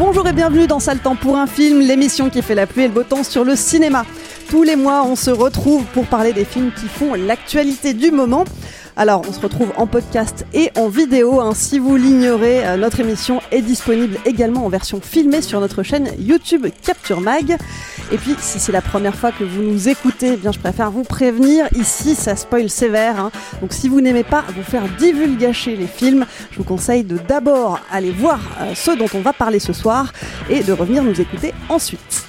Bonjour et bienvenue dans Sale Temps pour un film, l'émission qui fait la pluie et le beau temps sur le cinéma. Tous les mois, on se retrouve pour parler des films qui font l'actualité du moment. Alors, on se retrouve en podcast et en vidéo. hein. Si vous l'ignorez, euh, notre émission est disponible également en version filmée sur notre chaîne YouTube Capture Mag. Et puis, si c'est la première fois que vous nous écoutez, eh bien, je préfère vous prévenir. Ici, ça spoil sévère. hein. Donc, si vous n'aimez pas vous faire divulgacher les films, je vous conseille de d'abord aller voir euh, ceux dont on va parler ce soir et de revenir nous écouter ensuite.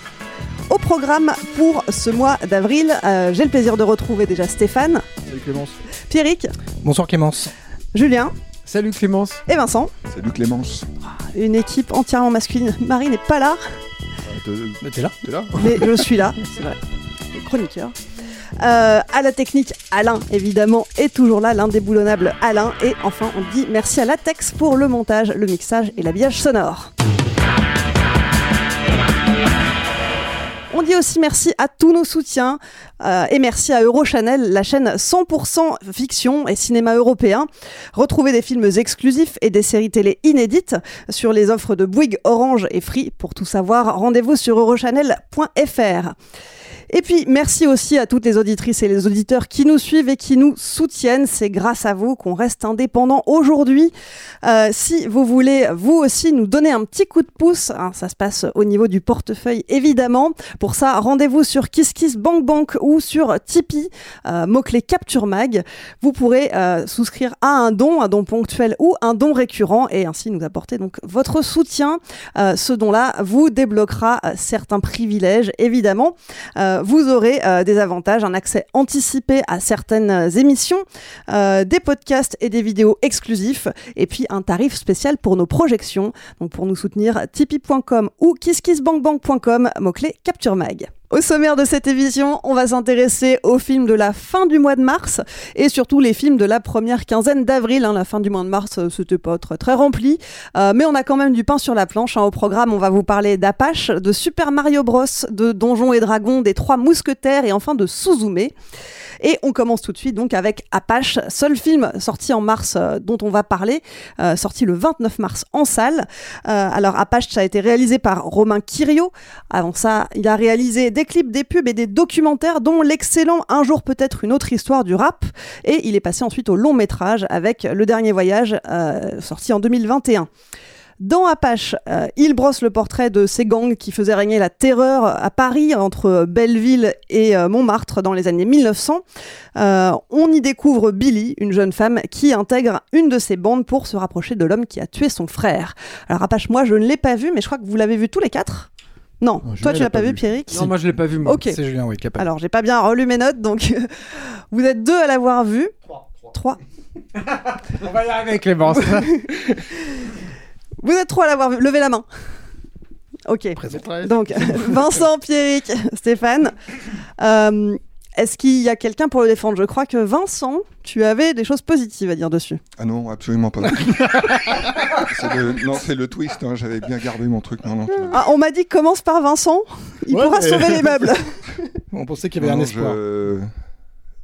Au programme pour ce mois d'avril, euh, j'ai le plaisir de retrouver déjà Stéphane, Salut Clémence. Pierrick, Bonsoir Clémence. Julien Salut Clémence. et Vincent. Salut Clémence. Une équipe entièrement masculine. Marie n'est pas là, T'es là T'es là mais je suis là, c'est vrai. Le chroniqueur. Euh, à la technique, Alain, évidemment, est toujours là, l'indéboulonnable Alain. Et enfin, on dit merci à Latex pour le montage, le mixage et l'habillage sonore. On dit aussi merci à tous nos soutiens euh, et merci à Eurochannel, la chaîne 100% fiction et cinéma européen. Retrouvez des films exclusifs et des séries télé inédites sur les offres de Bouygues, Orange et Free. Pour tout savoir, rendez-vous sur eurochannel.fr. Et puis, merci aussi à toutes les auditrices et les auditeurs qui nous suivent et qui nous soutiennent. C'est grâce à vous qu'on reste indépendant aujourd'hui. Euh, si vous voulez, vous aussi, nous donner un petit coup de pouce, hein, ça se passe au niveau du portefeuille, évidemment. Pour ça, rendez-vous sur KissKissBankBank ou sur Tipeee, euh, mot-clé Capture Mag. Vous pourrez euh, souscrire à un don, un don ponctuel ou un don récurrent et ainsi nous apporter donc votre soutien. Ce don-là vous débloquera certains privilèges, évidemment. Vous aurez euh, des avantages, un accès anticipé à certaines euh, émissions, euh, des podcasts et des vidéos exclusifs, et puis un tarif spécial pour nos projections. Donc pour nous soutenir, tipeee.com ou kisskissbankbank.com, mot-clé Capture Mag. Au sommaire de cette émission, on va s'intéresser aux films de la fin du mois de mars et surtout les films de la première quinzaine d'avril. hein. La fin du mois de mars, euh, c'était pas très, très rempli, Euh, mais on a quand même du pain sur la planche. hein. Au programme, on va vous parler d'Apache, de Super Mario Bros, de Donjons et Dragons, des Trois Mousquetaires et enfin de Suzume. Et on commence tout de suite donc avec Apache, seul film sorti en mars euh, dont on va parler, euh, sorti le 29 mars en salle. Euh, alors Apache, ça a été réalisé par Romain Quirio. Avant ça, il a réalisé des clips, des pubs et des documentaires, dont l'excellent Un jour peut-être une autre histoire du rap. Et il est passé ensuite au long métrage avec Le Dernier Voyage, sorti en 2021. Dans Apache, euh, il brosse le portrait de ces gangs qui faisaient régner la terreur à Paris entre Belleville et euh, Montmartre dans les années 1900. Euh, on y découvre Billy, une jeune femme qui intègre une de ces bandes pour se rapprocher de l'homme qui a tué son frère. Alors Apache, moi je ne l'ai pas vu, mais je crois que vous l'avez vu tous les quatre Non, toi tu l'as pas, pas vu. Pierrick Non, moi je l'ai pas vu. Moi. Ok. C'est Julien, oui, capable. Alors j'ai pas bien relu mes notes, donc vous êtes deux à l'avoir vu. Trois. on va y arriver, Clémence. Vous êtes trois à l'avoir vu. Levez la main. Ok. Donc, Vincent, Pierrick, Stéphane. Euh, Est-ce qu'il y a quelqu'un pour le défendre? Je crois que Vincent, tu avais des choses positives à dire dessus. Ah non, absolument pas. C'est le- Non, c'est le twist, hein, j'avais bien gardé mon truc. Non, non, Ah, on m'a dit commence par Vincent. Il Ouais, pourra mais- sauver les meubles. on pensait qu'il y avait non, un espoir. je-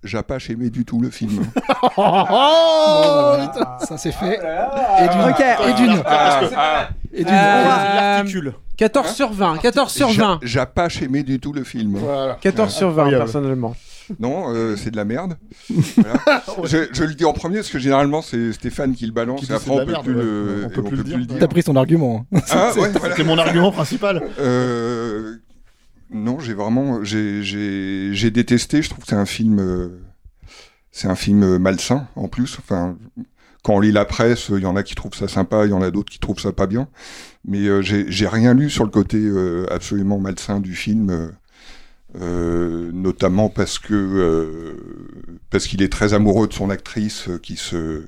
J'ai pas aimé du tout le film. Oh, voilà, Ça c'est fait. Et d'une. Ok. Et d'une. Ah, Et d'une. L'articule. 14 sur 20, 14 sur 20. J'ai pas aimé du tout le film. Voilà. 14 sur 20, Incroyable. personnellement. Non, euh, c'est de la merde. Voilà. je, je le dis en premier parce que généralement c'est Stéphane qui le balance Qui et après on peut merde, plus ouais. le, On peut plus le dire. T'as pris son argument. hein. Ah, ouais, voilà. C'était mon argument principal. Euh, non, j'ai vraiment, j'ai, détesté. Je trouve que c'est un film, euh, c'est un film euh, malsain en plus. Enfin, quand on lit la presse, il y en a qui trouvent ça sympa, il y en a d'autres qui trouvent ça pas bien. Mais euh, j'ai, rien lu sur le côté absolument malsain du film, notamment parce que parce qu'il est très amoureux de son actrice qui se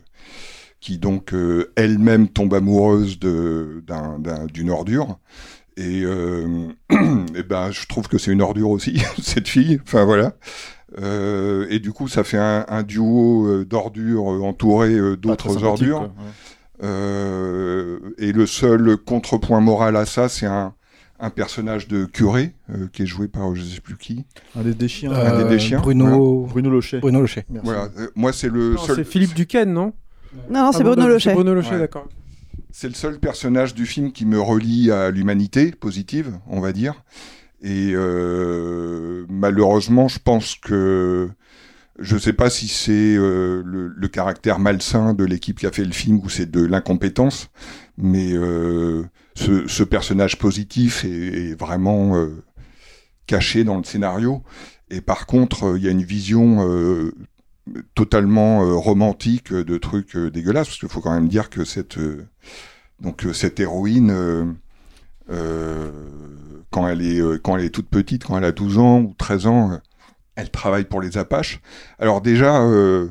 qui donc elle-même tombe amoureuse d'une ordure et, euh, et ben je trouve que c'est une ordure aussi cette fille enfin voilà Euh, et du coup ça fait un, un duo euh, d'ordures entouré d'autres ordures ouais. Euh, et le seul contrepoint moral à ça c'est un un personnage de curé euh, qui est joué par je sais plus qui Un des déchiens. Un des déchiens, Bruno... Bruno Locher. Bruno Locher. Merci. voilà Euh, moi c'est le Non, seul C'est Philippe Duquesne, non? Non, non, c'est Ah, Bruno Lochet. C'est Bruno Locher, Ouais. d'accord. C'est le seul personnage du film qui me relie à l'humanité positive, on va dire. Et euh, malheureusement, je pense que je sais pas si c'est euh, le, caractère malsain de l'équipe qui a fait le film ou c'est de l'incompétence, mais euh, ce, personnage positif est, vraiment caché dans le scénario. Et par contre, il y a une vision totalement euh, romantique de trucs euh, dégueulasses, parce qu'il faut quand même dire que cette euh, donc euh, cette héroïne, euh, euh, quand elle est euh, quand elle est toute petite, quand elle a 12 ans ou 13 ans, euh, elle travaille pour les Apaches. Alors déjà, euh,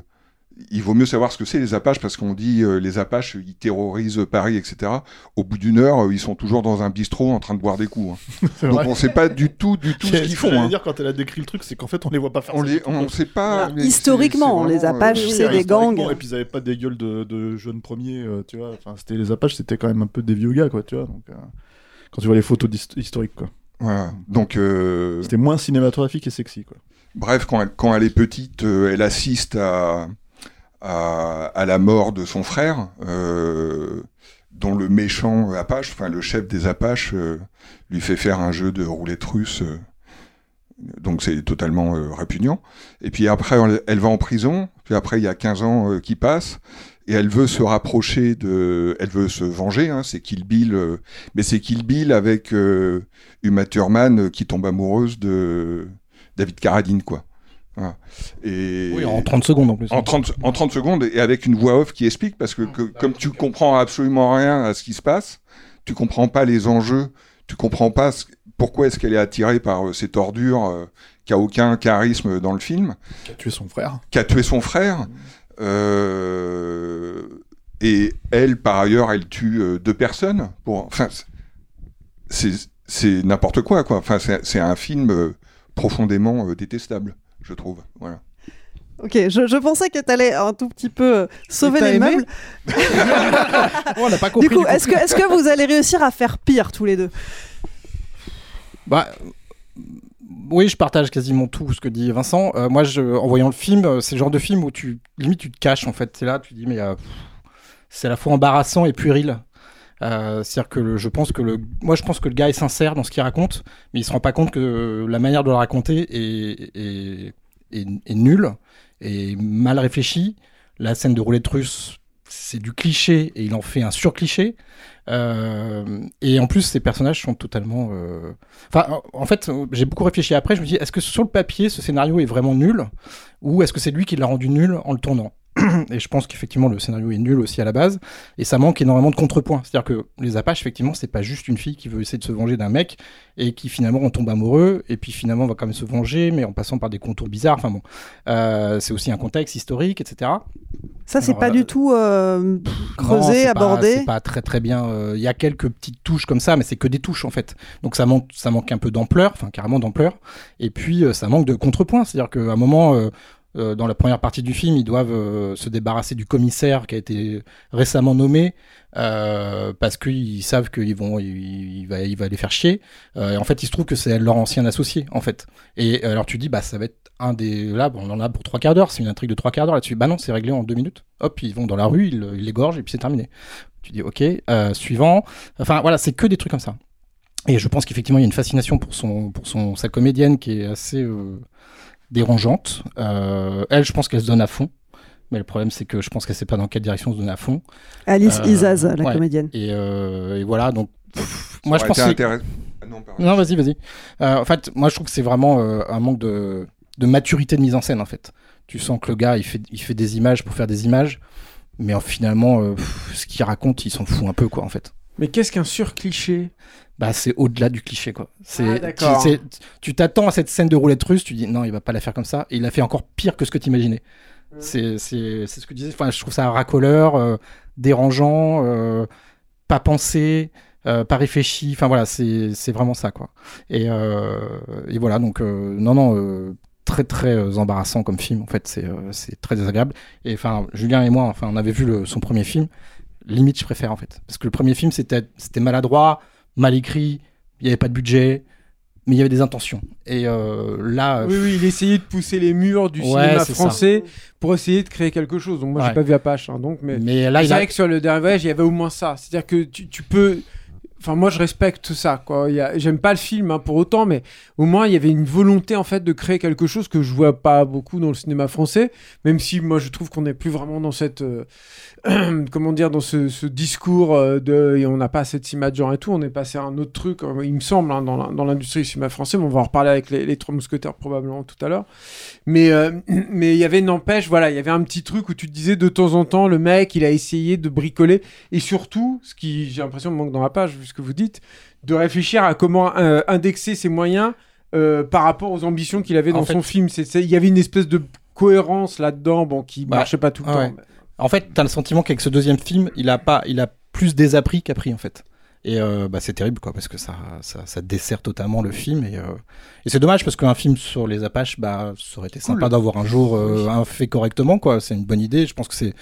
il vaut mieux savoir ce que c'est les Apaches parce qu'on dit euh, les Apaches ils terrorisent Paris, etc. Au bout d'une heure, euh, ils sont toujours dans un bistrot en train de boire des coups. hein. Donc vrai. on sait pas du tout, du tout ce qu'ils ce que font. hein. dire quand elle a décrit le truc, c'est qu'en fait on les voit pas faire On les, on sait pas. c'est- Historiquement, les vraiment, Apaches, euh, c'est des gangs. Et puis ils avaient pas des gueules de, de jeunes premiers, euh, tu vois. Enfin, c'était les Apaches, c'était quand même un peu des vieux gars, quoi, tu vois. Donc, euh, quand tu vois les photos historiques, quoi. Voilà. Donc euh, C'était moins cinématographique et sexy, quoi. Bref, quand elle, quand elle est petite, euh, elle assiste à, à, à la mort de son frère, euh, dont le méchant Apache, enfin le chef des Apaches, euh, lui fait faire un jeu de roulette russe. euh, donc c'est totalement euh, répugnant. Et puis après, elle, va en prison. Puis après, il y a 15 ans euh, qui passent. Et elle veut se rapprocher de... Elle veut se venger, hein, c'est Kill Bill. euh, mais c'est Kill Bill avec Uma Thurman qui tombe amoureuse de David Carradine, quoi. Voilà. Et... Oui, en 30 secondes en plus. En 30, en 30 secondes et avec une voix off qui explique parce que, que comme tu comprends absolument rien à ce qui se passe, tu comprends pas les enjeux, tu comprends pas ce- pourquoi est-ce qu'elle est attirée par euh, cette ordure euh, qui a aucun charisme dans le film, Qui a tué son frère. qui a tué son frère. euh, et elle, par ailleurs, elle tue euh, deux personnes. Pour, enfin, c'est c'est n'importe quoi, quoi. Enfin, c'est c'est un film euh, profondément euh, détestable, je trouve. Voilà. Ok, je, je pensais que t'allais un tout petit peu euh, sauver les meubles. Oh, on n'a pas compris. Du coup, est-ce que, est que vous allez réussir à faire pire tous les deux? Bah, oui, je partage quasiment tout ce que dit Vincent. Euh, moi, je, en voyant le film, euh, c'est le genre de film où tu limite tu te caches en fait. C'est là, tu te dis mais euh, c'est à la fois embarrassant et puéril. Euh, C'est-à-dire que le- je pense que le, moi je pense que le gars est sincère dans ce qu'il raconte, mais il se rend pas compte que la manière de le raconter est, est, est, nulle et mal réfléchie. La scène de roulette russe, c'est du cliché et il en fait un sur-cliché. Euh, et en plus, ces personnages sont totalement. euh, Enfin, en fait, j'ai beaucoup réfléchi après. Je me dis, est-ce que sur le papier, ce scénario est vraiment nul Ou est-ce que c'est lui qui l'a rendu nul en le tournant? Et je pense qu'effectivement, le scénario est nul aussi à la base. Et ça manque énormément de contrepoints. C'est-à-dire que les Apaches, effectivement, c'est pas juste une fille qui veut essayer de se venger d'un mec et qui finalement en tombe amoureux. Et puis finalement, va quand même se venger, mais en passant par des contours bizarres. Enfin bon. Euh, c'est aussi un contexte historique, etc. Ça, c'est pas euh, du tout euh, Non, creusé, pas- abordé. C'est pas très très bien. euh, Il y a quelques petites touches comme ça, mais c'est que des touches en fait. Donc ça manque, ça manque un peu d'ampleur, enfin carrément d'ampleur. Et puis ça manque de contrepoint. C'est-à-dire qu'à un moment, euh, dans la première partie du film, ils doivent euh, se débarrasser du commissaire qui a été récemment nommé euh, parce qu'ils savent qu'ils vont, il, va, il va les faire chier. Et en fait, il se trouve que c'est leur ancien associé en fait. Et alors tu dis, bah ça va être un des là, on en a pour trois quarts d'heure. C'est une intrigue de trois quarts d'heure là-dessus. Bah non, c'est réglé en deux minutes. Hop, ils vont dans la rue, ils, l'égorgent et puis c'est terminé. Tu dis, ok, suivant. Enfin voilà, c'est que des trucs comme ça. Et je pense qu'effectivement, il y a une fascination pour, son, pour son, sa comédienne qui est assez dérangeante. Euh, elle, je pense qu'elle se donne à fond. Mais le problème, c'est que je pense qu'elle sait pas dans quelle direction se donner à fond. Alice Euh, Isaz, la ouais. comédienne. Et, euh, et voilà, donc. pff, moi, je pense que. intéress- Ah non. Non, vas-y, vas-y. Euh, en fait, moi, je trouve que c'est vraiment euh, un manque de, de maturité de mise en scène, en fait. Tu sens que le gars, il fait, il fait des images pour faire des images, mais euh, finalement, euh, pff, ce qu'il raconte, il s'en fout un peu, quoi, en fait. Mais qu'est-ce qu'un surcliché? Bah, c'est au-delà du cliché, quoi. C'est, Ah, tu- t'attends à cette scène de roulette russe, tu dis non, il va pas la faire comme ça, et il l'a fait encore pire que ce que tu imaginais. C'est, c'est, c'est ce que tu disais. Enfin, je trouve ça racoleur, euh, dérangeant, euh, pas pensé, euh, pas réfléchi. Enfin voilà, c'est, c'est vraiment ça, quoi. Et, et voilà, donc non, non, très très embarrassant comme film. En fait, c'est, c'est très désagréable. Et enfin, Julien et moi, enfin, on avait vu le- son premier film. Limite, je préfère en fait, parce que le premier film c'était, c'était maladroit, mal écrit, il n'y avait pas de budget, mais il y avait des intentions. Et euh, là, Oui, oui, il essayait de pousser les murs du Ouais, cinéma ça. français pour essayer de créer quelque chose. Donc moi, j'ai Ouais. pas vu Apache, hein, donc mais. mais là, c'est a, vrai que sur le dernier voyage, il y avait au moins ça. C'est-à-dire que tu, tu peux. Enfin, moi, je respecte ça. Quoi. A- J'aime pas le film hein, pour autant, mais au moins, il y avait une volonté en fait de créer quelque chose que je vois pas beaucoup dans le cinéma français. Même si moi, je trouve qu'on n'est plus vraiment dans cette. euh, comment dire, dans ce, ce discours euh, de. Et on n'a pas cinéma de genre et tout. On est passé à un autre truc, euh, il me semble, hein, dans l'industrie du cinéma français. Mais on va en reparler avec les, les Trois Mousquetaires probablement tout à l'heure. Mais euh, mais il y avait, n'empêche, voilà, il y avait un petit truc où tu te disais de temps en temps, le mec, il a essayé de bricoler. Et surtout, ce qui, j'ai l'impression, me manque dans la page, vu ce que vous dites, de réfléchir à comment euh, indexer ses moyens euh, par rapport aux ambitions qu'il avait En dans fait- son film. Il y avait une espèce de cohérence là-dedans, bon, qui Bah, marchait pas tout le ouais. temps. En fait, t'as le sentiment qu'avec ce deuxième film, il a pas, il a plus désappris qu'appris en fait. Et euh, bah, c'est terrible quoi, parce que ça, ça, ça dessert totalement le film. Et, euh, et c'est dommage parce qu'un film sur les Apaches, bah, ça aurait été sympa d'avoir un jour euh, un fait correctement quoi. C'est une bonne idée. Je pense que c'est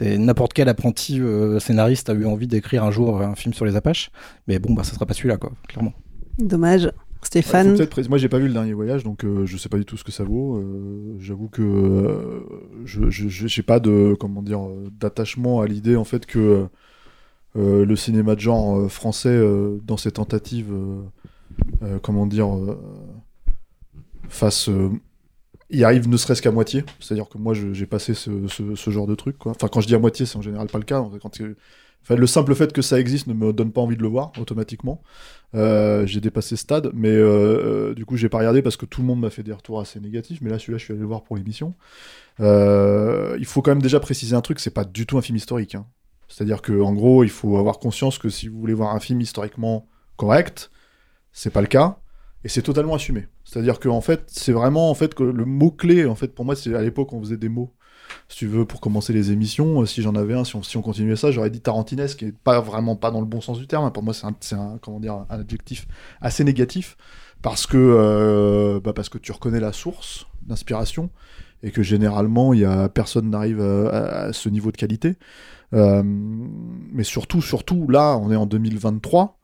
n'importe quel apprenti scénariste a eu envie d'écrire un jour un film sur les Apaches. Mais bon, bah, ça sera pas celui-là quoi, clairement. Dommage. Ouais, Stéphane. faut peut-être préciser- Moi, j'ai pas vu le dernier voyage, donc euh, je sais pas du tout ce que ça vaut. Euh, J'avoue que euh, je j'ai pas de comment dire euh, d'attachement à l'idée en fait que le cinéma de genre français dans ses tentatives, comment dire, fasse y arrive ne serait-ce qu'à moitié. C'est-à-dire que moi, j'ai passé ce, ce- ce genre de truc. Quoi. Enfin, quand je dis à moitié, c'est en général pas le cas. Enfin, le simple fait que ça existe ne me donne pas envie de le voir automatiquement. Euh, j'ai dépassé ce stade, mais euh, euh, du coup, j'ai pas regardé parce que tout le monde m'a fait des retours assez négatifs. Mais là, celui-là, je suis allé le voir pour l'émission. Il faut quand même déjà préciser un truc c'est pas du tout un film historique. hein. C'est-à-dire que en gros, il faut avoir conscience que si vous voulez voir un film historiquement correct, c'est pas le cas et c'est totalement assumé. C'est-à-dire que en fait, c'est vraiment en fait que le mot clé en fait pour moi, c'est à l'époque on faisait des mots. Si tu veux pour commencer les émissions, euh, si j'en avais un, si on, si on continuait ça, j'aurais dit tarantinesque, qui est pas vraiment pas dans le bon sens du terme. hein. Pour moi, c'est un, un comment dire un adjectif assez négatif parce que euh, bah, parce que tu reconnais la source d'inspiration et que généralement y a personne n'arrive à, à- ce niveau de qualité. Euh, mais surtout, surtout là, on est en 2023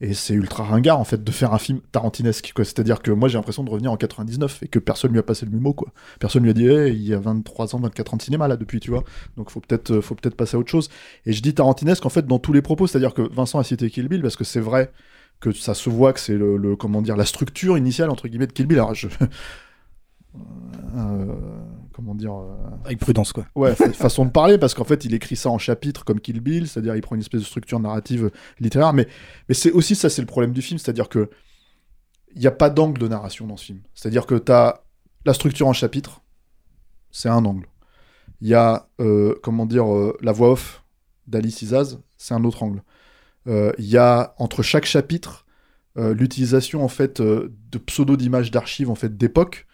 et c'est ultra ringard en fait de faire un film tarantinesque. C'est-à-dire que moi j'ai l'impression de revenir en 99 et que personne lui a passé le mémo quoi. Personne lui a dit Hey, il y a 23 ans, 24 ans de cinéma là depuis, tu vois. Donc faut peut-être faut peut-être passer à autre chose. Et je dis tarantinesque en fait dans tous les propos, c'est-à-dire que Vincent a cité Kill Bill parce que c'est vrai que ça se voit que c'est le- comment dire la structure initiale entre guillemets de Kill Bill. Alors je euh, comment dire euh, Avec prudence quoi. Ouais, fa- façon de parler, parce qu'en fait, il écrit ça en chapitres comme Kill Bill, c'est-à-dire il prend une espèce de structure narrative littéraire, mais, mais c'est aussi ça, c'est le problème du film, c'est-à-dire que il n'y a pas d'angle de narration dans ce film. C'est-à-dire que tu as la structure en chapitres, c'est un angle. Il y a, euh, comment dire, euh, la voix off d'Alice Isaz, c'est un autre angle. Euh, Il y a, entre chaque chapitre, l'utilisation, en fait, de pseudo-d'images d'archives, en fait, d'époque,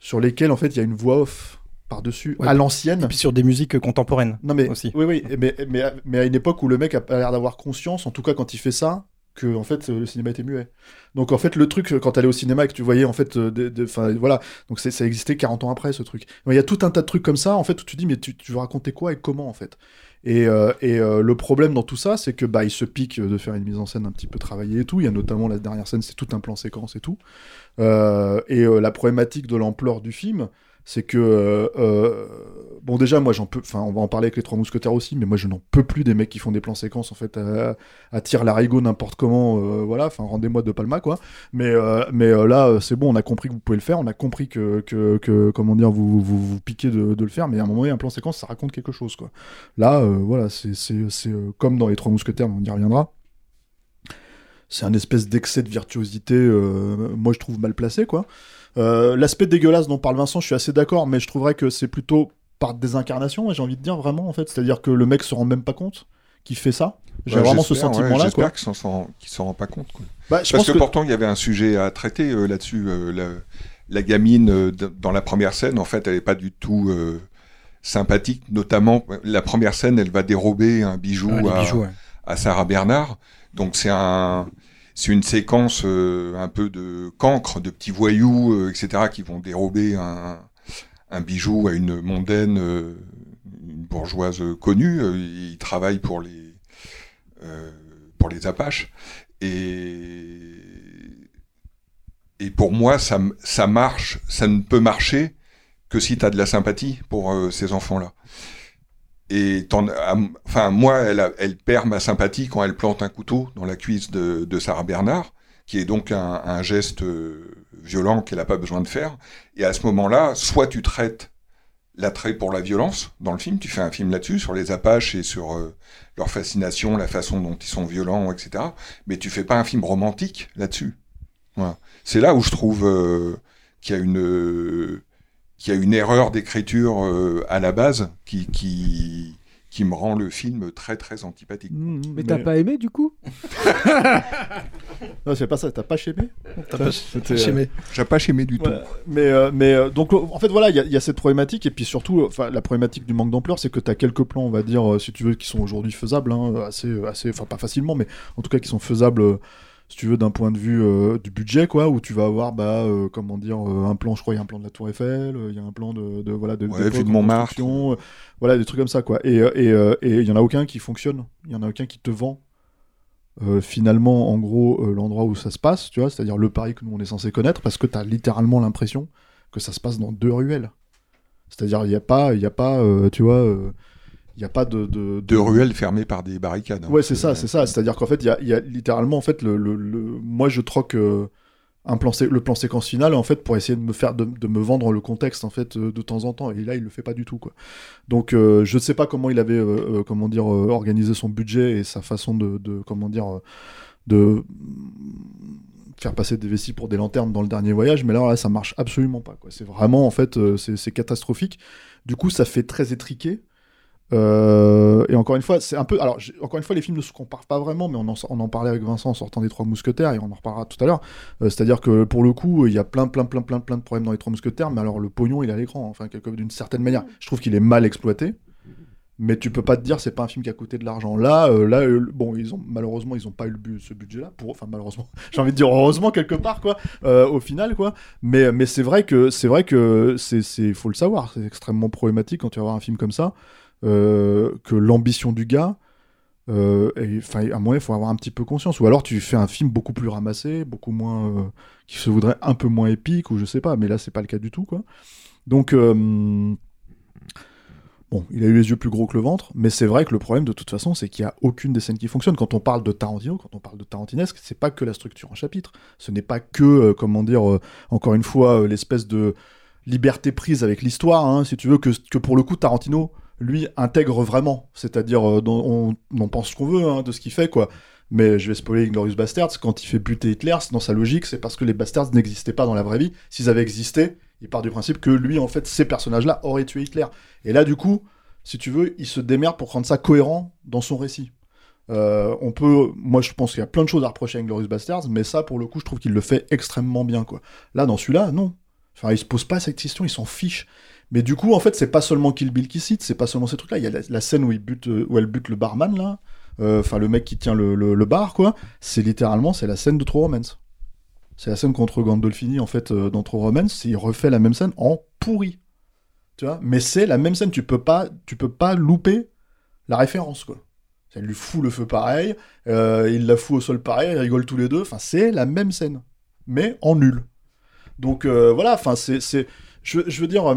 sur lesquelles, en fait, il y a une voix off par-dessus, Ouais. à l'ancienne. Et puis sur des musiques contemporaines. Non mais aussi. oui oui mais, mais, mais à une époque où le mec a pas l'air d'avoir conscience en tout cas quand il fait ça que en fait le cinéma était muet. Donc en fait le truc quand t'allais au cinéma et que tu voyais en fait euh, enfin voilà donc ça existait 40 ans après ce truc. Il y a tout un tas de trucs comme ça en fait où tu dis mais tu, tu veux raconter quoi et comment en fait? Et, euh, et euh, le problème dans tout ça, c'est que bah il se pique de faire une mise en scène un petit peu travaillée et tout. Il y a notamment la dernière scène, c'est tout un plan séquence et tout. Euh, et euh, la problématique de l'ampleur du film, c'est que euh, euh, bon déjà moi j'en peux enfin on va en parler avec les trois mousquetaires aussi mais moi je n'en peux plus des mecs qui font des plans séquences en fait à, à tir l'arigot n'importe comment euh, voilà enfin rendez-moi de Palma quoi. Mais là c'est bon on a compris que vous pouvez le faire on a compris que que, que comment dire vous vous, vous piquez de, le faire mais à un moment donné un plan séquence ça raconte quelque chose quoi. Là voilà c'est c'est comme dans les trois mousquetaires on y reviendra. C'est un espèce d'excès de virtuosité, moi je trouve mal placé quoi. Euh, L'aspect dégueulasse dont parle Vincent, je suis assez d'accord, mais je trouverais que c'est plutôt par désincarnation, j'ai envie de dire vraiment en fait, c'est-à-dire que le mec se rend même pas compte qu'il fait ça. J'ai Ouais, vraiment ce ouais, sentiment-là quoi. J'espère qu'il s'en rend pas compte. Quoi. Bah, je Parce pense que, que- pourtant, il y avait un sujet à traiter euh, là-dessus. euh, la, la gamine, euh, dans la première scène, en fait, elle est pas du tout euh, sympathique. Notamment, la première scène, elle va dérober un bijou, Ouais, les à, bijoux, ouais. à Sarah Bernard. Donc, c'est un... C'est une séquence euh, un peu de cancre, de petits voyous, euh, etc., qui vont dérober un, bijou à une mondaine, euh, une bourgeoise connue. Il travaille pour les, pour les Apaches. Et, et pour moi, ça, ça marche, ça ne peut marcher que si tu as de la sympathie pour ces enfants-là. Et enfin, moi, elle, perd ma sympathie quand elle plante un couteau dans la cuisse de, Sarah Bernard, qui est donc un, geste euh, violent qu'elle n'a pas besoin de faire. Et à ce moment-là, soit tu traites l'attrait pour la violence dans le film, tu fais un film là-dessus, sur les Apaches et sur euh, leur fascination, la façon dont ils sont violents, etc. Mais tu fais pas un film romantique là-dessus. C'est là où je trouve euh, qu'il y a une qu'il y a une erreur d'écriture euh, à la base qui, qui qui me rend le film très très antipathique. Mais t'as pas aimé du coup? Non, c'est pas ça, t'as pas chémé? T'as pas- pas chémé. euh, J'ai pas chémé du tout. Mais euh, mais euh, donc en fait voilà il y, a- il y a cette problématique. Et puis surtout enfin la problématique du manque d'ampleur c'est que tu as quelques plans on va dire euh, si tu veux qui sont aujourd'hui faisables hein, assez assez enfin pas facilement mais en tout cas qui sont faisables euh, si tu veux d'un point de vue euh, du budget quoi où tu vas avoir bah euh, comment dire euh, un plan je crois il y a un plan de la Tour Eiffel il y a un plan de, de voilà de Ouais, de Montmartre. voilà des trucs comme ça quoi et euh, et et il y en a aucun qui fonctionne il y en a aucun qui te vend finalement, en gros, l'endroit où ça se passe, tu vois, c'est-à-dire le Paris que nous on est censé connaître, parce que tu as littéralement l'impression que ça se passe dans deux ruelles. C'est-à-dire, il n'y a pas, il y a pas tu vois, il n'y a pas de, de, ruelles fermées par des barricades. hein. Ouais, c'est ça, c'est ça. C'est-à-dire qu'en fait, il y a, il y a littéralement, en fait, le, le, le- moi, je troque euh, un plan, sé- le plan séquence final, en fait, pour essayer de me faire, de, de me vendre le contexte, en fait, euh, de temps en temps. Et là, il le fait pas du tout, quoi. Donc, euh, je ne sais pas comment il avait, euh, euh, comment dire, euh, organisé son budget et sa façon de, comment dire, euh, de faire passer des vessies pour des lanternes dans le dernier voyage, mais là, là ça marche absolument pas. C'est vraiment, en fait, euh, c'est catastrophique. Du coup, ça fait très étriqué. Euh, et encore une fois, c'est un peu. Alors, encore une fois, les films ne se comparent pas vraiment, mais on en, on en parlait avec Vincent en sortant des Trois Mousquetaires, et on en reparlera tout à l'heure. Euh, C'est-à-dire que pour le coup, il y a plein, plein, plein, plein, plein de problèmes dans les Trois Mousquetaires, mais alors le pognon, il est à l'écran, enfin, d'une certaine manière. Je trouve qu'il est mal exploité. Mais tu peux pas te dire c'est pas un film qui a coûté de l'argent. Là, euh, là, bon, ils ont malheureusement ils ont pas eu ce budget-là. Pour, enfin malheureusement, j'ai envie de dire heureusement quelque part quoi. au final quoi. Mais mais c'est vrai que c'est vrai que c'est faut le savoir. C'est extrêmement problématique quand tu vas voir un film comme ça euh, que l'ambition du gars. euh, à moment, il faut avoir un petit peu conscience. Ou alors, tu fais un film beaucoup plus ramassé, beaucoup moins, euh, qui se voudrait un peu moins épique, ou je sais pas. Mais là, c'est pas le cas du tout, quoi. Donc, euh, Bon, il a eu les yeux plus gros que le ventre, mais c'est vrai que le problème de toute façon, c'est qu'il n'y a aucune des scènes qui fonctionne. Quand on parle de Tarantino, quand on parle de Tarantinesque, c'est pas que la structure en chapitre. Ce n'est pas que, comment dire, encore une fois, l'espèce de liberté prise avec l'histoire, hein, si tu veux, que pour le coup, Tarantino, lui, intègre vraiment. C'est-à-dire, euh, on, on en pense ce qu'on veut hein, de ce qu'il fait, quoi. Mais je vais spoiler Inglorious Bastards, quand il fait buter Hitler, dans sa logique, c'est parce que les Bastards n'existaient pas dans la vraie vie. S'ils avaient existé, il part du principe que lui, en fait, ces personnages-là auraient tué Hitler. Et là, du coup, si tu veux, il se démerde pour rendre ça cohérent dans son récit. Euh, on peut, moi je pense qu'il y a plein de choses à reprocher à Inglorious Bastards, mais ça pour le coup je trouve qu'il le fait extrêmement bien quoi. Là dans celui-là, non. Enfin il se pose pas cette question, il s'en fiche. Mais du coup en fait c'est pas seulement Kill Bill qui cite, c'est pas seulement ces trucs-là. Il y a la, scène où il bute, où elle bute le barman là, Euh, enfin le mec qui tient le, le- bar quoi. C'est littéralement c'est la scène de True Romance. C'est la scène contre Gandolfini en fait euh, dans True Romance. Il refait la même scène en pourri. Tu vois? Mais c'est la même scène. Tu peux pas, tu peux pas louper la référence quoi. Ça lui fout le feu pareil, euh, il la fout au sol pareil, ils rigolent tous les deux. Enfin, c'est la même scène, mais en nul. Donc euh, voilà, enfin c'est, je, veux dire, euh,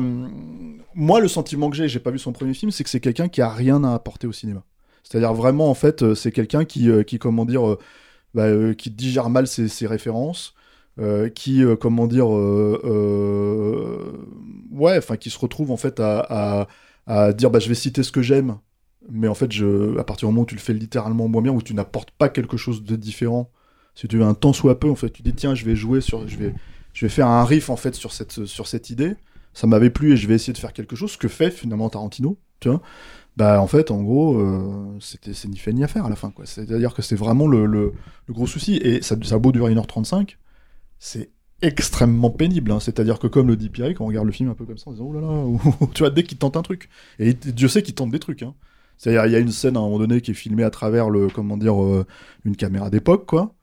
moi, le sentiment que j'ai, j'ai pas vu son premier film, c'est que c'est quelqu'un qui a rien à apporter au cinéma. C'est-à-dire vraiment, en fait, euh, c'est quelqu'un qui, euh, qui, comment dire, bah, qui digère mal ses, références, qui, comment dire, ouais, enfin, qui se retrouve en fait à, dire, bah, je vais citer ce que j'aime, mais en fait, à partir du moment où tu le fais littéralement moins bien, où tu n'apportes pas quelque chose de différent, si tu veux un temps soit peu, en fait, tu dis, tiens, je vais jouer sur, je vais, je vais faire un riff en fait sur cette, idée, ça m'avait plu et je vais essayer de faire quelque chose, ce que fait finalement Tarantino, tu vois. Bah en fait, en gros, euh, c'était c'est ni fait ni à à la fin. C'est-à-dire que c'est vraiment le gros souci. Et ça, ça a beau durer 1h35, c'est extrêmement pénible. hein. C'est-à-dire que comme le dit Pierre, quand on regarde le film un peu comme ça, en disant oh là là, tu vois, dès qu'il tente un truc. Et Dieu sait qu'il tente des trucs. Hein. C'est-à-dire, il y a une scène à un moment donné qui est filmée à travers le, comment dire, euh, une caméra d'époque, quoi.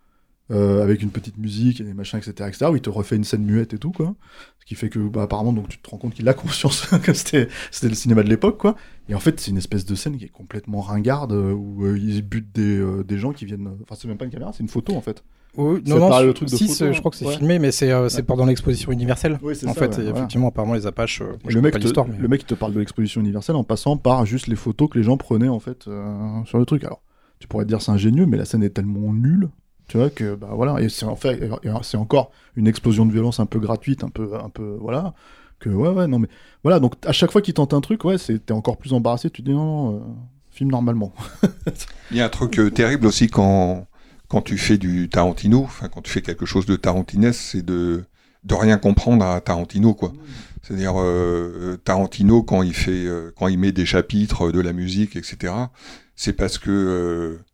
Euh, avec une petite musique et des machins, etc., etc., où il te refait une scène muette et tout, quoi. Ce qui fait que, bah, apparemment, donc, tu te rends compte qu'il a conscience que c'était, c'était le cinéma de l'époque, quoi. Et en fait, c'est une espèce de scène qui est complètement ringarde, euh, où euh, ils butent des, euh, des gens qui viennent. Enfin, c'est même pas une caméra, c'est une photo, en fait. Oui, non, non, le truc de si, photo, c'est- je crois que c'est ouais. filmé, mais c'est euh, c'est Ouais. pendant l'exposition universelle. Oui, c'est en ça, fait, ouais, effectivement, apparemment, les Apaches. euh, le, mec te, mais- le mec, il te parle de l'exposition universelle en passant par juste les photos que les gens prenaient, en fait, euh, sur le truc. Alors, tu pourrais te dire c'est ingénieux, mais la scène est tellement nulle, tu vois, que, bah voilà, et c'est en fait, c'est encore une explosion de violence un peu gratuite, un peu, un peu, voilà, que, ouais, ouais, non, mais, voilà, donc, à chaque fois qu'il tente un truc, ouais, t'es encore plus embarrassé, tu te dis, non, non, euh, filme normalement. Il y a un truc euh, terrible aussi quand, quand tu fais du Tarantino, enfin quand tu fais quelque chose de tarantinesque, c'est de, de rien comprendre à Tarantino, quoi. C'est-à-dire euh, Tarantino quand il fait, euh, quand il met des chapitres de la musique, etc. C'est parce que euh,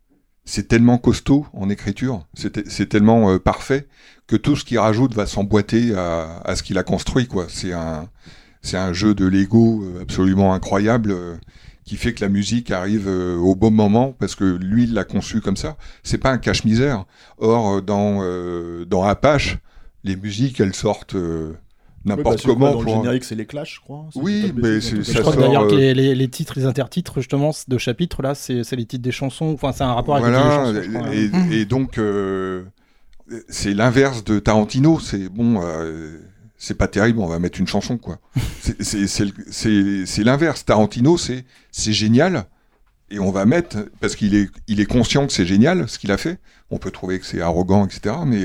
c'est tellement costaud en écriture, c'est tellement euh, parfait que tout ce qu'il rajoute va s'emboîter à, ce qu'il a construit. C'est un, jeu de Lego euh, absolument incroyable. euh, qui fait que la musique arrive au bon moment parce que lui il l'a conçu comme ça. C'est pas un cache-misère. Or dans dans Apache, les musiques elles sortent n'importe bah, quoi, comment. le pour- générique, c'est les Clash, je crois. Oui, mais c'est- ça Je crois d'ailleurs euh, que les, les- les titres, les intertitres, justement, de chapitres, là, c'est c'est les titres des chansons. Enfin, c'est un rapport avec Voilà, les chansons. je crois. et, et donc euh, c'est l'inverse de Tarantino. C'est bon, euh, c'est pas terrible. On va mettre une chanson, quoi. C'est- c'est c'est le- c'est c'est l'inverse. Tarantino, c'est c'est génial. Et on va mettre, parce qu'il est, il est conscient que c'est génial ce qu'il a fait. On peut trouver que c'est arrogant, etc. Mais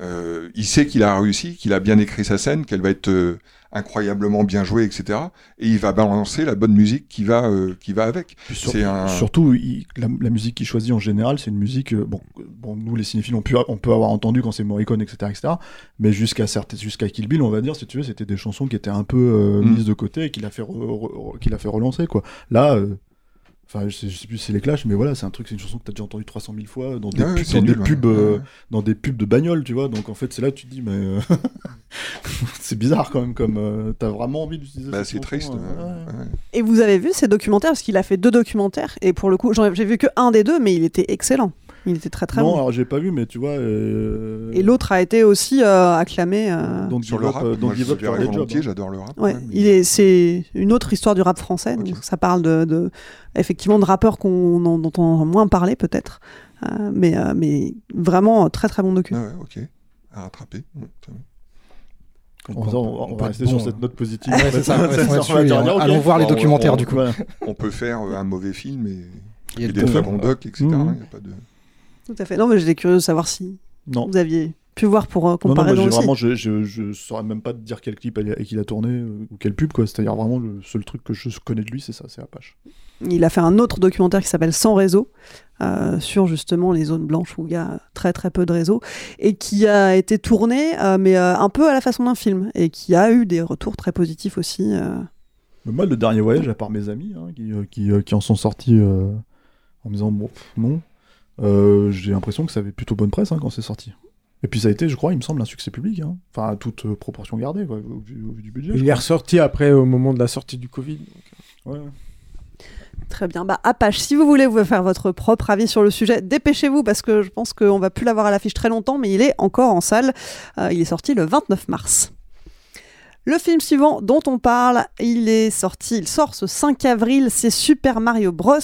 euh, euh, il sait qu'il a réussi, qu'il a bien écrit sa scène, qu'elle va être euh, incroyablement bien jouée, etc. Et il va balancer la bonne musique qui va, euh, qui va avec. Sur- C'est un... Surtout, il- la, la musique qu'il choisit en général, c'est une musique. euh, bon, euh, bon, nous les cinéphiles, on peut, on peut avoir entendu quand c'est Morricone, etc., etc. Mais jusqu'à jusqu'à Kill Bill, on va dire, si tu veux, c'était des chansons qui étaient un peu euh, Mm. mises de côté et qu'il a fait, re- re- qu'il a fait relancer, quoi. Là. Enfin, je sais, je sais plus si c'est les Clash, mais voilà, c'est un truc, c'est une chanson que t'as déjà entendue 300 000 fois dans des, Ouais, pubs, dans, des pubs, euh, Ouais. dans des pubs de bagnole, tu vois. Donc en fait, c'est là que tu te dis, mais euh, c'est bizarre quand même, comme euh, t'as vraiment envie d'utiliser. Bah, cette c'est chanson, triste. euh, ouais, ouais. ouais. Et vous avez vu ces documentaires? Parce qu'il a fait deux documentaires, et pour le coup, j'ai vu que un des deux, mais il était excellent. Il était très très non, bon. alors j'ai pas vu, mais tu vois. euh, Et l'autre a été aussi euh, acclamé. euh, Donc Sur le rap, moi, je le volontiers, hein. j'adore le rap. Ouais, ouais, mais- il est, c'est une autre histoire du rap français. Donc ça parle de, de- effectivement de rappeurs qu'on en- dont on entend moins parler peut-être, Euh, mais euh, mais vraiment très très bon docu. Ah ouais, ok. À rattraper. On, va- on on peut va rester bon, sur cette note positive. Ouais, ça, Ça, on dire, allons voir les documentaires on- du coup. On peut faire un mauvais film et, Il y a et de des très bons docs, etc. Il y a pas de... Tout à fait. Non, mais j'étais curieux de savoir si Non. vous aviez pu voir pour euh, Non, non, comparer moi, vraiment, je, je, je saurais même pas te dire quel clip il a- qu'il a tourné euh, ou quelle pub, quoi. C'est-à-dire vraiment le seul truc que je connais de lui, c'est ça, c'est Apache. Il a fait un autre documentaire qui s'appelle Sans réseau, euh, sur justement les zones blanches où il y a très très peu de réseau, et qui a été tourné, euh, mais un peu à la façon d'un film, et qui a eu des retours très positifs aussi. moi, le dernier voyage, à part mes amis hein, qui, qui, qui en sont sortis en me disant bon, non, euh, j'ai l'impression que ça avait plutôt bonne presse hein, quand c'est sorti. Et puis ça a été, je crois, il me semble, un succès public. hein. Enfin, à toute euh, proportion gardée, quoi, au, vu, au vu du budget. Il est ressorti après au moment de la sortie du Covid. Ouais. Très bien. Bah, Apache, si vous voulez vous faire votre propre avis sur le sujet, dépêchez-vous parce que je pense qu'on va plus l'avoir à l'affiche très longtemps, mais il est encore en salle. Euh, il est sorti le 29 mars. Le film suivant dont on parle, il est sorti, il sort ce 5 avril, c'est Super Mario Bros,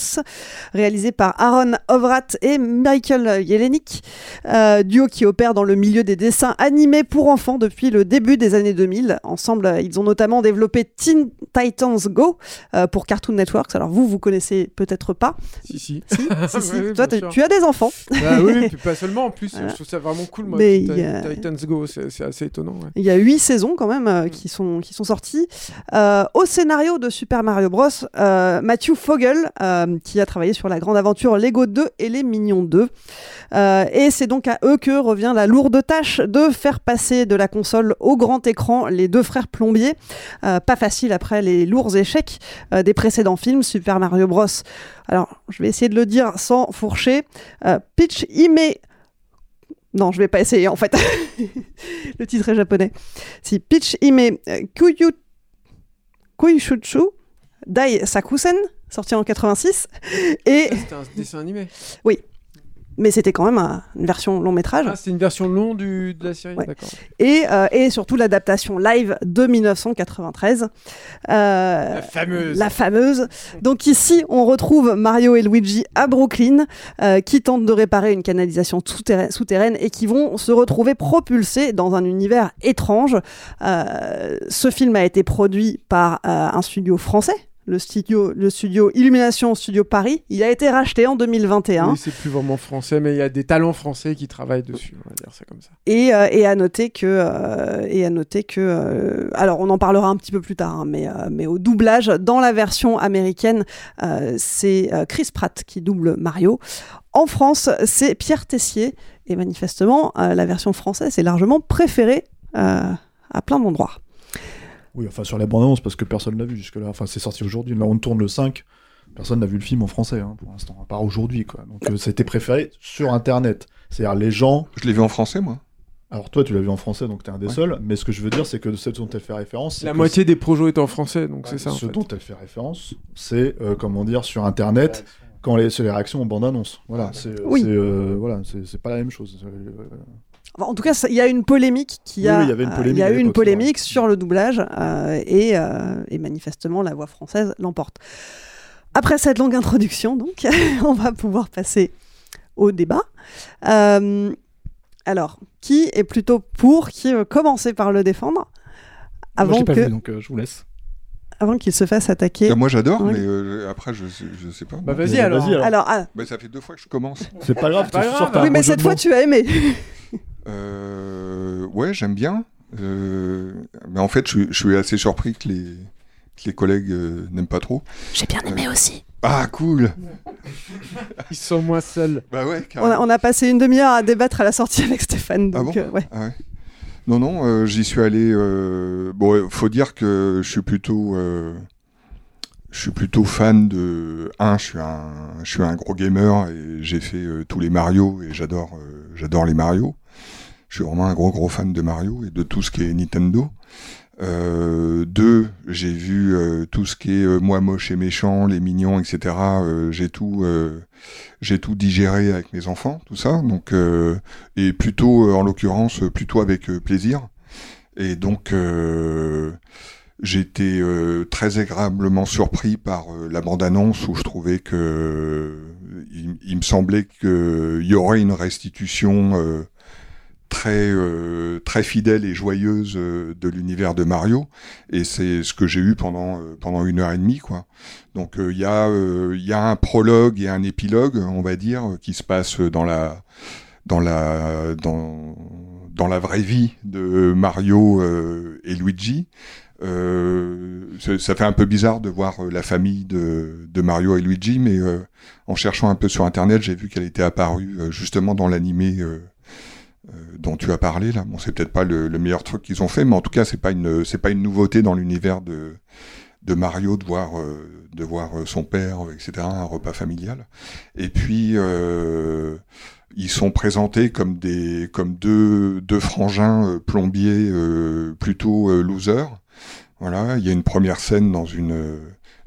réalisé par Aaron Ovrath et Michael Jelenic, euh, duo qui opère dans le milieu des dessins animés pour enfants depuis le début des années 2000. Ensemble, ils ont notamment développé Teen Titans Go euh, pour Cartoon Network. Alors vous, vous connaissez peut-être pas. Si, si. Si, si, si. Oui, oui, Toi, tu- as des enfants. Bah oui, puis pas seulement en plus. Voilà. Je trouve ça vraiment cool, moi. Mais Teen il y a- Titans Go, c'est assez étonnant. ouais. Il y a huit saisons quand même euh, qui, sont, qui sont sorties. Euh, au scénario de Super Mario Bros, euh, Matthew Fogel, euh, qui a travaillé sur la grande aventure Lego 2 et les Minions 2. Euh, et c'est donc à eux que revient la lourde tâche de faire passer de la console au grand écran les deux frères plombiers. Pas facile après les lourds échecs des précédents films Super Mario Bros. Alors, je vais essayer de le dire sans fourcher. Peach Ime non, je vais pas essayer en fait. le titre est japonais. Si Peach Ime euh, Kuyu... Kuishuchu Dai Sakusen, sorti en 86. Et... C'était un dessin animé. Oui. Mais c'était quand même un- une version long métrage. Ah, c'est une version longue du, de la série, Ouais. d'accord. Et, euh, et surtout l'adaptation live de 1993. Euh, La fameuse. La fameuse. Donc ici, on retrouve Mario et Luigi à Brooklyn, euh, qui tentent de réparer une canalisation souterraine, souterraine et qui vont se retrouver propulsés dans un univers étrange. Ce film a été produit par un studio français. Le studio, le studio Illumination Studio Paris, il a été racheté en 2021. Oui, c'est plus vraiment français, mais il y a des talents français qui travaillent dessus, on va dire ça comme ça. Et, euh, et à noter que, euh, et à noter que euh, alors on en parlera un petit peu plus tard, hein, mais, euh, mais au doublage, dans la version américaine, euh, c'est euh, Chris Pratt qui double Mario. En France, c'est Pierre Tessier. Et manifestement, euh, la version française est largement préférée euh, à plein d'endroits. Oui, enfin sur la bande-annonce, parce que personne l'a vu jusque-là. Enfin, c'est sorti aujourd'hui. Là, on tourne le 5. Personne n'a vu le film en français, hein, pour l'instant, à part aujourd'hui, quoi. Donc, euh, ça a été préféré sur Internet. C'est-à-dire, les gens. Je l'ai vu en français, moi. Alors, toi, tu l'as vu en français, donc t'es un des Ouais. seuls. Mais ce que je veux dire, c'est que ce dont elle fait référence. c'est La moitié des projets est en français, donc c'est ça. en Ce fait. dont elle fait référence, c'est, euh, comment dire, sur Internet, quand les, c'est les réactions aux bandes annonces. Voilà, c'est Oui. c'est, euh, voilà, c'est c'est pas la même chose. En tout cas, il y a une polémique qui a, oui, il y avait une polémique il y a à eu une c'est polémique sur le doublage euh, et, euh, et manifestement la voix française l'emporte. Après cette longue introduction, donc, on va pouvoir passer au débat. Euh, alors, qui est plutôt pour Qui veut commencer par le défendre Moi, avant j'ai pas que, vu, donc euh, je vous laisse. avant qu'il se fasse attaquer. Euh, moi j'adore, Oui. mais euh, après je, sais- je sais pas. Bah vas-y alors. vas-y, alors. Alors, ah, Bah, ça fait deux fois que je commence. C'est pas grave, Pas sors ta oui, mais cette fois tu as aimé. Euh, ouais, j'aime bien. Euh, mais en fait, je, suis- je suis assez surpris que les, que les collègues euh, n'aiment pas trop. J'ai bien aimé aussi. Ah, cool Ils sont moins seuls. Bah ouais, On a, on a passé une demi-heure à débattre à la sortie avec Stéphane. Ah bon? euh, ouais. Ah ouais. Non, non, euh, j'y suis allé. euh, Bon, faut dire que je suis plutôt. euh, Je suis plutôt fan de. Un, je suis un, je suis un gros gamer et j'ai fait euh, tous les Mario et j'adore, euh, j'adore les Mario. Je suis vraiment un gros gros fan de Mario et de tout ce qui est Nintendo. Euh, deux, j'ai vu euh, tout ce qui est euh, moi moche et méchant, les mignons, etc. Euh, j'ai tout, euh, j'ai tout digéré avec mes enfants, tout ça. Donc euh, et plutôt, en l'occurrence, plutôt avec plaisir. Et donc, j'étais très agréablement surpris par la bande-annonce où je trouvais que il, me semblait qu'il y aurait une restitution très euh, très fidèle et joyeuse euh, de l'univers de Mario. Et c'est ce que j'ai eu pendant euh, pendant une heure et demie, quoi. Donc euh, il y a il y a un prologue et un épilogue, on va dire, qui se passe dans la dans la dans dans la vraie vie de Mario et Luigi. Ça ça fait un peu bizarre de voir la famille de, de Mario et Luigi, mais en cherchant un peu sur internet, j'ai vu qu'elle était apparue justement dans l'animé dont tu as parlé là. Bon, c'est peut-être pas le, le meilleur truc qu'ils ont fait, mais en tout cas, c'est pas une c'est pas une nouveauté dans l'univers de de Mario de voir euh, de voir euh, son père, etc. Un repas familial. Et puis euh, ils sont présentés comme des comme deux deux frangins euh, plombiers euh, plutôt euh, losers. Voilà, il y a une première scène dans une euh,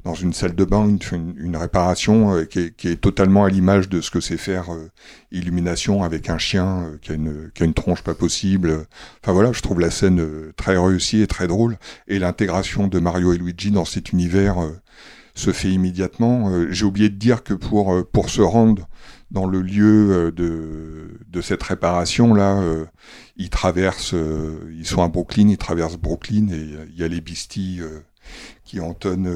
dans une salle de bain, une, une, réparation euh, qui, est, qui, est, totalement à l'image de ce que c'est faire euh, Illumination avec un chien euh, qui, a une, qui a une tronche pas possible. Enfin voilà, je trouve la scène très réussie et très drôle. Et l'intégration de Mario et Luigi dans cet univers se fait immédiatement. J'ai oublié de dire que pour, pour se rendre dans le lieu de, de cette réparation là, euh, ils traversent, euh, ils sont à Brooklyn, ils traversent Brooklyn et il y a les Beasties euh, qui entonnent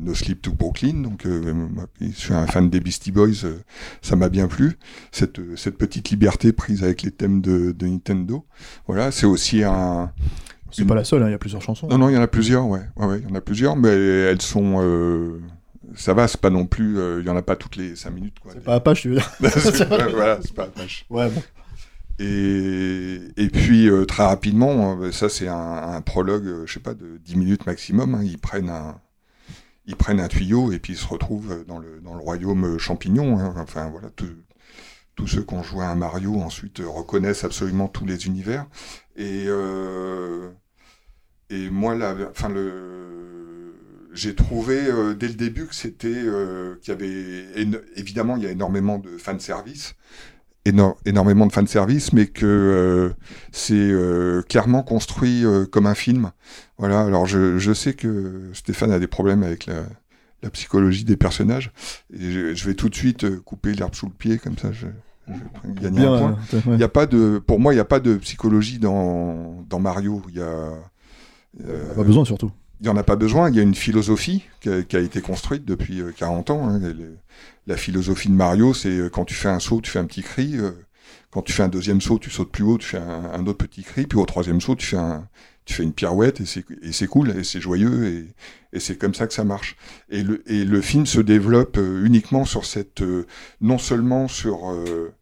No Sleep to Brooklyn. Donc, je suis un fan des Beastie Boys, ça m'a bien plu cette cette petite liberté prise avec les thèmes de, de Nintendo. Voilà, c'est aussi un c'est pas la seule, hein, il y a plusieurs chansons. Non, non, il y en a plusieurs, ouais. ouais, ouais il y en a plusieurs, mais elles sont, euh, ça va, c'est pas non plus, il euh, y en a pas toutes les 5 minutes. quoi. C'est pas Apache, tu veux dire Voilà, c'est pas Apache. Ouais, bon. Et, puis euh, très rapidement, euh, ça c'est un, prologue, euh, je sais pas, de 10 minutes maximum. Hein, ils prennent un, ils prennent un tuyau et puis ils se retrouvent dans le dans le royaume champignon. Hein, enfin voilà, tous ceux qui ont joué à Mario ensuite reconnaissent absolument tous les univers. Et et moi là, enfin le j'ai trouvé euh, dès le début que c'était euh, qu'il y avait évidemment il y a énormément de fan service éno énormément de fan service mais que euh, c'est clairement construit comme un film voilà alors je, je, sais que Stéphane a des problèmes avec la, la psychologie des personnages et je, je, vais tout de suite couper l'herbe sous le pied comme ça je, je gagner un point. Il y a pas de, pour moi, il n'y a pas de psychologie dans, dans Mario. Il y a. Euh, pas besoin surtout il n'y en a pas besoin. Il y a une philosophie qui a, été construite depuis 40 ans. Hein. La philosophie de Mario, c'est quand tu fais un saut, tu fais un petit cri. Quand tu fais un deuxième saut, tu sautes plus haut, tu fais un, autre petit cri. Puis au troisième saut, tu fais, une pirouette et c'est cool et c'est joyeux et, c'est comme ça que ça marche. Et le, film se développe uniquement sur cette, non seulement sur euh,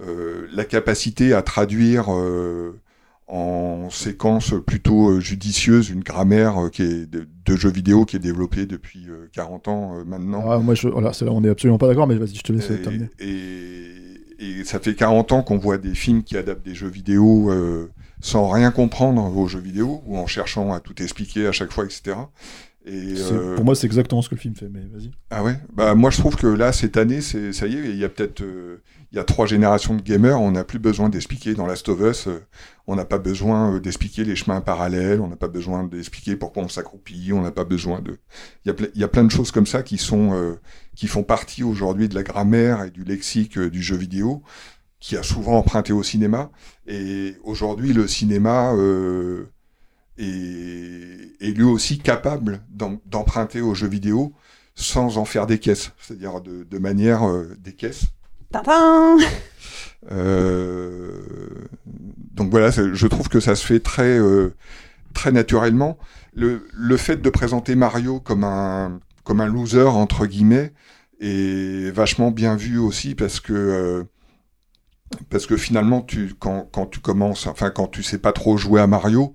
euh, la capacité à traduire euh, en séquence plutôt judicieuse, une grammaire qui est de, de jeux vidéo qui est développée depuis 40 ans maintenant. Ah, moi, je, c'est là on est absolument pas d'accord, mais vas-y, je te laisse et, terminer. Et, et, ça fait 40 ans qu'on voit des films qui adaptent des jeux vidéo euh, sans rien comprendre aux jeux vidéo ou en cherchant à tout expliquer à chaque fois, etc. Et euh... Pour moi, c'est exactement ce que le film fait, mais vas-y. Ah ouais? Bah moi, je trouve que là, cette année, c'est ça y est, il y a peut-être euh, il y a trois générations de gamers, on n'a plus besoin d'expliquer dans Last of Us, euh, on n'a pas besoin d'expliquer les chemins parallèles, on n'a pas besoin d'expliquer pourquoi on s'accroupit, on n'a pas besoin de... Il y, a il y a plein de choses comme ça qui sont qui font partie aujourd'hui de la grammaire et du lexique du jeu vidéo, qui a souvent emprunté au cinéma. Et aujourd'hui, le cinéma euh, est lui aussi capable d'emprunter au jeu vidéo sans en faire des caisses, c'est-à-dire de, de manière des caisses. Euh, donc voilà, je trouve que ça se fait très, euh, très naturellement. Le, le, fait de présenter Mario comme un, comme un loser, entre guillemets, est vachement bien vu aussi parce que, euh, parce que finalement, tu, quand, quand tu commences, enfin, quand tu sais pas trop jouer à Mario,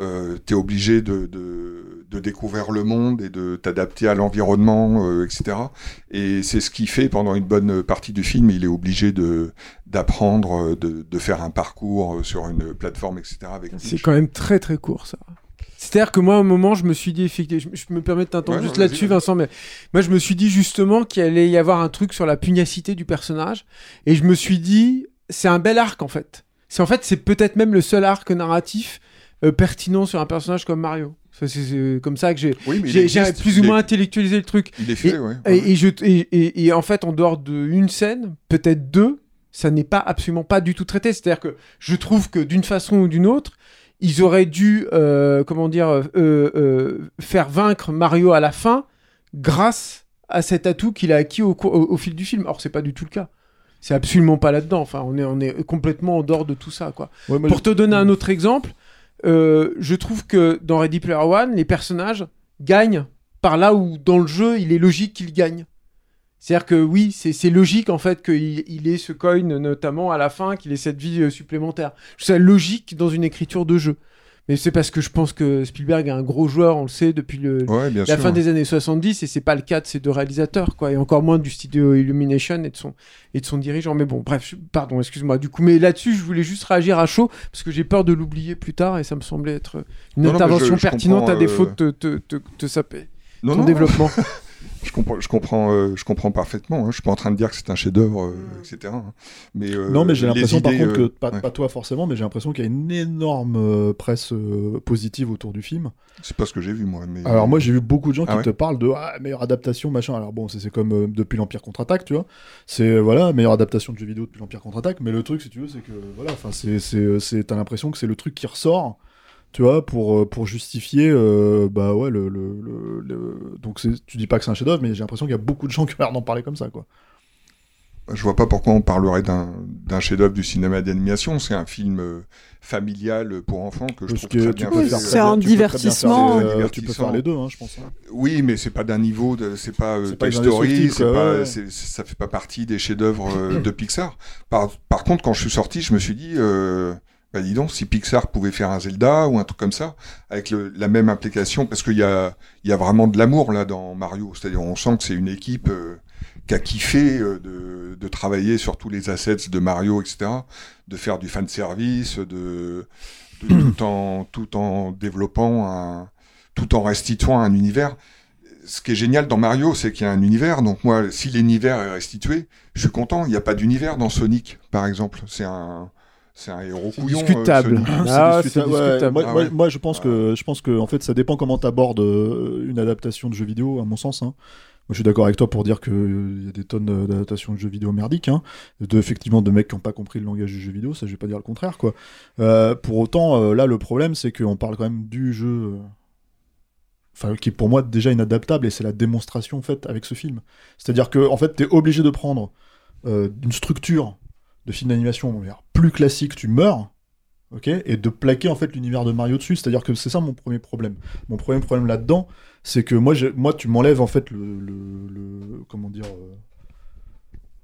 euh, tu es obligé de, de, de, découvrir le monde et de t'adapter à l'environnement, euh, etc. Et c'est ce qu'il fait pendant une bonne partie du film. Il est obligé de d'apprendre, de, de faire un parcours sur une plateforme, etc. C'est quand même très très court ça. C'est-à-dire que moi, à un moment, je me suis dit, je, me permets de t'entendre ouais, juste là-dessus, Vincent, mais moi, je me suis dit justement qu'il allait y avoir un truc sur la pugnacité du personnage. Et je me suis dit, c'est un bel arc, en fait. C'est en fait, c'est peut-être même le seul arc narratif euh, pertinent sur un personnage comme Mario. C'est comme ça que j'ai oui, plus ou moins est... intellectualisé le truc. Il est fait, et, ouais, ouais. Et, et, je, et, et, en fait, en dehors d'une scène, peut-être deux, ça n'est pas absolument pas du tout traité. C'est-à-dire que je trouve que d'une façon ou d'une autre, ils auraient dû, euh, comment dire, euh, euh, faire vaincre Mario à la fin grâce à cet atout qu'il a acquis au, au, au, fil du film. Or, c'est pas du tout le cas. C'est absolument pas là-dedans. Enfin, on est, on est complètement en dehors de tout ça, quoi. Ouais, Pour te donner un autre exemple, euh, je trouve que dans Ready Player One, les personnages gagnent par là où dans le jeu, il est logique qu'ils gagnent. C'est-à-dire que oui, c'est logique en fait qu'il il ait ce coin notamment à la fin, qu'il ait cette vie euh, supplémentaire. C'est logique dans une écriture de jeu. Mais c'est parce que je pense que Spielberg est un gros joueur, on le sait, depuis le, ouais, la sûr, fin des années 70, et c'est pas le cas de ces deux réalisateurs, quoi, et encore moins du studio Illumination et de son, et de son dirigeant. Mais bon, bref, pardon, excuse-moi. Du coup, mais là-dessus, je voulais juste réagir à chaud, parce que j'ai peur de l'oublier plus tard, et ça me semblait être une non, intervention non, je, je pertinente à euh... défaut de te, saper. Non, ton non. développement. je comprends, je comprends, euh, je comprends parfaitement. Hein. Je suis pas en train de dire que c'est un chef-d'œuvre, euh, etc. hein. Mais euh, non, mais j'ai l'impression par contre que, pas, ouais. pas toi forcément, mais j'ai l'impression qu'il y a une énorme euh, presse euh, positive autour du film. c'est pas ce que j'ai vu moi. Mais Alors moi j'ai vu beaucoup de gens Ah qui ouais te parlent de ah, meilleure adaptation machin. Alors bon c'est comme euh, depuis l'Empire contre-attaque tu vois. C'est voilà meilleure adaptation de jeu vidéo depuis l'Empire contre-attaque. Mais le truc si tu veux c'est que voilà enfin c'est c'est c'est t'as l'impression que c'est le truc qui ressort tu vois pour euh, pour justifier euh, bah ouais le, le, le- le- donc c'est- tu dis pas que c'est un chef-d'œuvre mais j'ai l'impression qu'il y a beaucoup de gens qui ont l'air d'en parler comme ça quoi. Je vois pas pourquoi on parlerait d'un d'un chef-d'œuvre du cinéma d'animation. C'est un film euh, familial pour enfants que je Parce trouve que très tu bien peux fait. faire C'est un divertissement. euh, tu peux faire les deux hein, je pense. hein. Oui, mais c'est pas d'un niveau de, c'est pas, euh, C'est pas Toy Story, c'est pas, ouais. c'est- ça fait pas partie des chefs-d'œuvre euh, de Pixar. Par, par contre, quand je suis sorti, je me suis dit, euh, bah dis donc, si Pixar pouvait faire un Zelda ou un truc comme ça, avec le- la même implication, parce qu'il y a, y a vraiment de l'amour là dans Mario. C'est-à-dire, on sent que c'est une équipe euh, qui a kiffé euh, de, de travailler sur tous les assets de Mario, etc., de faire du fan service, de, de- tout en tout en développant un, tout en restituant un univers ce qui est génial dans Mario, c'est qu'il y a un univers. Donc moi, si l'univers est restitué, je suis content. Il n'y a pas d'univers dans Sonic, par exemple. C'est un, c'est un héros couillon. euh, discutable. Ah. Ouais, moi, Ah moi- ouais. moi, je pense que je pense que en fait ça dépend comment t'abordes euh, une adaptation de jeu vidéo à mon sens. hein. Moi, je suis d'accord avec toi pour dire qu'il y a des tonnes euh, d'adaptations de jeux vidéo merdiques, hein, de, effectivement de mecs qui n'ont pas compris le langage du jeu vidéo, ça je vais pas dire le contraire quoi. Euh, pour autant, euh, là le problème c'est qu'on parle quand même du jeu, euh, enfin qui est pour moi déjà inadaptable et c'est la démonstration en fait avec ce film. C'est-à-dire que en fait t'es obligé de prendre euh, une structure de film d'animation on va dire, plus classique, tu meurs, ok, et de plaquer en fait l'univers de Mario dessus. C'est-à-dire que c'est ça mon premier problème. Mon premier problème là-dedans, c'est que moi, moi, tu m'enlèves en fait le, le, le- comment dire. euh,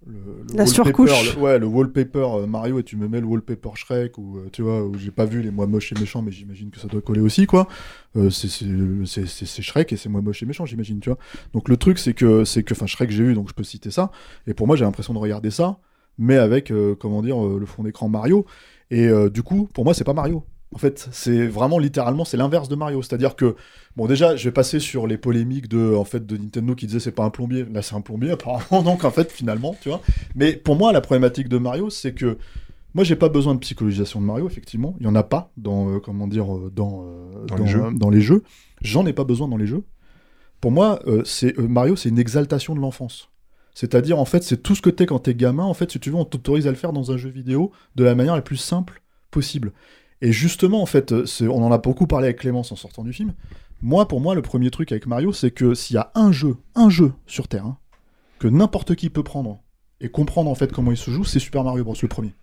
le, le La surcouche. le- ouais, le wallpaper euh, Mario et tu me mets le wallpaper Shrek ou euh, tu vois où j'ai pas vu les moi moches et méchants mais j'imagine que ça doit coller aussi quoi. Euh, c'est c'est c'est- c'est- c'est Shrek et c'est moi moche et méchant j'imagine tu vois. Donc le truc c'est que c'est que enfin Shrek j'ai vu donc je peux citer ça et pour moi j'ai l'impression de regarder ça mais avec euh, comment dire euh, le fond d'écran Mario et euh, du coup pour moi c'est pas Mario. En fait, c'est vraiment littéralement c'est l'inverse de Mario, c'est-à-dire que bon déjà, je vais passer sur les polémiques de en fait de Nintendo qui disait c'est pas un plombier, là c'est un plombier apparemment donc en fait finalement, tu vois. Mais pour moi la problématique de Mario, c'est que moi j'ai pas besoin de psychologisation de Mario effectivement, il y en a pas dans euh, comment dire dans euh, Dans les jeux. dans les jeux. J'en ai pas besoin dans les jeux. Pour moi, euh, c'est Mario, c'est une exaltation de l'enfance. C'est-à-dire, en fait, c'est tout ce que t'es quand t'es gamin. En fait, si tu veux, on t'autorise à le faire dans un jeu vidéo de la manière la plus simple possible. Et justement, en fait, on en a beaucoup parlé avec Clémence en sortant du film. Moi, pour moi, le premier truc avec Mario, c'est que s'il y a un jeu, un jeu sur Terre, hein, que n'importe qui peut prendre et comprendre en fait comment il se joue, c'est Super Mario Bros. le premier.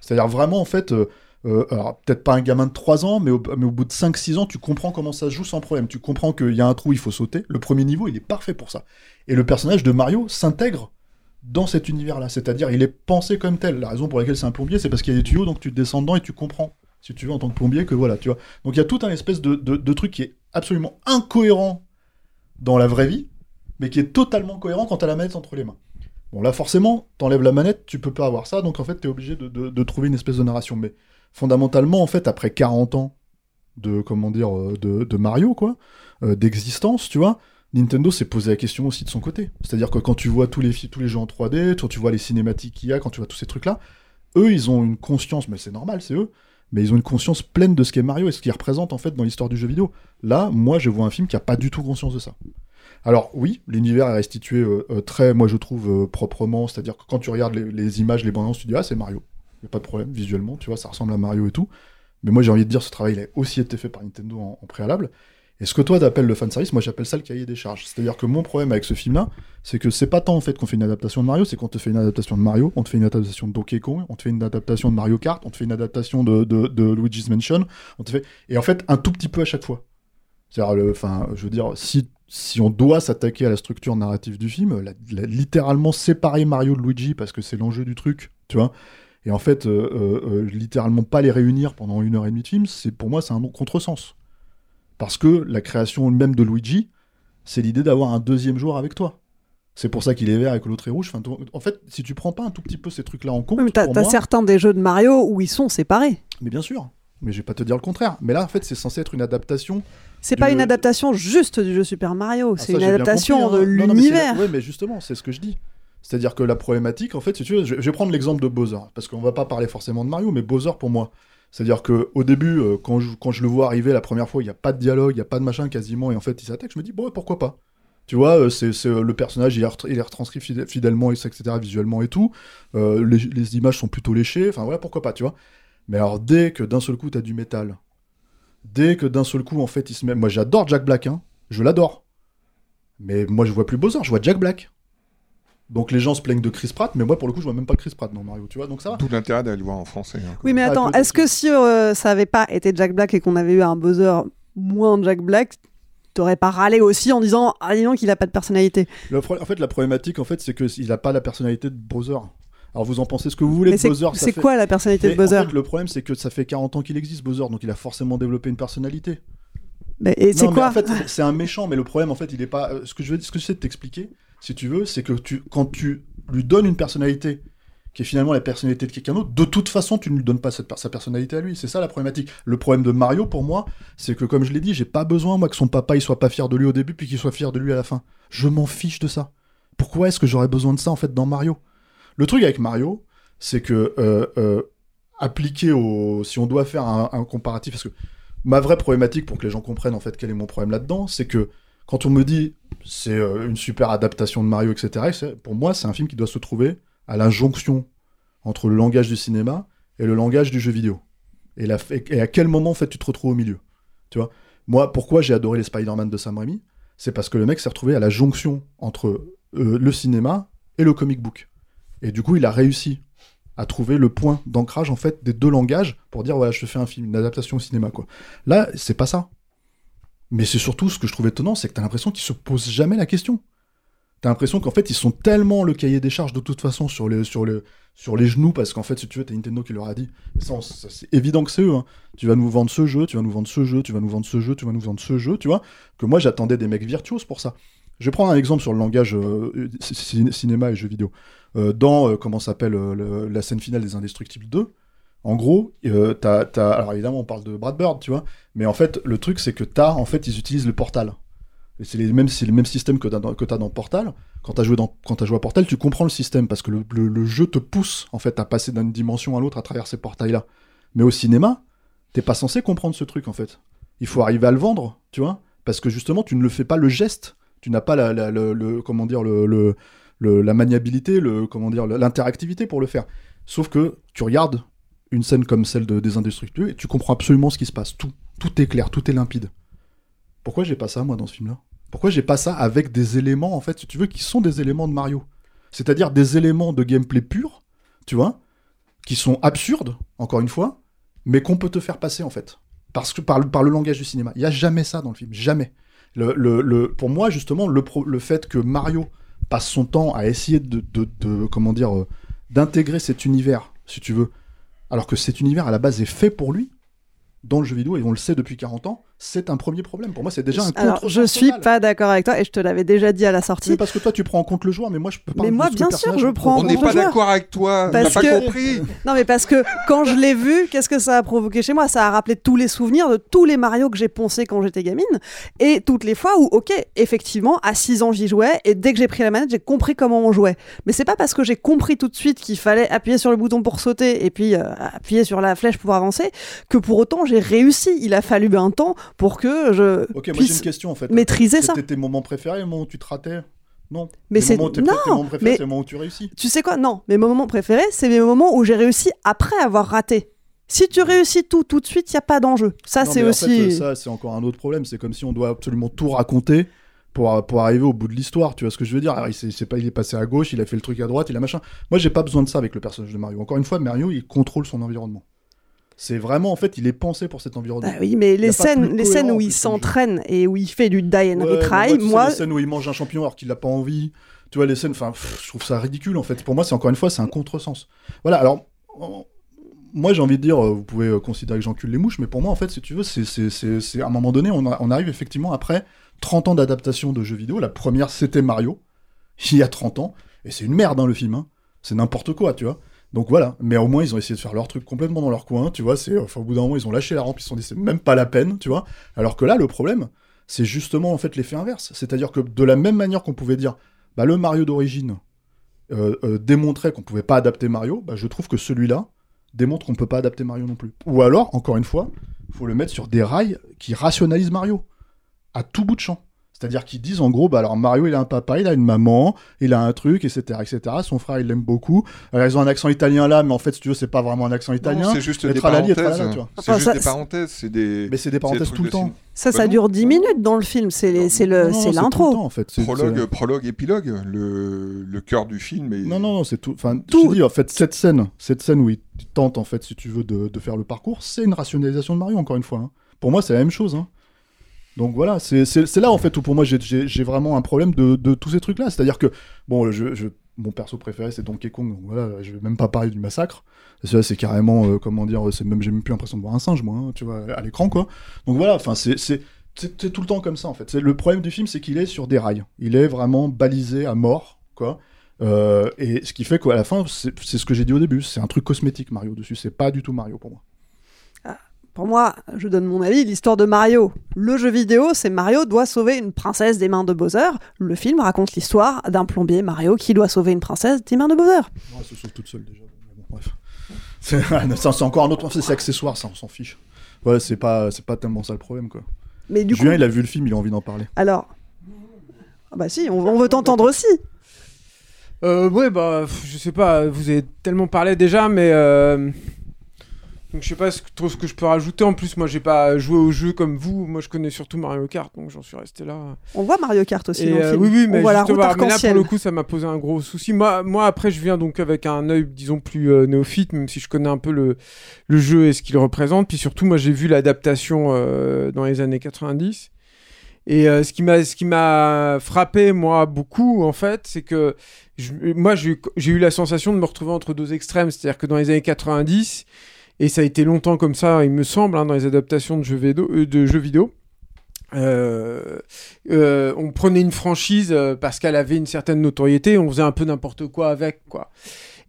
C'est-à-dire vraiment, en fait, euh, euh, alors peut-être pas un gamin de 3 ans, mais au, bout de 5-6 ans, tu comprends comment ça se joue sans problème. Tu comprends qu'il y a un trou, il faut sauter. Le premier niveau, il est parfait pour ça. Et le personnage de Mario s'intègre dans cet univers-là. C'est-à-dire, il est pensé comme tel. La raison pour laquelle c'est un plombier, c'est parce qu'il y a des tuyaux, donc tu descends dedans et tu comprends, si tu veux, en tant que plombier, que voilà, tu vois. Donc il y a tout un espèce de, truc qui est absolument incohérent dans la vraie vie, mais qui est totalement cohérent quand t'as la manette entre les mains. Bon, là, forcément, t'enlèves la manette, tu peux pas avoir ça, donc en fait, t'es obligé de, de, de trouver une espèce de narration. Mais fondamentalement, en fait, après 40 ans de, comment dire, euh, de, Mario, quoi, euh, d'existence, tu vois, Nintendo s'est posé la question aussi de son côté. C'est-à-dire que quand tu vois tous les, tous les jeux en 3D, quand tu vois les cinématiques qu'il y a, quand tu vois tous ces trucs-là, eux, ils ont une conscience, mais c'est normal, c'est eux, mais ils ont une conscience pleine de ce qu'est Mario et ce qu'il représente en fait dans l'histoire du jeu vidéo. Là, moi, je vois un film qui a pas du tout conscience de ça. Alors oui, l'univers est restitué euh, très, moi je trouve, proprement, c'est-à-dire que quand tu regardes les, les images, les bandes annonces, tu dis ah c'est Mario. Il a pas de problème visuellement, tu vois, ça ressemble à Mario et tout. Mais moi j'ai envie de dire ce travail il a aussi été fait par Nintendo en, préalable. Et ce que toi t'appelles le fanservice, moi j'appelle ça le cahier des charges. C'est-à-dire que mon problème avec ce film-là, c'est que c'est pas tant en fait qu'on fait une adaptation de Mario, c'est qu'on te fait une adaptation de Mario, on te fait une adaptation de Donkey Kong, on te fait une adaptation de Mario Kart, on te fait une adaptation de, de, Luigi's Mansion, on te fait et en fait un tout petit peu à chaque fois. C'est-à-dire, je veux dire, si si on doit s'attaquer à la structure narrative du film, littéralement séparer Mario de Luigi parce que c'est l'enjeu du truc, tu vois. Et en fait, euh, euh, euh, littéralement pas les réunir pendant une heure et demie de film, c'est pour moi c'est un contresens. Parce que la création même de Luigi, c'est l'idée d'avoir un deuxième joueur avec toi. C'est pour ça qu'il est vert et que l'autre est rouge. Enfin, en fait, si tu prends pas un tout petit peu ces trucs-là en compte, Oui, mais t'as moi- certains des jeux de Mario où ils sont séparés. mais bien sûr. Mais je vais pas te dire le contraire. Mais là, en fait, c'est censé être une adaptation. C'est du- pas une adaptation juste du jeu Super Mario, Ah, c'est une adaptation compris, hein. de l'univers. Ouais, mais justement, c'est ce que je dis. C'est-à-dire que la problématique, en fait, si tu veux, je vais prendre l'exemple de Bowser, parce qu'on va pas parler forcément de Mario, mais Bowser pour moi. C'est-à-dire que au début, euh, quand, je, le vois arriver la première fois, il y a pas de dialogue, il y a pas de machin quasiment, et en fait, il s'attaque, je me dis, bon, pourquoi pas tu vois, euh, c'est euh, le personnage, il est, retranscrit fidè- fidèlement, etc., visuellement et tout. Les, les images sont plutôt léchées. Enfin, voilà, pourquoi pas, tu vois. Mais alors, dès que d'un seul coup, t'as du métal, dès que d'un seul coup, en fait, il se met. Moi, j'adore Jack Black, hein. Je l'adore. Mais moi, je vois plus Bowser, je vois Jack Black. Donc les gens se plaignent de Chris Pratt, mais moi, pour le coup, je vois même pas Chris Pratt dans Mario, tu vois. Donc ça va. Tout l'intérêt d'aller le voir en français. hein. Oui, mais Ah, attends, est-ce que si euh, ça avait pas été Jack Black et qu'on avait eu un buzzer moins Jack Black, t'aurais pas râlé aussi en disant Ah, dis donc, il a pas de personnalité Le pro- En fait, la problématique, en fait, c'est qu'il a pas la personnalité de Bowser. Alors vous en pensez ce que vous voulez Mais de c'est Bowser. c'est fait- quoi la personnalité Mais de Bowser en fait, Le problème, c'est que ça fait 40 ans qu'il existe, Bowser, donc il a forcément développé une personnalité. Mais- Et c'est Non, quoi En fait, c'est un méchant, mais le problème, en fait, il est pas. euh, Ce que je veux, ce que j'essaie de t'expliquer, si tu veux, c'est que tu, quand tu lui donnes une personnalité qui est finalement la personnalité de quelqu'un d'autre, de toute façon, tu ne lui donnes pas cette, sa personnalité à lui. C'est ça la problématique. Le problème de Mario, pour moi, c'est que, comme je l'ai dit, j'ai pas besoin, moi, que son papa, il soit pas fier de lui au début, puis qu'il soit fier de lui à la fin. Je m'en fiche de ça. Pourquoi est-ce que j'aurais besoin de ça, en fait, dans Mario? Le truc avec Mario, c'est que, euh, euh, appliqué au. Si on doit faire un, un comparatif, parce que ma vraie problématique, pour que les gens comprennent, en fait, quel est mon problème là-dedans, c'est que quand on me dit c'est euh, une super adaptation de Mario, etc., pour moi, c'est un film qui doit se trouver à la jonction entre le langage du cinéma et le langage du jeu vidéo. Et, à quel moment, en fait, tu te retrouves au milieu Tu Moi, pourquoi j'ai adoré les Spider-Man de Sam Raimi? C'est parce que le mec s'est retrouvé à la jonction entre euh, le cinéma et le comic book. Et du coup, il a réussi à trouver le point d'ancrage, en fait, des deux langages pour dire, voilà, je fais un film, une adaptation au cinéma, quoi. Là, c'est pas ça. Mais c'est surtout ce que je trouve étonnant, c'est que t'as l'impression qu'ils se posent jamais la question. T'as l'impression qu'en fait, ils sont tellement le cahier des charges de toute façon sur les, genoux, parce qu'en fait, si tu veux, t'as Nintendo qui leur a dit, c'est évident que c'est eux, hein. tu vas nous vendre ce jeu, tu vas nous vendre ce jeu, tu vas nous vendre ce jeu, tu vas nous vendre ce jeu, tu vois, que moi j'attendais des mecs virtuoses pour ça. Je vais prendre un exemple sur le langage euh, cinéma et jeux vidéo. Euh, dans, euh, comment s'appelle, le- la scène finale des Indestructibles 2, en gros, euh, alors évidemment, on parle de Brad Bird, tu vois, mais en fait, le truc, c'est que t'as, en fait, ils utilisent le Portal. C'est, le même système que t'as dans, dans Portal. Quand t'as joué, joué à Portal, tu comprends le système, parce que le, jeu te pousse, en fait, à passer d'une dimension à l'autre à travers ces portails-là. Mais au cinéma, t'es pas censé comprendre ce truc, en fait. Il faut arriver à le vendre, tu vois, parce que justement, tu ne le fais pas le geste. Tu n'as pas la, comment dire, la maniabilité, l'interactivité pour le faire. Sauf que tu regardes une scène comme celle de, des Indestructibles et tu comprends absolument ce qui se passe. Tout, tout est clair, tout est limpide. Pourquoi j'ai pas ça, moi, dans ce film-là? Pourquoi j'ai pas ça avec des éléments, en fait, si tu veux, qui sont des éléments de Mario? C'est-à-dire des éléments de gameplay pur, tu vois, qui sont absurdes, encore une fois, mais qu'on peut te faire passer, en fait. Parce que par, le- langage du cinéma. Il y a jamais ça dans le film, jamais. Le, le- pour moi, justement, le, fait que Mario passe son temps à essayer de, de- de- comment dire, euh, d'intégrer cet univers, si tu veux, alors que cet univers à la base est fait pour lui, dans le jeu vidéo, et on le sait depuis 40 ans, c'est un premier problème. Pour moi, c'est déjà un Alors, contre je suis pas d'accord avec toi et je te l'avais déjà dit à la sortie. Oui, parce que toi, tu prends en compte le joueur, mais moi, je peux pas. Mais moi, bien sûr, je prends en On n'est pas d'accord avec toi, Parce pas que- compris. Non, mais parce que quand je l'ai vu, qu'est-ce que ça a provoqué chez moi? Ça a rappelé tous les souvenirs de tous les Mario que j'ai poncé quand j'étais gamine. Et toutes les fois où, ok, effectivement, à 6 ans, j'y jouais. Et dès que j'ai pris la manette, j'ai compris comment on jouait. Mais c'est pas parce que j'ai compris tout de suite qu'il fallait appuyer sur le bouton pour sauter et puis euh, appuyer sur la flèche pour avancer que pour autant j'ai réussi. Il a fallu un temps pour que je Ok, moi, j'ai puisse une question en fait. maîtriser ça. C'était tes moments préférés, les moments où tu te ratais? Non. Mais c'est- non, préférés, mais- c'est les moments où tu réussis. Tu sais quoi? Non, mes moments préférés, c'est mes moments où j'ai réussi après avoir raté. Si tu réussis tout tout de suite, il y a pas d'enjeu. Ça, c'est aussi. fait, ça, c'est encore un autre problème. C'est comme si on doit absolument tout raconter pour, pour arriver au bout de l'histoire. Tu vois ce que je veux dire? Alors, il, c'est pas, il est passé à gauche, il a fait le truc à droite, il a machin. Moi, j'ai pas besoin de ça avec le personnage de Mario. Encore une fois, Mario, il contrôle son environnement. C'est vraiment, en fait, il est pensé pour cet environnement. Bah oui, mais les scènes, les scènes où il s'entraîne et où il fait du die and Ouais, retry, tu sais, moi, les scènes où il mange un champignon alors qu'il n'a pas envie, tu vois, les scènes, enfin, je trouve ça ridicule en fait. Pour moi, c'est encore une fois, c'est un contresens. Voilà, alors, moi j'ai envie de dire, euh, vous pouvez euh, considérer que j'encule les mouches, mais pour moi, en fait, si tu veux, c'est, c'est, c'est, c'est- à un moment donné, on, a- on arrive effectivement après 30 ans d'adaptation de jeux vidéo. La première, c'était Mario, il y a 30 ans, et c'est une merde, hein, le film, hein. c'est n'importe quoi, tu vois. Donc voilà, mais au moins ils ont essayé de faire leur truc complètement dans leur coin, tu vois. C'est au bout d'un moment ils ont lâché la rampe, ils se sont dit c'est même pas la peine, tu vois. Alors que là le problème, c'est justement en fait l'effet inverse, c'est-à-dire que de la même manière qu'on pouvait dire, bah le Mario d'origine euh, euh, démontrait qu'on pouvait pas adapter Mario, bah je trouve que celui-là démontre qu'on peut pas adapter Mario non plus. Ou alors encore une fois, faut le mettre sur des rails qui rationalisent Mario à tout bout de champ. C'est-à-dire qu'ils disent en gros, bah alors Mario il a un papa, il a une maman, il a un truc, etc., etc. Son frère il l'aime beaucoup. Alors, ils ont un accent italien là, mais en fait si tu veux c'est pas vraiment un accent italien. C'est juste des parenthèses. tralala, tu vois. C'est Enfin, juste ça- des parenthèses, c'est des. Mais c'est des parenthèses tout le temps. Ça, Bah ça non. dure 10 minutes dans le film. C'est l'intro. en fait. Prologue, prologue, épilogue, le, le cœur du film. Et... Non, non, non, c'est tout. Enfin, Tout. dis, en fait, cette scène, cette scène où il tente, en fait, si tu veux, de, de faire le parcours, c'est une rationalisation de Mario, encore une fois. hein. Pour moi, c'est la même chose. hein. Donc voilà, c'est là, en fait, où pour moi, j'ai- vraiment un problème de, tous ces trucs-là. C'est-à-dire que, bon, mon perso préféré, c'est Donkey Kong, donc voilà, je vais même pas parler du massacre. C'est carrément, euh, comment dire, même, j'ai même plus l'impression de voir un singe, moi, hein, tu vois, à l'écran, quoi. Donc voilà, enfin, c'est. tout le temps comme ça en fait. Le problème du film, c'est qu'il est sur des rails. Il est vraiment balisé à mort, quoi. Euh, et ce qui fait qu'à la fin, c'est ce que j'ai dit au début, c'est un truc cosmétique Mario dessus. C'est pas du tout Mario pour moi. Pour moi, je donne mon avis, l'histoire de Mario. Le jeu vidéo, c'est Mario doit sauver une princesse des mains de Bowser. Le film raconte l'histoire d'un plombier Mario qui doit sauver une princesse des mains de Bowser. Non, elle se sauve toute seule déjà. mais bon, bref. C'est encore un autre. C'est accessoire, ça, on s'en fiche. Ouais, c'est pas, c'est pas tellement ça le problème, quoi. Mais du Julien, coup, il a vu le film, il a envie d'en parler. alors. Ah bah si, on, on veut t'entendre aussi. Euh, ouais, bah, je sais pas, vous avez tellement parlé déjà, mais. euh, Donc, je sais pas ce trop ce que je peux rajouter. En plus, moi, j'ai pas joué au jeu comme vous. Moi, je connais surtout Mario Kart, donc j'en suis resté là. On voit Mario Kart aussi Et, dans le euh, film. oui, oui, mais, on voit la route justement, mais là, pour le coup, ça m'a posé un gros souci. Moi, moi, après, je viens donc avec un œil, disons, plus euh, néophyte, même si je connais un peu le, le jeu et ce qu'il représente. Puis surtout, moi, j'ai vu l'adaptation euh, dans les années 90. Et euh, ce qui m'a ce qui m'a frappé moi beaucoup en fait, c'est que je- moi j'ai eu- j'ai eu la sensation de me retrouver entre deux extrêmes, c'est-à-dire que dans les années 90 et ça a été longtemps comme ça, il me semble, hein, dans les adaptations de jeux vidéo, euh, vidéo. euh, euh, on prenait une franchise parce qu'elle avait une certaine notoriété, on faisait un peu n'importe quoi avec quoi.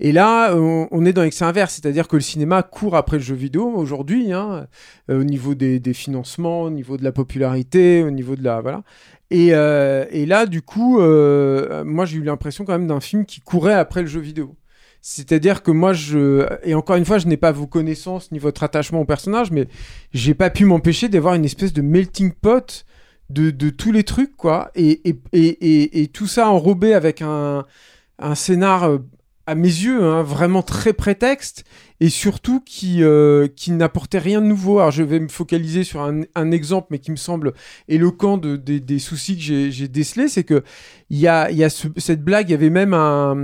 Et là, on, est dans l'excès inverse, c'est-à-dire que le cinéma court après le jeu vidéo aujourd'hui, hein, au niveau des, financements, au niveau de la popularité, au niveau de la voilà. Et, là, du coup, moi, j'ai eu l'impression quand même d'un film qui courait après le jeu vidéo. C'est-à-dire que moi, je et encore une fois, je n'ai pas vos connaissances ni votre attachement au personnage, mais j'ai pas pu m'empêcher d'avoir une espèce de melting pot de, tous les trucs, quoi. Et, tout ça enrobé avec un, un scénar, euh, à mes yeux, hein, vraiment très prétexte, et surtout qui, euh, qui n'apportait rien de nouveau. Alors je vais me focaliser sur un, exemple, mais qui me semble éloquent de, des- soucis que j'ai décelés, c'est que il y a, y a ce- cette blague, il y avait même un,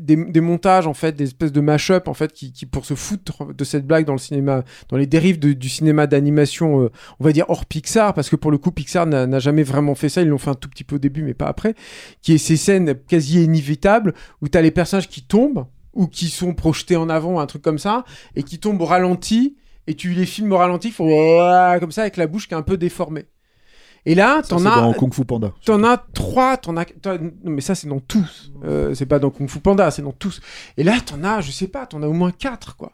des, des montages, en fait, des espèces de mash-up, en fait, qui, pour se foutre de cette blague dans le cinéma, dans les dérives du cinéma d'animation, euh, on va dire hors Pixar, parce que pour le coup, Pixar n'a jamais vraiment fait ça, ils l'ont fait un tout petit peu au début, mais pas après, qui est ces scènes quasi inévitables où tu as les personnages qui tombent, ou qui sont projetés en avant, un truc comme ça, et qui tombent au ralenti, et tu les filmes au ralenti, ils font comme ça, avec la bouche qui est un peu déformée. Et là, t'en as. dans Kung Fu Panda. T'en as trois, t'en as. t'en- Non, mais ça, c'est dans tous. Euh, c'est pas dans Kung Fu Panda, c'est dans tous. Et là, t'en as, je sais pas, t'en as au moins quatre, quoi.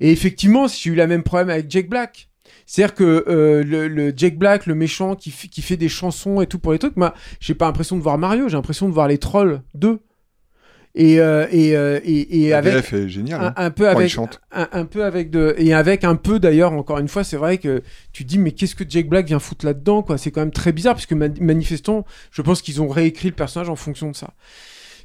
Et effectivement, j'ai eu la même problème avec Jack Black. C'est-à-dire que euh, le, le Jack Black, le méchant qui, qui fait des chansons et tout pour les trucs, moi, j'ai pas l'impression de voir Mario, j'ai l'impression de voir les trolls 2. Et, euh, et, euh, et, et avec est géniale. un, hein. un peu avec un, un peu avec de et avec un peu d'ailleurs encore une fois c'est vrai que tu dis mais qu'est-ce que Jack Black vient foutre là-dedans quoi? C'est quand même très bizarre puisque man- manifestant je pense qu'ils ont réécrit le personnage en fonction de ça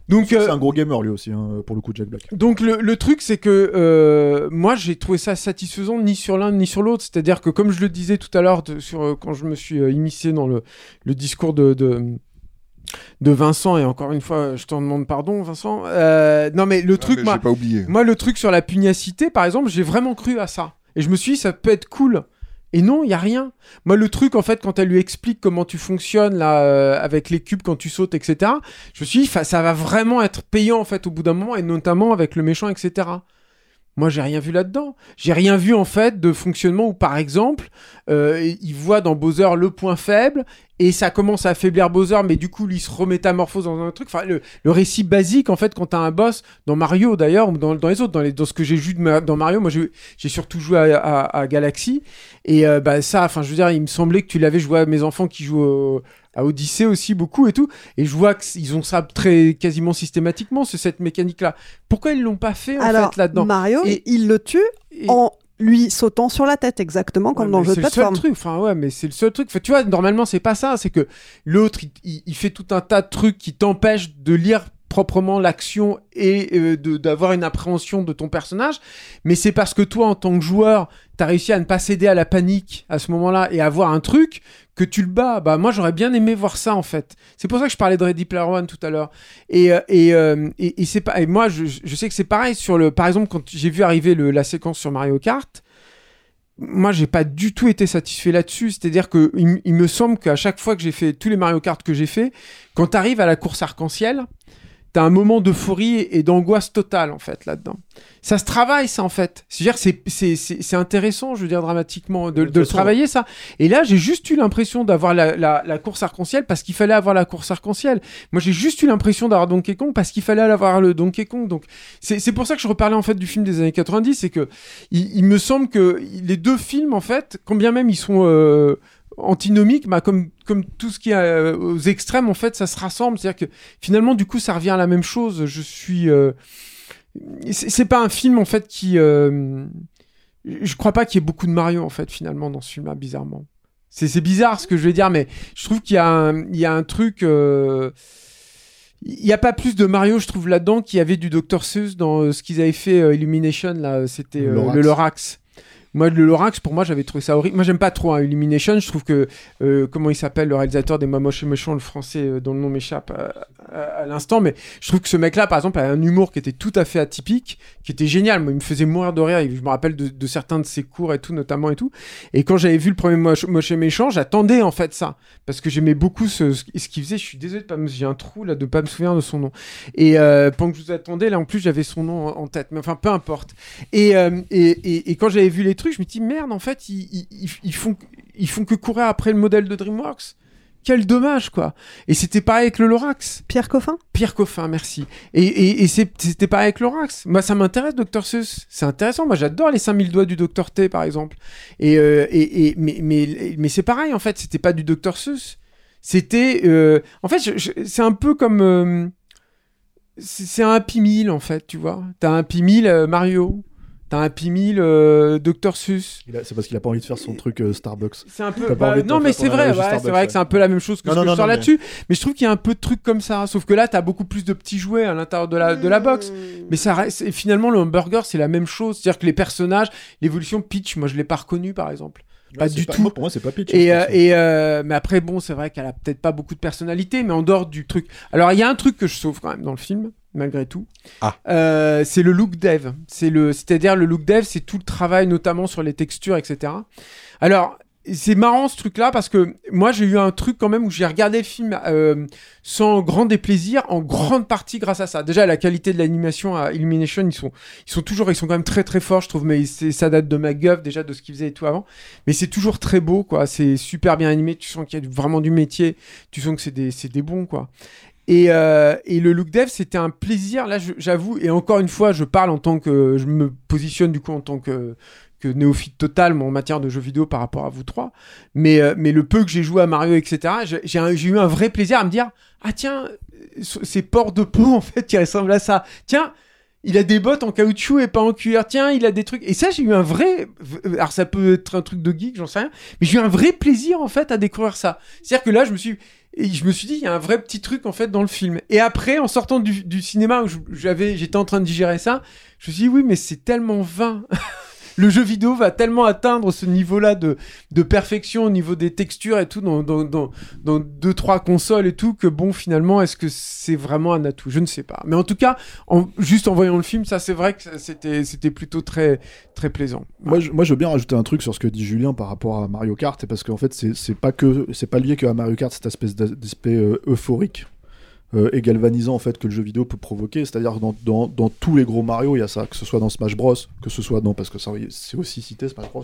donc C'est euh, un gros gamer lui aussi, hein, pour le coup, Jack Black. donc le, le truc c'est que euh, moi j'ai trouvé ça satisfaisant ni sur l'un ni sur l'autre c'est-à-dire que comme je le disais tout à l'heure sur euh, quand je me suis euh, immiscé dans le, le discours de, de de Vincent et encore une fois je t'en demande pardon Vincent Euh, non mais le Ah, truc mais moi pas oublié. moi, le truc sur la pugnacité, par exemple, j'ai vraiment cru à ça. Et je me suis dit, ça peut être cool. Et non, il y a rien. Moi, le truc, en fait, quand elle lui explique comment tu fonctionnes là, euh, avec les cubes quand tu sautes, etc., je me suis dit, ça va vraiment être payant, en fait, au bout d'un moment, et notamment avec le méchant, etc. Moi, j'ai rien vu là-dedans. J'ai rien vu en fait de fonctionnement où, par exemple, euh, il voit dans Bowser le point faible et ça commence à affaiblir Bowser, mais du coup, il se remétamorphose dans un truc. Enfin, le, récit basique, en fait, quand t'as un boss, dans Mario d'ailleurs, ou dans, dans les autres, dans, dans ce que j'ai vu dans Mario, moi j'ai surtout joué à, à- à Galaxy. Et euh, bah, ça, enfin, je veux dire, il me semblait que tu l'avais. Je vois mes enfants qui jouent au- à Odyssey aussi beaucoup et tout. Et je vois qu'ils ont ça très quasiment systématiquement, c'est cette mécanique-là. Pourquoi ils l'ont pas fait en Alors, fait là-dedans? Mario, Et- il le tue et- en lui sautant sur la tête, exactement comme Ouais, dans le jeu de c'est le seul plateforme. truc. Enfin, ouais, mais c'est le seul truc. Enfin, tu vois, normalement, c'est pas ça. C'est que l'autre, il, il- il fait tout un tas de trucs qui t'empêchent de lire proprement l'action et euh, de- d'avoir une appréhension de ton personnage. Mais c'est parce que toi, en tant que joueur, t'as réussi à ne pas céder à la panique à ce moment-là et à voir un truc que tu le bats. Bah, moi, j'aurais bien aimé voir ça, en fait. C'est pour ça que je parlais de Ready Player One tout à l'heure. Et, euh, euh, et, et c'est pas, et moi, je, je sais que c'est pareil sur le, par exemple, quand j'ai vu arriver le, la séquence sur Mario Kart, moi, j'ai pas du tout été satisfait là-dessus. C'est-à-dire que il, m- il me semble qu'à chaque fois que j'ai fait tous les Mario Kart que j'ai fait, quand tu arrives à la course arc-en-ciel, t'as un moment d'euphorie et d'angoisse totale en fait là-dedans. Ça se travaille ça en fait. C'est- c'est intéressant, je veux dire dramatiquement, de, De de toute le façon- travailler ça. Et là, j'ai juste eu l'impression d'avoir la, la- la course arc-en-ciel parce qu'il fallait avoir la course arc-en-ciel. Moi, j'ai juste eu l'impression d'avoir Donkey Kong parce qu'il fallait avoir le Donkey Kong. Donc, c'est c'est pour ça que je reparlais en fait du film des années 90, c'est que il, il me semble que les deux films en fait, quand bien même ils sont euh, antinomiques, bah, comme comme tout ce qui est euh, aux extrêmes en fait, ça se rassemble. C'est-à-dire que finalement, du coup, ça revient à la même chose. Je suis euh, c'est pas un film en fait qui euh, je crois pas qu'il y ait beaucoup de Mario en fait finalement dans ce film là bizarrement c'est c'est bizarre ce que je vais dire mais je trouve qu'il y a un, il y a un truc euh, il n'y a pas plus de Mario je trouve là-dedans qu'il y avait du Dr Seuss dans ce qu'ils avaient fait Illumination là c'était le Lorax moi le Lorax pour moi j'avais trouvé ça horrible. Moi j'aime pas trop hein, Illumination. Je trouve que euh, comment il s'appelle le réalisateur des Mamoches et Méchants le français euh, dont le nom m'échappe à, à- à l'instant mais je trouve que ce mec là par exemple a un humour qui était tout à fait atypique qui était génial. Moi il me faisait mourir de rire. Je me rappelle de, de certains de ses cours et tout notamment et tout. Et quand j'avais vu le premier Moche, Moche et Méchant j'attendais en fait ça. Parce que j'aimais beaucoup ce ce qu'il faisait. Je suis désolé de pas me j'ai un trou là de pas me souvenir de son nom. Et euh, pendant que je vous attendais là en plus j'avais son nom en, en tête. Mais enfin peu importe. Et, euh, et, et, et quand j'avais vu les trucs, je me dis merde, en fait, ils, ils, font, ils font que courir après le modèle de DreamWorks. Quel dommage, quoi. Et c'était pareil avec le Lorax. Pierre Coffin? Pierre Coffin, merci. Et, et, c'était pareil avec Lorax. Moi, ça m'intéresse, Dr. Seuss. C'est intéressant. Moi, j'adore les 5000 doigts du Dr. T, par exemple. Et, euh, et, et- mais, mais, mais c'est pareil, en fait. C'était pas du Dr. Seuss. C'était. euh, En fait, c'est un peu comme. euh, C'est un Happy Meal, en fait, tu vois. T'as un Happy Meal Mario. T'as un Happy Meal euh, Dr. A- C'est parce qu'il a pas envie de faire son truc euh, Starbucks. C'est un peu. Bah, non, mais c'est vrai, ouais, c'est vrai ouais. que c'est un peu la même chose que Non, ce non, que je non, sors non, mais- là-dessus. Mais... je trouve qu'il y a un peu de trucs comme ça. Sauf que là, t'as beaucoup plus de petits jouets à l'intérieur de la, de la box. Mais ça reste. finalement, le hamburger, c'est la même chose. C'est-à-dire que les personnages, l'évolution Peach, moi, je l'ai pas reconnu, par exemple. Pas du pas- tout. moi, pour moi, c'est pas Peach, Et, hein, euh, je et euh, mais après, bon, c'est vrai qu'elle a peut-être pas beaucoup de personnalité, mais en dehors du truc. Alors, il y a un truc que je sauve quand même dans le film, malgré tout. Ah. Euh, c'est le look dev. C'est le, c'est-à-dire le look dev, c'est tout le travail, notamment sur les textures, etc. Alors, c'est marrant ce truc-là parce que moi j'ai eu un truc quand même où j'ai regardé le film euh, sans grand déplaisir, en grande partie grâce à ça. Déjà la qualité de l'animation à Illumination, ils sont, ils sont toujours, ils sont quand même très très forts, je trouve. Mais c'est, ça date de MacGuff déjà de ce qu'ils faisaient et tout avant. Mais c'est toujours très beau, quoi. C'est super bien animé. Tu sens qu'il y a vraiment du métier. Tu sens que c'est des, c'est des bons, quoi. Et, euh, et le look dev, c'était un plaisir. Là, j'avoue, et encore une fois, je parle en tant que, je me positionne du coup en tant que que néophyte total en matière de jeux vidéo par rapport à vous trois. Mais, euh, mais le peu que j'ai joué à Mario, etc., j'ai eu un vrai plaisir à me dire Ah, tiens, euh, ces ports de peau, en fait, qui ressemblent à ça. Tiens, il a des bottes en caoutchouc et pas en cuir. Tiens, il a des trucs. Et ça, j'ai eu un vrai. Alors, ça peut être un truc de geek, j'en sais rien. Mais j'ai eu un vrai plaisir, en fait, à découvrir ça. C'est-à-dire que là, je me suis. Et je me suis dit, il y a un vrai petit truc, en fait, dans le film. Et après, en sortant du, cinéma où j'avais, j'étais en train de digérer ça, je me suis dit, oui, mais c'est tellement vain. le jeu vidéo va tellement atteindre ce niveau-là de, de perfection au niveau des textures et tout dans, dans, dans, dans deux, trois consoles et tout, que bon, finalement, est-ce que c'est vraiment un atout? Je ne sais pas. Mais en tout cas, juste en voyant le film, ça, c'est vrai que c'était, c'était plutôt très, très plaisant. Moi je, moi, je veux bien rajouter un truc sur ce que dit Julien par rapport à Mario Kart, parce qu'en fait, c'est c'est pas que c'est pas lié que à Mario Kart, cette espèce d'a- d'aspect euh, euphorique. Euh, et galvanisant en fait que le jeu vidéo peut provoquer. C'est-à-dire dans, dans, dans tous les gros Mario, il y a ça, que ce soit dans Smash Bros, que ce soit non parce que ça c'est aussi cité Smash Bros.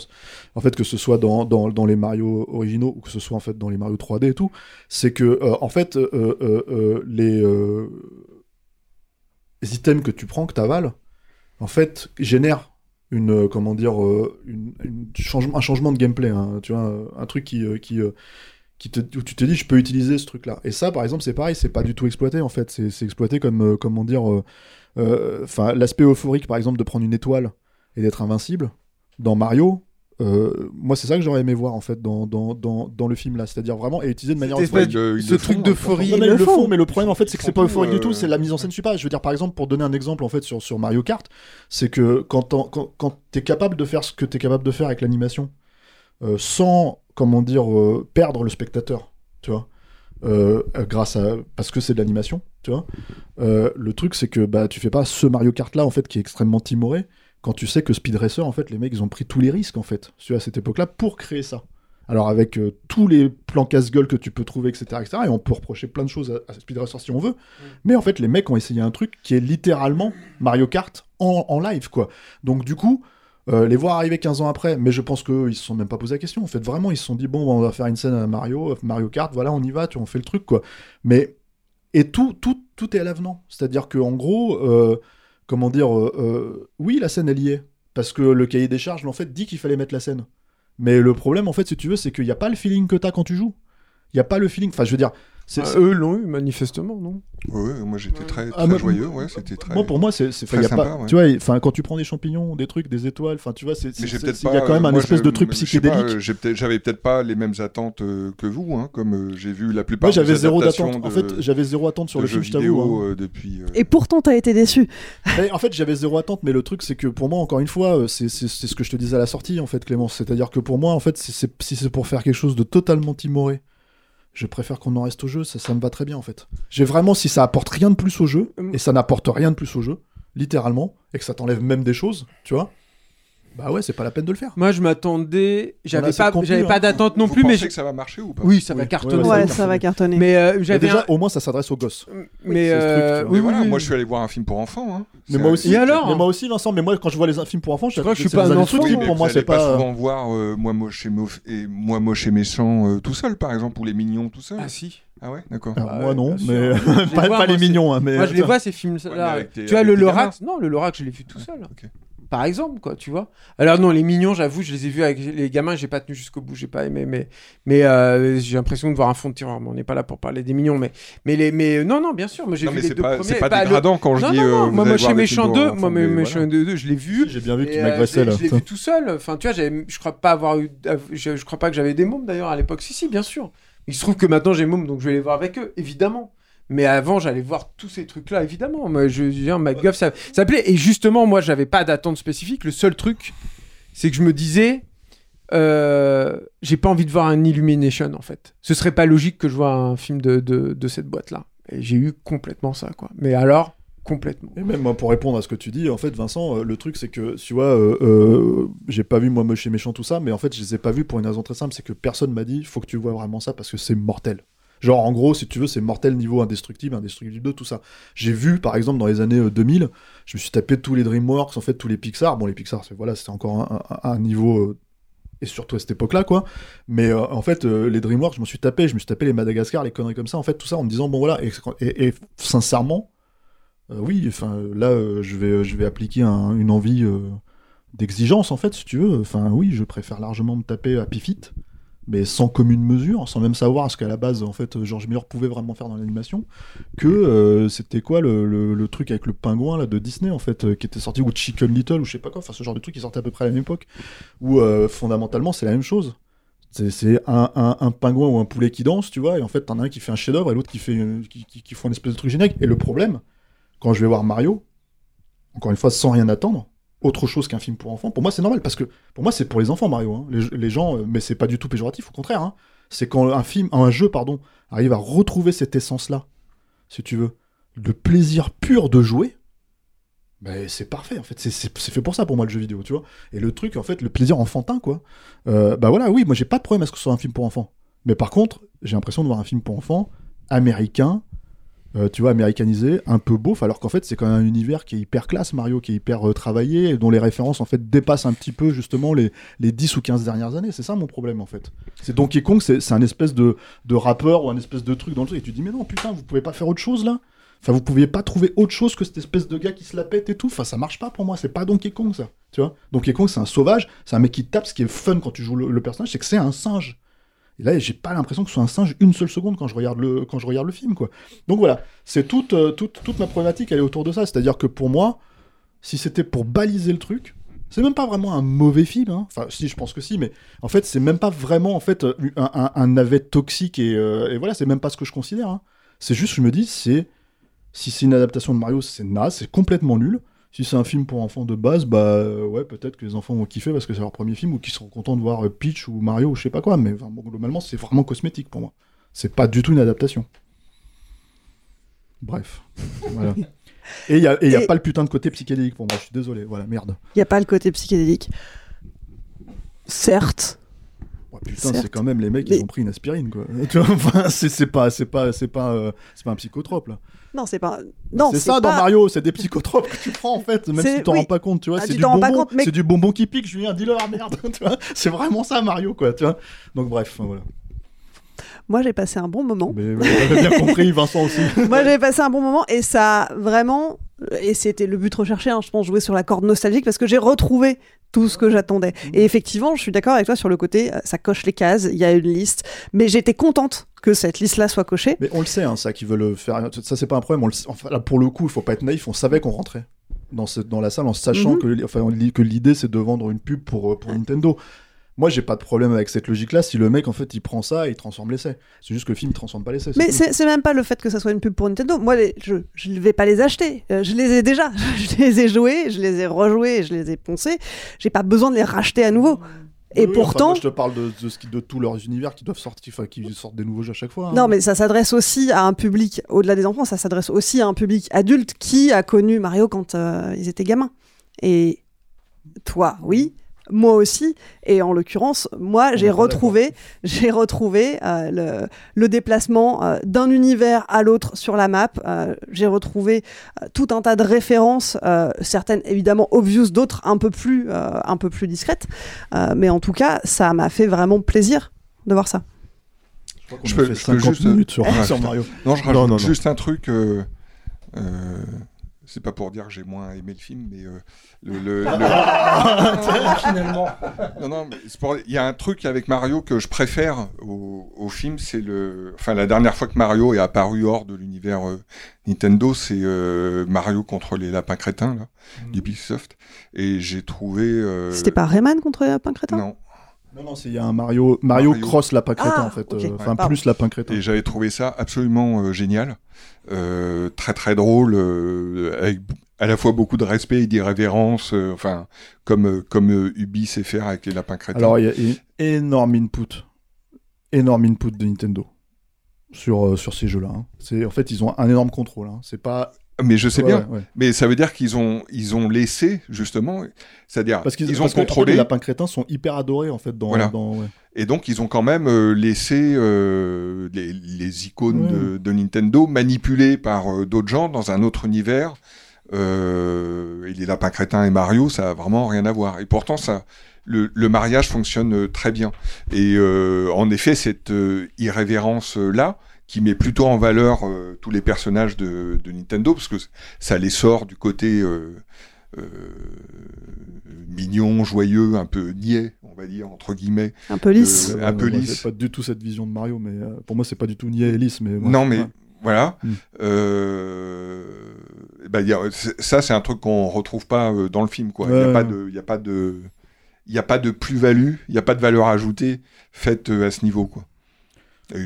En fait que ce soit dans, dans, dans les Mario originaux ou que ce soit en fait dans les Mario 3D et tout, c'est que euh, en fait euh, les, items que tu prends, que tu avales, en fait génèrent une comment dire un changement de gameplay, hein, tu vois, un truc qui qui qui te, où tu te dis je peux utiliser ce truc là et ça par exemple c'est pareil c'est pas du tout exploité en fait c'est c'est exploité comme euh, comment dire euh, euh, enfin l'aspect euphorique par exemple de prendre une étoile et d'être invincible dans Mario euh, moi c'est ça que j'aurais aimé voir en fait dans, dans, dans, dans le film là c'est à dire vraiment et utiliser de manière euphorique. de- ce truc d'euphorie. Ils le font. mais le problème en fait c'est que c'est pas euphorique du tout c'est la mise en scène je sais pas je veux dire par exemple pour donner un exemple en fait sur, sur Mario Kart c'est que quand, quand, quand t'es capable de faire ce que t'es capable de faire avec l'animation euh, sans comment dire euh, perdre le spectateur tu vois. Euh, grâce à parce que c'est de l'animation tu vois. Euh, le truc c'est que bah tu fais pas ce Mario Kart là en fait qui est extrêmement timoré quand tu sais que Speed Racer en fait les mecs ils ont pris tous les risques en fait tu vois, à cette époque là pour créer ça. Alors avec euh, tous les plans casse-gueule que tu peux trouver etc etc et on peut reprocher plein de choses à, à Speed Racer si on veut. Mais en fait les mecs ont essayé un truc qui est littéralement Mario Kart en, en live quoi. Donc du coup euh, les voir arriver 15 ans après, mais je pense qu'eux, ils se sont même pas posé la question. En fait, vraiment, ils se sont dit, bon, on va faire une scène à Mario, Mario Kart, voilà, on y va, tu on fait le truc, quoi. Mais, et tout, tout, tout est à l'avenant. C'est-à-dire que en gros, euh, comment dire, euh, oui, la scène, elle y est. Parce que le cahier des charges, en fait, dit qu'il fallait mettre la scène. Mais le problème, en fait, si tu veux, c'est qu'il n'y a pas le feeling que t'as quand tu joues. Il n'y a pas le feeling. Enfin, je veux dire. Eux l'ont eu manifestement, non? Ouais, moi j'étais très, très Ah, moi- joyeux, ouais, c'était très. Moi, pour moi, c'est, c'est- très enfin, y a sympa, pas, ouais. tu vois, enfin, quand tu prends des champignons, des trucs, des étoiles, enfin, tu vois, c'est, il y a quand même euh, un espèce de truc psychédélique. euh, j'ai peut-être- J'avais peut-être pas les mêmes attentes euh, que vous, hein, comme j'ai vu la plupart. Moi, j'avais des zéro d'attente. En fait, j'avais zéro attente sur le film, je t'avoue. vidéo, hein. euh, depuis. euh, Et pourtant, t'as été déçu. Mais en fait, j'avais zéro attente, mais le truc, c'est que pour moi, encore une fois, c'est c'est- c'est ce que je te disais à la sortie, en fait, Clémence. C'est-à-dire que pour moi, en fait, si c'est pour faire quelque chose de totalement timoré, je préfère qu'on en reste au jeu, ça, ça me va très bien, en fait. J'ai vraiment, si ça apporte rien de plus au jeu, et ça n'apporte rien de plus au jeu, littéralement, et que ça t'enlève même des choses, tu vois, bah ouais, c'est pas la peine de le faire. Moi, je m'attendais. J'avais pas, contenu, j'avais hein. pas d'attente non Vous plus, mais je- que ça va marcher ou pas? Oui, ça va Oui. cartonner. Ouais, ça va cartonner. Mais euh, j'avais déjà, un- au moins, ça s'adresse aux gosses. mais truc, euh. Mais oui, voilà, oui, moi oui. je suis allé voir un film pour enfants. Hein. Mais moi aussi. Et alors Mais moi aussi, Vincent. Mais moi, quand je vois les films pour enfants, je crois que je suis pas un enfant. Oui, pour moi, c'est pas pas. souvent voir euh, moi moche et, moi moche et méchant euh, tout seul, par exemple, ou les mignons tout seul. Ah si. Ah ouais, d'accord. Ah moi ouais, non, mais pas, les moi, mignons. hein, mais Moi, je les vois ces films Ouais, mais là. avec tes- tu vois avec le Lorax Non, le Lorax, je l'ai vu tout seul. Par exemple, quoi, tu vois. Alors non, les mignons, j'avoue, je les ai vus avec les gamins, j'ai pas tenu jusqu'au bout, j'ai pas aimé, mais mais euh, j'ai l'impression de voir un fond de tiroir. Mais on n'est pas là pour parler des mignons, mais mais les mais non non, bien sûr, moi j'ai vu mais les deux pas, premiers. c'est pas Bah, le- dégradant quand je non, dis. non, euh, non, moi films Méchant pour 2, enfants, moi mais Méchant voilà. 2, je l'ai vu. J'ai bien vu que tu m'agressais je là. l'ai- Je l'ai vu tout seul. Enfin, tu vois, je crois pas avoir eu. Je, je crois pas que j'avais des mômes d'ailleurs à l'époque. Si, si, bien sûr. Il se trouve que maintenant j'ai mômes, donc je vais les voir avec eux, évidemment. Mais avant, j'allais voir tous ces trucs-là, évidemment. Moi, je veux dire, MacGuff, ça, ça plaît. Et justement, moi, j'avais pas d'attente spécifique. Le seul truc, c'est que je me disais, euh, j'ai pas envie de voir un Illumination, en fait. Ce serait pas logique que je vois un film de, de, cette boîte-là. Et j'ai eu complètement ça, quoi. Mais alors, complètement. Et même moi, pour répondre à ce que tu dis, en fait, Vincent, euh, le truc, c'est que, tu vois, euh, euh, j'ai pas vu moi moche et méchant tout ça, mais en fait, je les ai pas vus pour une raison très simple, c'est que personne m'a dit, faut que tu vois vraiment ça parce que c'est mortel. Genre, en gros, si tu veux, c'est mortel niveau indestructible, indestructible 2, tout ça. J'ai vu, par exemple, dans les années euh, 2000, je me suis tapé tous les DreamWorks, en fait, tous les Pixar. Bon, les Pixar, c'est encore un, niveau. euh, et surtout à cette époque-là, quoi. Mais euh, en fait, euh, les DreamWorks, je me suis tapé, je me suis tapé les Madagascar, les conneries comme ça, en fait, tout ça en me disant, bon voilà, et, sincèrement, euh, oui, là, euh, je vais, appliquer un- une envie euh, d'exigence en fait, si tu veux. Enfin oui, je préfère largement me taper Happy Feet, mais sans commune mesure, sans même savoir ce qu'à la base en fait George Miller pouvait vraiment faire dans l'animation, que euh, c'était quoi le, truc avec le pingouin là de Disney en fait, euh, qui était sorti ou Chicken Little ou je sais pas quoi, enfin ce genre de truc qui sortait à peu près à la même époque, où euh, fondamentalement c'est la même chose. C'est- un, un- pingouin ou un poulet qui danse, tu vois, et en fait, t'en as un qui fait un chef-d'œuvre et l'autre qui fait font une espèce de truc générique. Et le problème, quand je vais voir Mario, encore une fois, sans rien attendre, autre chose qu'un film pour enfants, pour moi, c'est normal, parce que pour moi, c'est pour les enfants, Mario. hein. Les, gens, euh, mais c'est pas du tout péjoratif, au contraire. hein. C'est quand un film, un jeu, pardon, arrive à retrouver cette essence-là, si tu veux, de plaisir pur de jouer. Ben, c'est parfait en fait, c'est- fait pour ça pour moi le jeu vidéo, tu vois. Et le truc en fait, le plaisir enfantin quoi. Bah voilà, oui, moi j'ai pas de problème à ce que ce soit un film pour enfants. Mais par contre, j'ai l'impression de voir un film pour enfants américain, euh, tu vois, américanisé, un peu beauf, alors qu'en fait, c'est quand même un univers qui est hyper classe, Mario, qui est hyper euh, travaillé, et dont les références, en fait, dépassent un petit peu, justement, les, les 10 ou 15 dernières années. C'est ça mon problème, en fait. C'est Donkey Kong, c'est un espèce de, de rappeur ou un espèce de truc dans le truc, et tu dis, mais non, putain, vous pouvez pas faire autre chose, là? Enfin, vous pouviez pas trouver autre chose que cette espèce de gars qui se la pète et tout. Enfin, ça marche pas pour moi. C'est pas Donkey Kong, ça. Tu vois? Donkey Kong, c'est un sauvage. C'est un mec qui tape. Ce qui est fun quand tu joues le personnage, c'est que c'est un singe. Et là, j'ai pas l'impression que ce soit un singe une seule seconde quand je regarde le, quand je regarde le film, quoi. Donc voilà. C'est toute, euh, toute, toute ma problématique, elle est autour de ça. C'est-à-dire que pour moi, si c'était pour baliser le truc, c'est même pas vraiment un mauvais film. hein. Enfin, si, je pense que si, mais en fait, c'est même pas vraiment en fait un, un, un navet toxique et, euh, et voilà, c'est même pas ce que je considère. hein. C'est juste, je me dis, c'est si c'est une adaptation de Mario, c'est naze, c'est complètement nul. Si c'est un film pour enfants de base, bah euh, ouais, peut-être que les enfants vont kiffer parce que c'est leur premier film ou qu'ils seront contents de voir euh, Peach ou Mario ou je sais pas quoi. Mais enfin, bon, globalement, c'est vraiment cosmétique pour moi. C'est pas du tout une adaptation. Bref. voilà. Et il n'y a, et y a Et- pas le putain de côté psychédélique pour moi, je suis désolé. Voilà, merde. Il n'y a pas le côté psychédélique. Certes. Ouais, putain, c'est quand même les mecs, Mais- ils ont pris une aspirine, quoi. Tu vois, enfin, c'est pas, pas, pas, euh, pas un psychotrope, là. Non, c'est pas. Non, c'est ça dans Mario, c'est des psychotropes que tu prends en fait, même si tu t'en oui. rends pas compte, tu vois. Ah, c'est du bonbon, mais- c'est du bonbon qui pique, Julien, dis-leur merde, tu vois. C'est vraiment ça Mario, quoi, tu vois. Donc bref, voilà. Moi, j'ai passé un bon moment. Mais vous avez bien compris, Vincent aussi. Moi, j'ai passé un bon moment et ça a vraiment, et c'était le but recherché, hein, je pense, jouer sur la corde nostalgique parce que j'ai retrouvé tout ce que j'attendais. Et effectivement, je suis d'accord avec toi sur le côté, euh, ça coche les cases, il y a une liste, mais j'étais contente que cette liste-là soit cochée. Mais on le sait, hein, ça, qu'ils veulent faire. Ça, c'est pas un problème. on le Enfin, là, pour le coup, il faut pas être naïf. On savait qu'on rentrait dans, ce- dans la salle en sachant Mhm. que, enfin, que l'idée, c'est de vendre une pub pour, euh, pour Nintendo. Moi, j'ai pas de problème avec cette logique-là. Si le mec, en fait, il prend ça et il transforme l'essai. C'est juste que le film, il transforme pas l'essai. Mais c'est même pas le fait que ça soit une pub pour Nintendo. Moi, les- je ne vais pas les acheter. Euh, je les ai déjà. je les ai joués, je les ai rejoués, je les ai poncés. J'ai pas besoin de les racheter à nouveau. Et Oui, oui, enfin, pourtant, moi, je te parle de, de, de tous leurs univers qui doivent sortir, qui sortent des nouveaux jeux à chaque fois. hein. Non, mais ça s'adresse aussi à un public, au-delà des enfants, ça s'adresse aussi à un public adulte qui a connu Mario quand euh, ils étaient gamins. Et toi, oui. Moi aussi, et en l'occurrence, moi j'ai retrouvé, j'ai retrouvé euh, le, le déplacement euh, d'un univers à l'autre sur la map. Euh, j'ai retrouvé euh, tout un tas de références, euh, certaines évidemment obvious, d'autres un peu plus, euh, un peu plus discrètes. Euh, mais en tout cas, ça m'a fait vraiment plaisir de voir ça. Je crois qu'on Je a peux, fait je peux 50 juste minutes sur, Ah. Mario. Non, je Non, rajoute non, non. juste un truc. C'est pas pour dire que j'ai moins aimé le film, mais euh, le, le- le- Finalement. Non, non, mais c'est pour- il y a un truc avec Mario que je préfère au, au film, c'est le. Enfin, la dernière fois que Mario est apparu hors de l'univers euh, Nintendo, c'est euh, Mario contre les lapins crétins là, Mm. d'Ubisoft, et j'ai trouvé. euh, C'était pas Rayman contre Lapin Crétin Non. Non, non, c'est- il y a un Mario, Mario, Mario. cross lapin crétin Ah, en fait. euh, Enfin, Pardon. plus lapin crétin. Et j'avais trouvé ça absolument euh, génial, euh, très très drôle, euh, avec à la fois beaucoup de respect et d'irrévérence, euh, enfin comme euh, comme euh, Ubi sait faire avec les lapins crétins. Alors, il y a une énorme input. Énorme input de Nintendo sur, euh, sur ces jeux-là. hein. C'est En fait, ils ont un énorme contrôle. hein. C'est pas. Mais je sais Ouais, bien, ouais, mais ça veut dire qu'ils ont ils ont laissé justement, c'est-à-dire Parce qu'ils ils ont parce que, en fait, contrôlé les lapins crétins sont hyper adorés en fait dans. Voilà. dans- ouais. et donc ils ont quand même euh, laissé euh, les, les icônes de, de Nintendo manipulées par euh, d'autres gens dans un autre univers. Et les lapins crétins et Mario, ça a vraiment rien à voir. Et pourtant, ça, le, le mariage fonctionne très bien. Et en effet, cette irrévérence-là, qui met plutôt en valeur euh, tous les personnages de, de Nintendo, parce que ça les sort du côté euh, euh, mignon, joyeux, un peu niais, on va dire, entre guillemets. Un peu lisse. Euh, un peu lisse. Pas du tout cette vision de Mario, mais euh, pour moi, c'est pas du tout niais et lisse. Mais, ouais. Non, mais Ouais. voilà. Mm. Euh, bah, y a- c'est- ça, c'est un truc qu'on retrouve pas euh, dans le film. quoi. Il n'y Ouais, a, pas de- il y a pas de, il y a pas de plus-value, il n'y a pas de valeur ajoutée faite euh, à ce niveau. Quoi. Et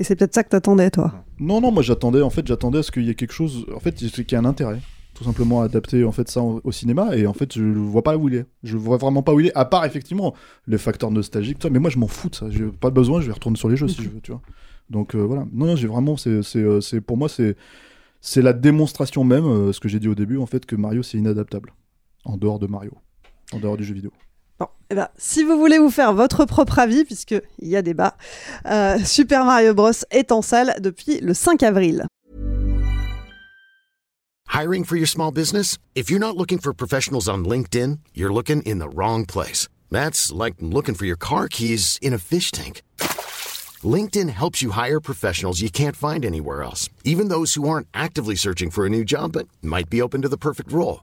Et c'est peut-être ça que t'attendais, toi. Non, non, moi j'attendais, en fait, j'attendais à ce qu'il y ait quelque chose, en fait, qu'il y ait un intérêt. Tout simplement à adapter en fait ça au, cinéma et en fait je vois pas où il est. Je vois vraiment pas où il est. À part effectivement les facteurs nostalgiques. Mais moi je m'en fous de ça. J'ai pas besoin. Je vais retourner sur les jeux si je veux, tu vois. Donc euh, voilà. Non, non, j'ai vraiment. Euh, c'est pour moi c'est, c'est la démonstration même, euh, ce que j'ai dit au début en fait, que Mario c'est inadaptable en dehors de Mario, en dehors du jeu vidéo. Eh ben, si vous voulez vous faire votre propre avis, puisqu'il y a débat, euh, Super Mario Bros. est en salle depuis le 5 avril. Hiring for your small business? If you're not looking for professionals on LinkedIn, you're looking in the wrong place. That's like looking for your car keys in a fish tank. LinkedIn helps you hire professionals you can't find anywhere else, even those who aren't actively searching for a new job but might be open to the perfect role.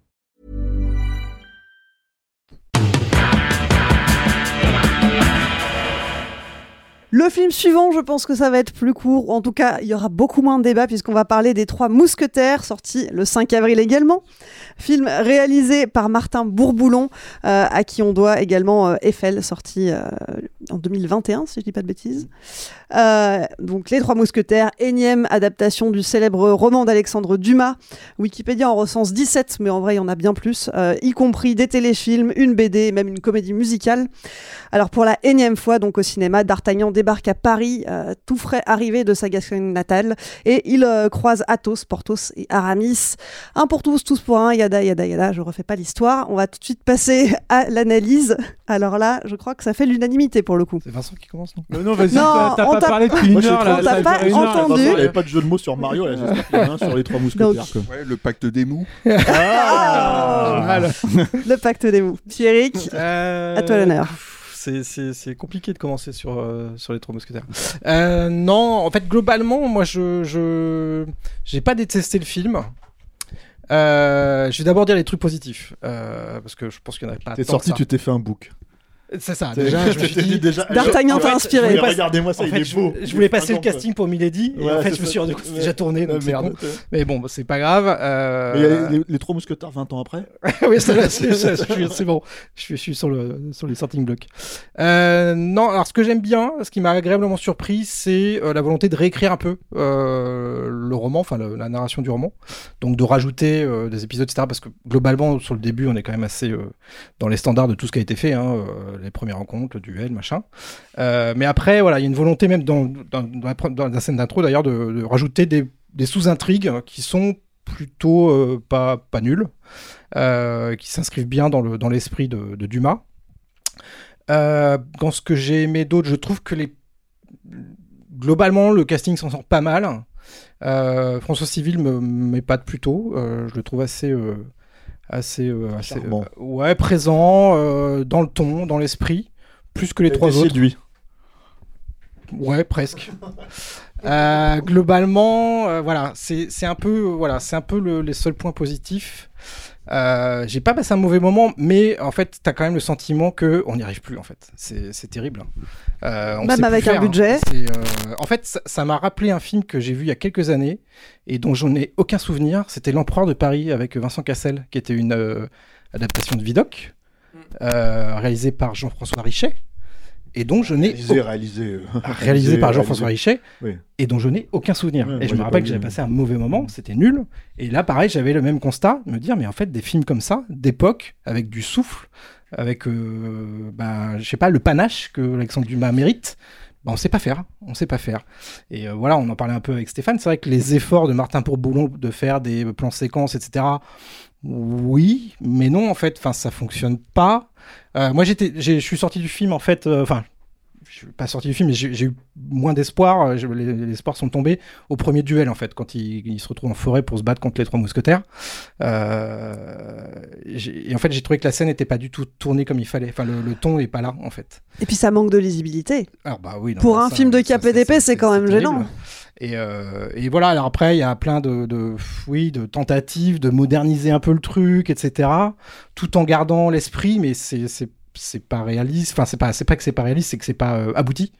Le film suivant, je pense que ça va être plus court. En tout cas, il y aura beaucoup moins de débats puisqu'on va parler des Trois Mousquetaires, sorti le 5 avril également. Film réalisé par Martin Bourboulon, euh, à qui on doit également euh, Eiffel, sorti euh, en 2021, si je dis pas de bêtises. Euh, donc, Les Trois Mousquetaires, énième adaptation du célèbre roman d'Alexandre Dumas. Wikipédia en recense 17, mais en vrai, il y en a bien plus, euh, y compris des téléfilms, une BD, même une comédie musicale. Alors, pour la énième fois, donc au cinéma, D'Artagnan débarque à Paris, euh, tout frais arrivé de sa Gascogne natale, et il croise Athos, Porthos et Aramis. Un pour tous, tous pour un, yada, yada, yada. Je refais pas l'histoire. On va tout de suite passer à l'analyse. Alors là, je crois que ça fait l'unanimité pour le coup. C'est Vincent qui commence, non Mais non, vas-y, t'as on pas t'a- parlé depuis une heure là. ça fait pas entendu. Il n'y avait pas de jeu de mots sur Mario, là, j'espère qu'il y en a un sur les trois mousquetaires. Ouais, le pacte des mous. Ah Voilà. Le pacte des mots. Pierrick, Euh, à toi l'honneur. C'est, compliqué de commencer sur, euh, sur les trois mousquetaires. Euh, non, en fait, globalement, moi, je, je, j'ai pas détesté le film. Euh, je vais d'abord dire les trucs positifs, euh, parce que je pense qu'il y en a pas T'es sorti, que ça. tu t'es fait un book. C'est ça, déjà, je me suis dit déjà. D'Artagnan t'a inspiré. je voulais pas- Regardez-moi ça, en il est beau. Je, voulais passer le casting pour Milady, et Ouais, en fait, je me suis rendu compte que c'était déjà tourné, donc merde. Mais bon, bah, c'est pas grave. euh, Mais il y a les, les trois mousquetaires 20 ans après oui, c'est bon. Je suis, je suis sur, le, sur les starting blocks. Euh, non, alors ce que j'aime bien, ce qui m'a agréablement surpris, c'est euh, la volonté de réécrire un peu euh, le roman, enfin la narration du roman. Donc de rajouter euh, des épisodes, etc. Parce que globalement, sur le début, on est quand même assez euh, dans les standards de tout ce qui a été fait, hein, euh, les premières rencontres, le duel, machin. Euh, mais après, il y a une volonté même dans, la, scène d'intro d'ailleurs de, de rajouter des, sous-intrigues qui sont plutôt euh, pas, pas nulles, euh, qui s'inscrivent bien dans le dans l'esprit de, de Dumas. Dans ce que j'ai aimé d'autres, je trouve que globalement le casting s'en sort pas mal. François Civil me m'épate plutôt, euh, je le trouve assez assez, euh, assez euh, ouais présent euh, dans le ton, dans l'esprit, plus que les trois autres. séduit. Ouais, presque. Euh, globalement, euh, voilà, c'est un peu, voilà, c'est un peu le- les seuls points positifs. Euh, J'ai pas passé un mauvais moment, mais en fait, t'as quand même le sentiment que on n'y arrive plus. En fait, c'est c'est terrible. hein. Euh, on Même avec un faire, hein. budget. Euh, en fait, ça- m'a rappelé un film que j'ai vu il y a quelques années et dont j'en ai aucun souvenir. C'était L'Empereur de Paris avec Vincent Cassel, qui était une euh, adaptation de Vidocq, euh, réalisée par Jean-François Richet, et dont je n'ai Réalisé, réalisé. euh, réalisé par Jean-François Richet Oui. et dont je n'ai aucun souvenir. Ouais, et je me rappelle que j'avais passé un mauvais moment, c'était nul. Et là, pareil, j'avais le même constat, me dire, mais en fait, des films comme ça, d'époque, avec du souffle, avec, euh, ben, je sais pas, le panache que Alexandre Dumas mérite, ben, on sait pas faire, on sait pas faire. Et euh, voilà, on en parlait un peu avec Stéphane, c'est vrai que les efforts de Martin Boulon de faire des plans séquences, etc., oui, mais non, en fait, enfin, ça fonctionne pas. Euh, moi, j'étais, je suis sorti du film, en fait, euh, enfin, je suis pas sorti du film, mais j'ai eu moins d'espoir. euh, Les, les espoirs sont tombés au premier duel, en fait, quand il, il se retrouve en forêt pour se battre contre les trois mousquetaires. Euh, et en fait, j'ai trouvé que la scène n'était pas du tout tournée comme il fallait. Enfin, le, le ton n'est pas là, en fait. Et puis ça manque de lisibilité. Alors, bah oui. non, Pour un ça, film de d'épée, c'est quand même terrible. gênant. Et, euh, et voilà, alors après, il y a plein de, de, oui, de tentatives de moderniser un peu le truc, etc. Tout en gardant l'esprit, mais c'est c'est pas réaliste. Enfin, c'est pas c'est pas que c'est pas réaliste, c'est que c'est pas euh, abouti.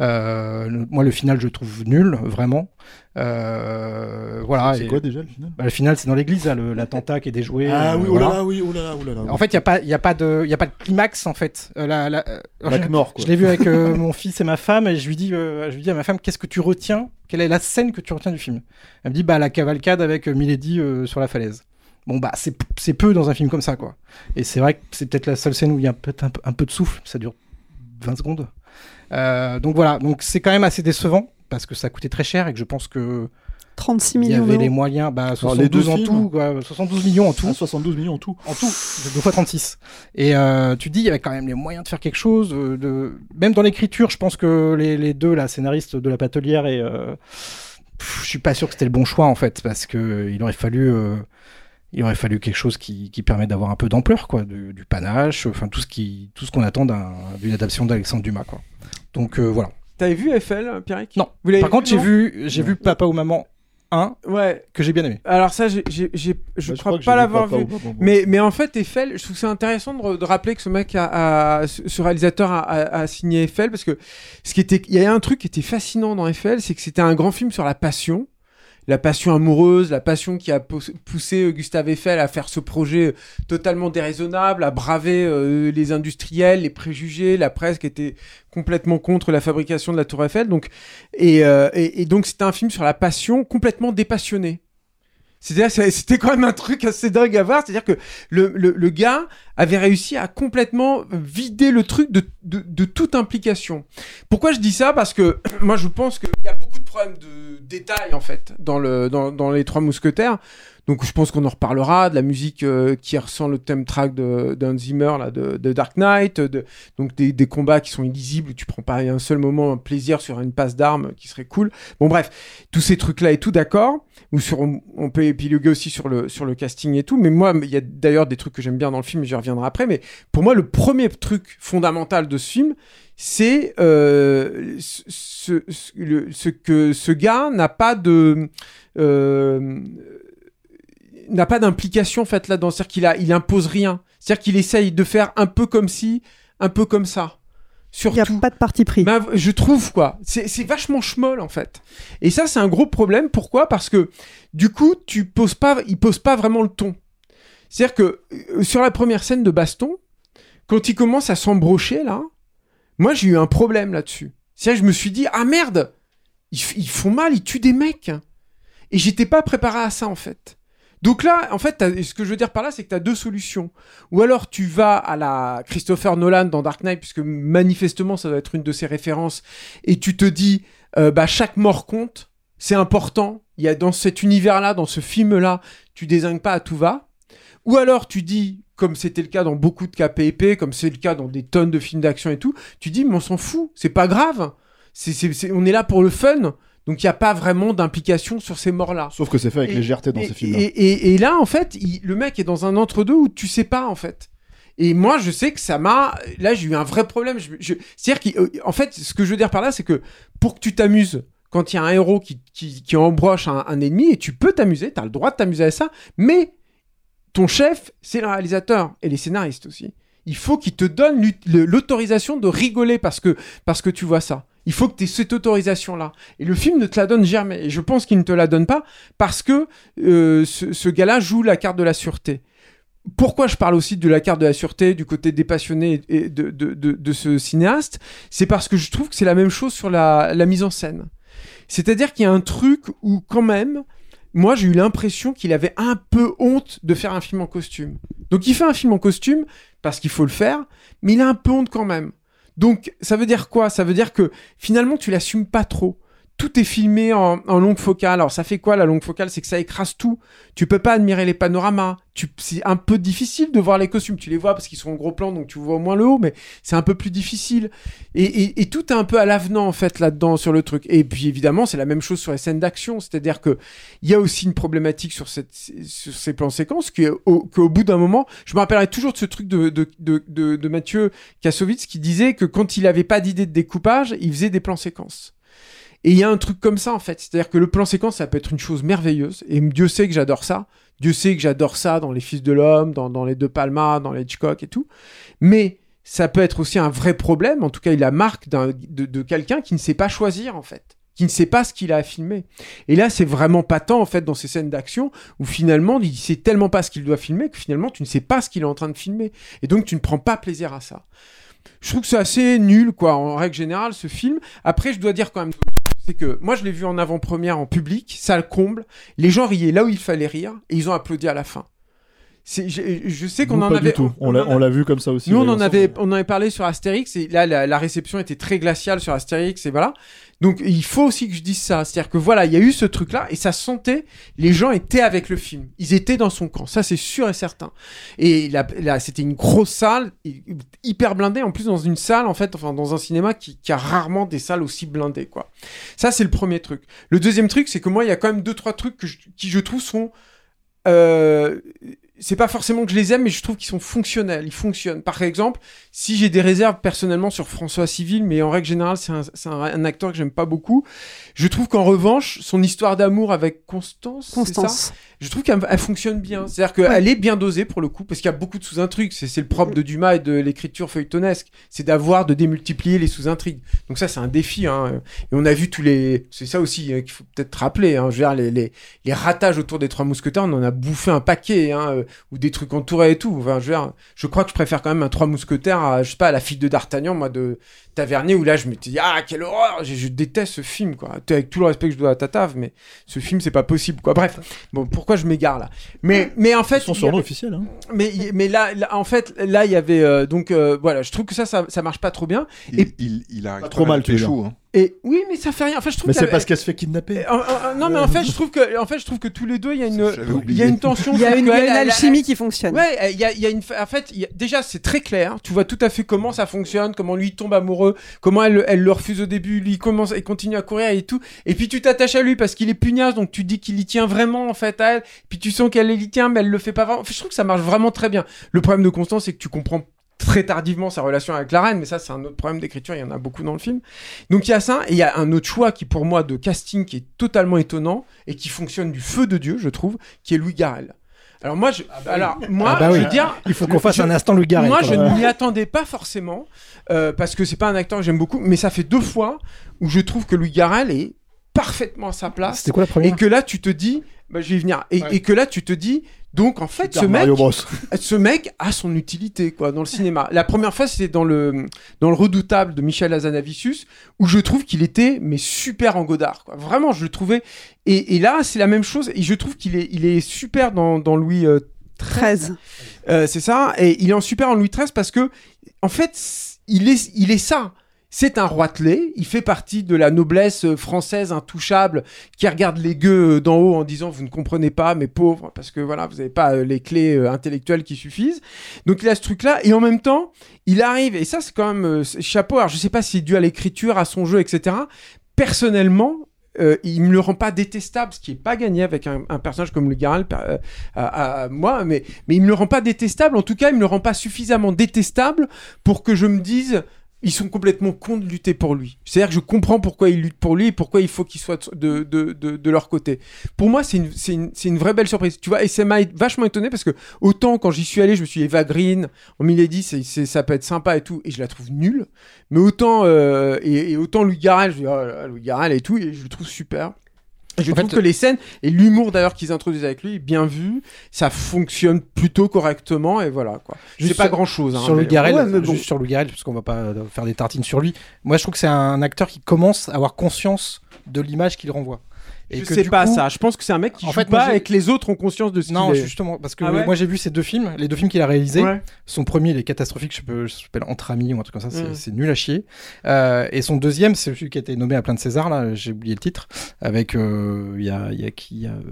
Euh, le- moi, le final, je le trouve nul, vraiment. Euh, voilà. C'est quoi déjà le final bah, Le final, c'est dans l'église, l'attentat qui est déjoué. Ah oui, oh voilà. là là, oui, oh là là, oh là. En fait, il n'y a, pas- y a, pas de- y a pas de climax, en fait. La, la, Black je- Mort, quoi. Je l'ai vu avec mon fils et ma femme, et je lui dis, je lui dis à ma femme, qu'est-ce que tu retiens? Quelle est la scène que tu retiens du film? Elle me dit, bah, la cavalcade avec Milady sur la falaise. Bon, bah, c'est c'est peu dans un film comme ça, quoi. Et c'est vrai que c'est peut-être la seule scène où il y a peut-être un, peu- un peu de souffle, ça dure 20 secondes. Euh, donc voilà, donc c'est quand même assez décevant parce que ça coûtait très cher et que je pense que 36 il y millions avait les moyens, bah, Alors, les deux 72 en films tout, quoi, 72 millions en tout. Ah, 72 millions en tout. En tout, deux fois 36. Et euh, tu te dis, il y avait quand même les moyens de faire quelque chose. euh, de... Même dans l'écriture, je pense que les, les deux, la scénariste de La Patelière et. Euh... pff, je suis pas sûr que c'était le bon choix, en fait, parce que euh, il aurait fallu. Il aurait fallu quelque chose qui, qui permet d'avoir un peu d'ampleur, quoi, du, du panache, enfin tout ce qui, tout ce qu'on attend d'un- d'une adaptation d'Alexandre Dumas, quoi. Donc euh, voilà. T'avais vu Eiffel, Pierrick? Non. Vous Par contre, j'ai vu, j'ai vu Papa ou Maman 1 Ouais. que j'ai bien aimé. Alors ça, j'ai, j'ai, j'ai- je Bah, je crois, pas l'avoir vu. Mais, mais en fait, Eiffel, je trouve que c'est intéressant de, de rappeler que ce mec, a, a- ce réalisateur a, a- a signé Eiffel parce que ce qui était, il y a un truc qui était fascinant dans Eiffel, c'est que c'était un grand film sur la passion. La passion amoureuse, la passion qui a pous- poussé euh, Gustave Eiffel à faire ce projet euh, totalement déraisonnable, à braver euh, les industriels, les préjugés, la presse qui était complètement contre la fabrication de la Tour Eiffel. Donc, et, donc c'était un film sur la passion complètement dépassionné. C'est-à-dire, c'est- c'était quand même un truc assez dingue à voir. C'est-à-dire que le, le, le gars avait réussi à complètement vider le truc de, de, de toute implication. Pourquoi je dis ça? Parce que moi, je pense qu'il y a beaucoup de détails, en fait, dans, le, dans, dans les Trois Mousquetaires. Donc, je pense qu'on en reparlera de la musique euh, qui ressent le thème track de, d'Hans Zimmer, là, de, de Dark Knight, de, donc des, des combats qui sont illisibles, tu prends pas un seul moment un plaisir sur une passe d'armes qui serait cool. Bon, bref, tous ces trucs-là et tout, d'accord. Ou sur, on, peut épiloguer aussi sur le, sur le casting et tout. Mais moi, il y a d'ailleurs des trucs que j'aime bien dans le film, et j'y reviendrai après. Mais pour moi, le premier truc fondamental de ce film, c'est euh, ce, ce, ce que ce gars n'a pas de euh, n'a pas d'implication en fait là-dedans. C'est-à-dire qu'il a, il impose rien. C'est-à-dire qu'il essaye de faire un peu comme si, un peu comme ça. Il n'y a pas de parti pris. Ben, je trouve quoi. C'est vachement schmoll en fait. Et ça, c'est un gros problème. Pourquoi? Parce que du coup, tu poses pas, il pose pas vraiment le ton. C'est-à-dire que euh, sur la première scène de baston, quand il commence à s'embrocher là, moi j'ai eu un problème là-dessus. C'est-à-dire que je me suis dit ah merde, ils, ils font mal, ils tuent des mecs. Et j'étais pas préparé à ça en fait. Donc là, en fait, ce que je veux dire par là, c'est que tu as deux solutions. Ou alors tu vas à la Christopher Nolan dans Dark Knight, puisque manifestement ça doit être une de ses références, et tu te dis, euh, bah, chaque mort compte, c'est important. Il y a dans cet univers-là, dans ce film-là, tu désignes pas à tout va. Ou alors tu dis, comme c'était le cas dans beaucoup de KPIP, comme c'est le cas dans des tonnes de films d'action et tout, tu dis, mais on s'en fout, c'est pas grave. On est là pour le fun. Donc il n'y a pas vraiment d'implication sur ces morts-là. Sauf que c'est fait avec Et- légèreté dans et- ces films-là. Et, là, en fait, il- le mec est dans un entre-deux où tu sais pas, en fait. Et moi, je sais que ça m'a. Là, j'ai eu un vrai problème. Je... je- C'est-à-dire qu'en fait, ce que je veux dire par là, c'est que pour que tu t'amuses, quand il y a un héros qui, qui, qui embroche un, un ennemi, et tu peux t'amuser, tu as le droit de t'amuser à ça, mais ton chef, c'est le réalisateur et les scénaristes aussi. Il faut qu'il te donne l'autorisation de rigoler parce que, parce que tu vois ça. Il faut que tu aies cette autorisation-là. Et le film ne te la donne jamais. Et je pense qu'il ne te la donne pas parce que euh, ce, gars-là joue la carte de la sûreté. Pourquoi je parle aussi de la carte de la sûreté, du côté dépassionné et de, ce cinéaste? C'est parce que je trouve que c'est la même chose sur la mise en scène. C'est-à-dire qu'il y a un truc où, quand même, moi j'ai eu l'impression qu'il avait un peu honte de faire un film en costume. Donc il fait un film en costume parce qu'il faut le faire, mais il a un peu honte quand même. Donc ça veut dire quoi? Ça veut dire que finalement tu l'assumes pas trop. Tout est filmé en, longue focale. Alors ça fait quoi la longue focale? C'est que ça écrase tout. Tu peux pas admirer les panoramas. C'est un peu difficile de voir les costumes. Tu les vois parce qu'ils sont en gros plan, donc tu vois au moins le haut, mais c'est un peu plus difficile. Et, tout est un peu à l'avenant en fait là-dedans sur le truc. Et puis évidemment c'est la même chose sur les scènes d'action, c'est-à-dire que il y a aussi une problématique sur ces plans séquences qu'au bout d'un moment, je me rappellerai toujours de ce truc de de, de, de, Mathieu Kassovitz qui disait que quand il avait pas d'idée de découpage, il faisait des plans séquences. Et il y a un truc comme ça en fait, c'est-à-dire que le plan séquence ça peut être une chose merveilleuse et Dieu sait que j'adore ça. Dieu sait que j'adore ça dans les Fils de l'homme, dans, les De Palma, dans les Hitchcock et tout. Mais ça peut être aussi un vrai problème, en tout cas il la marque de quelqu'un qui ne sait pas choisir en fait, qui ne sait pas ce qu'il a à filmer. Et là c'est vraiment patent en fait dans ces scènes d'action où finalement il sait tellement pas ce qu'il doit filmer que finalement tu ne sais pas ce qu'il est en train de filmer. Et donc tu ne prends pas plaisir à ça. Je trouve que c'est assez nul quoi en règle générale ce film. Après je dois dire quand même c'est que moi je l'ai vu en avant-première en public, ça le comble, les gens riaient là où il fallait rire et ils ont applaudi à la fin. Je, je sais qu'on en pas avait. du tout. On l'a- vu comme ça aussi, Nous, on d'ailleurs, en avait, on en avait parlé sur Astérix et là, la, la réception était très glaciale sur Astérix et voilà. Donc il faut aussi que je dise ça, c'est-à-dire que voilà, il y a eu ce truc-là et ça se sentait, les gens étaient avec le film, ils étaient dans son camp, ça c'est sûr et certain. Et là, c'était une grosse salle, hy- hyper blindée, en plus dans une salle en fait, enfin dans un cinéma qui, a rarement des salles aussi blindées quoi. Ça c'est le premier truc. Le deuxième truc, c'est que moi il y a quand même deux trois trucs qui je trouve sont euh, c'est pas forcément que je les aime, mais je trouve qu'ils sont fonctionnels, ils fonctionnent. Par exemple, si j'ai des réserves personnellement sur François Civil, mais en règle générale, c'est un, acteur que j'aime pas beaucoup, je trouve qu'en revanche, son histoire d'amour avec Constance, Constance. Je trouve qu'elle elle fonctionne bien. C'est-à-dire qu'elle est bien dosée pour le coup, parce qu'il y a beaucoup de sous-intrigues. C'est le propre de Dumas et de l'écriture feuilletonesque. C'est d'avoir, de démultiplier les sous-intrigues. Donc ça, c'est un défi. Hein. Et on a vu tous les... C'est ça aussi euh, qu'il faut peut-être rappeler. Hein. Je veux dire, les, les, les ratages autour des Trois Mousquetaires, on en a bouffé un paquet. Hein, euh, ou des trucs entourés et tout. Enfin, je veux dire, je crois que je préfère quand même un Trois Mousquetaires à, je sais pas, à la fille de D'Artagnan, moi, de Tavernier, où là, je m'étais dit, ah, quelle horreur Je, je déteste ce film, quoi. Avec tout le respect que je dois à Tatave, mais ce film, c'est pas possible, quoi. Bref. Bon, pourquoi je m'égare là? Mais, mais en fait. Son il y surnom avait- officiel. Hein. mais, mais là, là, en fait, là, il y avait. euh, donc, euh, voilà, je trouve que ça, ça, ça marche pas trop bien. Il, Et, il, il arrive Pas trop mal, tu veux dire. chaud. Hein. Et oui, mais ça fait rien. Enfin, je trouve Mais c'est parce qu'elle se fait kidnapper. Euh, euh, euh, non, mais en fait, je trouve que, en fait, je trouve que tous les deux, il y a une, il y a une tension. Il y a une, alchimie qui fonctionne. Ouais, il y a, il y a une. En fait, il y a- déjà, c'est très clair. Tu vois tout à fait comment ça fonctionne, comment lui tombe amoureux, comment elle, elle le refuse au début, lui il commence, il continue à courir et tout. Et puis tu t'attaches à lui parce qu'il est pugnace, donc tu dis qu'il y tient vraiment en fait à elle. Puis tu sens qu'elle y tient, mais elle le fait pas vraiment. Enfin, je trouve que ça marche vraiment très bien. Le problème de Constance, c'est que tu comprends très tardivement sa relation avec la reine, mais ça c'est un autre problème d'écriture, il y en a beaucoup dans le film. Donc il y a ça, et il y a un autre choix qui pour moi de casting qui est totalement étonnant et qui fonctionne du feu de Dieu, je trouve, qui est Louis Garrel. Alors moi, je, alors moi, Ah bah oui. je veux dire, Il faut qu'on fasse je- un instant Louis Garrel. moi, je ne m'y attendais pas forcément, euh, parce que c'est pas un acteur que j'aime beaucoup, mais ça fait deux fois où je trouve que Louis Garrel est parfaitement à sa place. C'était quoi la Et première que là, tu te dis, bah, je vais y venir, et, Ouais. et que là, tu te dis, donc en fait, ce mec, ce mec a son utilité quoi dans le cinéma. La première fois, c'était dans le dans le Redoutable de Michel Hazanavicius, où je trouve qu'il était mais super en Godard. Quoi. Vraiment, je le trouvais. Et, et là, c'est la même chose. Et je trouve qu'il est il est super dans dans Louis euh, 13. euh, c'est ça. Et il est en super en Louis XIII parce que, en fait, il est, il est ça. C'est un roitelet, il fait partie de la noblesse euh, française intouchable qui regarde les gueux euh, d'en haut en disant vous ne comprenez pas mes pauvres parce que voilà vous n'avez pas euh, les clés intellectuelles qui suffisent. Donc il a ce truc là et en même temps il arrive et ça c'est quand même chapeau. Alors je sais pas si c'est dû à l'écriture, à son jeu, etc. Personnellement euh, il me le rend pas détestable, ce qui est pas gagné avec un, personnage comme le Garel, moi, mais, mais il me le rend pas détestable. En tout cas, il me le rend pas suffisamment détestable pour que je me dise, ils sont complètement cons de lutter pour lui. C'est-à-dire que je comprends pourquoi ils luttent pour lui et pourquoi il faut qu'ils soient de, de, de, leur côté. Pour moi, c'est une, une, une vraie belle surprise. Tu vois, et ça m'a vachement étonné parce que autant quand j'y suis allé, je me suis dit, Eva Green, en Milady, c'est, c'est, ça peut être sympa et tout, et je la trouve nulle. Mais autant, euh, et, autant Louis Garrel, je dis, oh Louis Garrel et tout, et je le trouve super. Je En trouve fait, que les scènes et l'humour d'ailleurs qu'ils introduisent avec lui, bien vu, ça fonctionne plutôt correctement et voilà quoi. Je sais pas grand chose. sur Louis Garrel, ouais, mais bon. juste sur Louis Garrel, parce qu'on va pas euh, faire des tartines sur lui. Moi, je trouve que c'est un acteur qui commence à avoir conscience de l'image qu'il renvoie. Et je que sais pas coup- ça. Je pense que c'est un mec qui En joue fait, pas et que les autres ont conscience de ce Non, qu'il est. justement, parce que Ah ouais moi j'ai vu ces deux films, les deux films qu'il a réalisés. Ouais. Son premier, il est catastrophique, je peux, s'appelle Entre amis ou un truc comme ça, c'est Mm. c'est nul à chier. Euh, et son deuxième, c'est celui qui a été nommé à plein de César, là, j'ai oublié le titre, avec, euh, il y, a, il y a qui il y a, euh,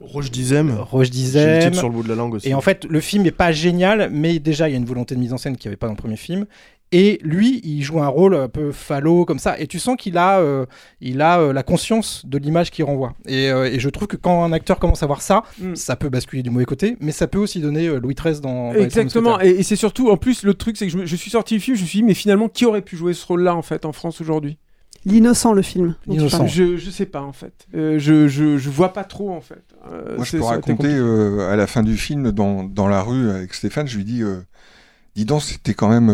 Roche Dizem. Roche J'ai le Dizem. titre sur le bout de la langue aussi. Et en fait, le film est pas génial, mais déjà, il y a une volonté de mise en scène qu'il n'y avait pas dans le premier film. Et lui, il joue un rôle un peu phallo comme ça, et tu sens qu'il a, euh, il a euh, la conscience de l'image qu'il renvoie. Et, euh, et je trouve que quand un acteur commence à voir ça, Mm. ça peut basculer du mauvais côté, mais ça peut aussi donner euh, Louis XIII dans. Exactement. Et, et c'est surtout, en plus, le truc, c'est que je, me- je suis sorti du film, je me suis dit, mais finalement, qui aurait pu jouer ce rôle-là en fait en France aujourd'hui? L'innocent, le film. L'innocent. je, je sais pas en fait. Euh, je, je, je vois pas trop en fait. Euh, Moi, je peux raconter euh, à la fin du film, dans, dans la rue avec Stéphane, je lui dis euh, Dis donc, c'était quand même.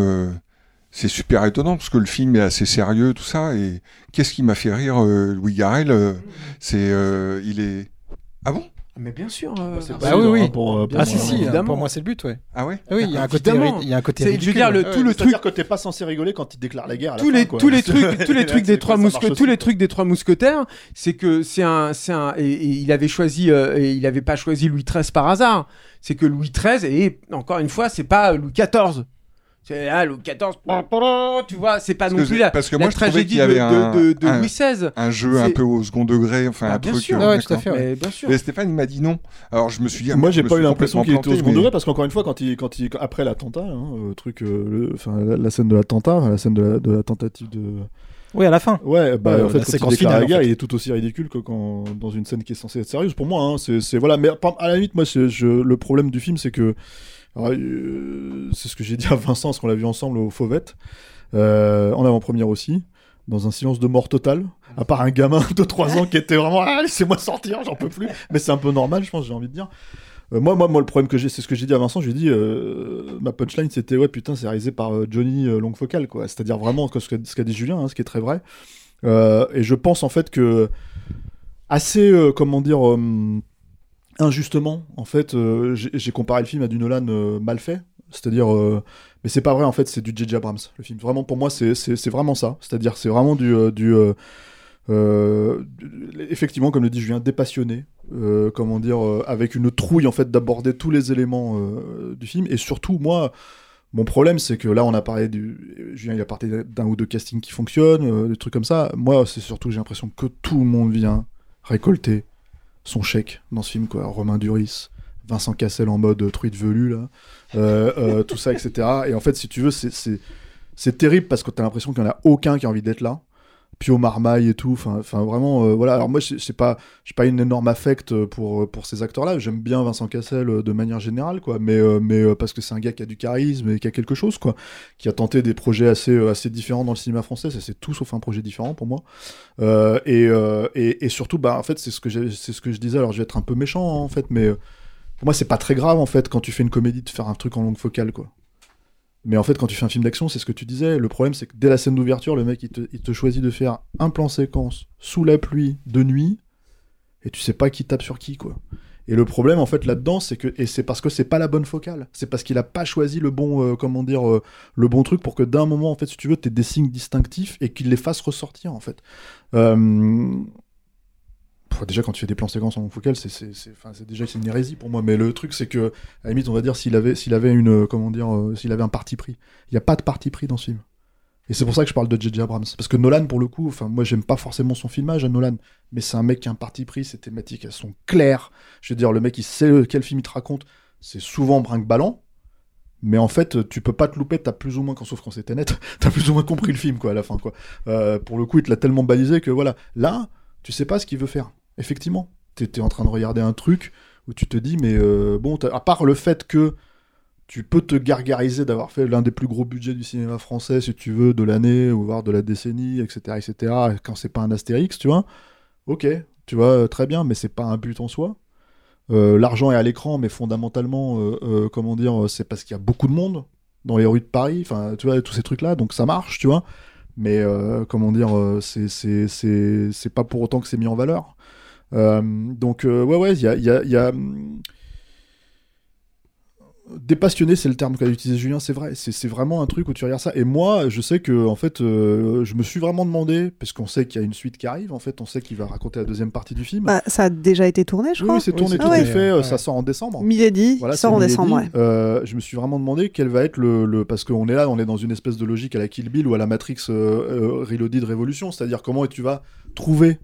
C'est super étonnant parce que le film est assez sérieux, tout ça. Et qu'est-ce qui m'a fait rire, euh, Louis Garrel euh, C'est. euh, il est. Ah bon? Mais bien sûr. euh, c'est Bah pas oui, oui. hein, pour, euh, pour Ah moi, si, si, évidemment. pour moi c'est le but, ouais. Ah ouais? Ah oui, il y a un côté, il y a un côté C'est- je veux dire, le- Ouais, tout le C'est-à-dire truc que t'es pas censé rigoler quand il déclare la guerre. À la tous fin, les quoi. tous les trucs tous les trucs des trois mousquetaires tous les trucs des trois mousquetaires c'est que c'est un c'est un et, et il avait choisi euh, et il avait pas choisi Louis XIII par hasard c'est que Louis XIII et encore une fois c'est pas Louis XIV C'est là, Louis XIV, tu vois, c'est pas Parce non que plus la, parce que la moi, je trouvais tragédie qu'il y avait de, un- de, de, de un- Louis XVI. un jeu un peu au second degré, enfin Bah, un bien truc. sûr. euh, Ouais, tout à d'accord. fait, ouais. Mais bien sûr. Mais Stéphane il m'a dit non. Alors je me suis dit. ah, Moi, je j'ai pas eu l'impression qu'il était au second mais- degré parce qu'encore une fois, quand il, quand il, après l'attentat, hein, euh, truc, euh, le- la, la scène de l'attentat, la scène de la, de la tentative de. Oui, à la fin. Ouais, bah Ouais, en fait, la quand il finale, la en guerre, fait. il est tout aussi ridicule que quand dans une scène qui est censée être sérieuse. Pour moi, hein, c'est c'est- voilà. Mais à la limite, moi, c'est- je, le problème du film, c'est que euh, c'est ce que j'ai dit à Vincent, parce qu'on l'a vu ensemble au Fauvette, euh, en avant-première aussi. Dans un silence de mort total, à part un gamin de 3 ans qui était vraiment ah, laissez-moi sortir, j'en peux plus. Mais c'est un peu normal, je pense, j'ai envie de dire. Euh, moi, moi, moi, le problème que j'ai, c'est ce que j'ai dit à Vincent. Je lui ai dit, euh, ma punchline, c'était ouais, putain, c'est réalisé par Johnny euh, Longfocal, quoi. C'est-à-dire vraiment ce qu'a dit Julien, hein, ce qui est très vrai. Et je pense en fait que assez, comment dire, injustement, en fait, euh, j'ai comparé le film à du Nolan euh, mal fait. C'est-à-dire, euh, mais c'est pas vrai en fait, c'est du J.J. Abrams. Le film, vraiment pour moi, c'est vraiment ça. C'est-à-dire, c'est vraiment du du effectivement, comme le dit Julien, dépassionné, comment dire, avec une trouille en fait d'aborder tous les éléments du film. Et surtout, moi, mon problème, c'est que là, on a parlé du, Julien, il a parlé d'un ou deux castings qui fonctionnent, des trucs comme ça. Moi, c'est surtout j'ai l'impression que tout le monde vient récolter son chèque dans ce film, quoi. Romain Duris. Vincent Cassel en mode truite velue, là, euh, euh, tout ça, etc. Et en fait, si tu veux, c'est- terrible parce que t'as l'impression qu'il n'y en a aucun qui a envie d'être là. Pio Marmaille et tout. Enfin, vraiment, euh, voilà. Alors moi, je sais pas, pas une énorme affect pour pour ces acteurs-là. J'aime bien Vincent Cassel euh, de manière générale, quoi. Mais euh, mais euh, parce que c'est un gars qui a du charisme et qui a quelque chose, quoi. Qui a tenté des projets assez euh, assez différents dans le cinéma français. Ça, c'est tout sauf un projet différent pour moi. Euh, et, euh, et surtout, bah en fait, c'est ce que c'est ce que je disais. Alors, je vais être un peu méchant hein, en fait, mais euh, pour moi, c'est pas très grave en fait quand tu fais une comédie de faire un truc en longue focale, quoi. Mais en fait, quand tu fais un film d'action, c'est ce que tu disais. Le problème, c'est que dès la scène d'ouverture, le mec, il te, choisit de faire un plan séquence sous la pluie de nuit, et tu sais pas qui tape sur qui, quoi. Et le problème, en fait, là-dedans, c'est que, et c'est parce que c'est pas la bonne focale. C'est parce qu'il a pas choisi le bon, euh, comment dire, euh, le bon truc pour que d'un moment, en fait, si tu veux, t'aies des signes distinctifs et qu'il les fasse ressortir, en fait. Euh, Déjà quand tu fais des plans séquences en focal c'est déjà c'est une hérésie pour moi mais le truc c'est que à la limite on va dire s'il avait s'il avait une euh, comment dire euh, s'il avait un parti pris il y a pas de parti pris dans ce film et c'est pour ça que je parle de J.J. Abrams parce que Nolan pour le coup enfin moi j'aime pas forcément son filmage à Nolan mais c'est un mec qui a un parti pris ses thématiques elles sont claires je veux dire le mec il sait euh, quel film il te raconte c'est souvent brinque-ballant mais en fait, tu peux pas te louper, t'as plus ou moins, quand, sauf quand c'était net, t'as plus ou moins compris le film, quoi, à la fin, quoi. Pour le coup, il te l'a tellement balisé que voilà. Là, tu sais pas ce qu'il veut faire. Effectivement. T'es es en train de regarder un truc où tu te dis, mais euh, bon, à part le fait que tu peux te gargariser d'avoir fait l'un des plus gros budgets du cinéma français, si tu veux, de l'année, ou voire de la décennie, etc., etc., quand c'est pas un Astérix, tu vois. Ok, tu vois, euh, très bien, mais c'est pas un but en soi. Euh, L'argent est à l'écran, mais fondamentalement, comment dire, c'est parce qu'il y a beaucoup de monde dans les rues de Paris, enfin, tu vois, tous ces trucs-là, donc ça marche, tu vois. Mais comment dire, c'est pas pour autant que c'est mis en valeur. Euh, donc, euh, ouais, ouais, il y a. il y a- il y a, hum, Dépassionné, c'est le terme qu'a utilisé Julien, c'est vrai. C'est c'est vraiment un truc où tu regardes ça. Et moi, je sais que, en fait, euh, je me suis vraiment demandé, parce qu'on sait qu'il y a une suite qui arrive, en fait, on sait qu'il va raconter la deuxième partie du film. Bah, ça a déjà été tourné, je Oui, crois. oui, c'est tourné, Ah tout ouais. est fait, ça sort en décembre. Milady Voilà, sort en Milady. décembre, ouais. Euh, je me suis vraiment demandé quel va être le, le- parce qu'on est là, on est dans une espèce de logique à la Kill Bill ou à la Matrix euh, euh, Reloaded Révolution, c'est-à-dire comment tu vas trouver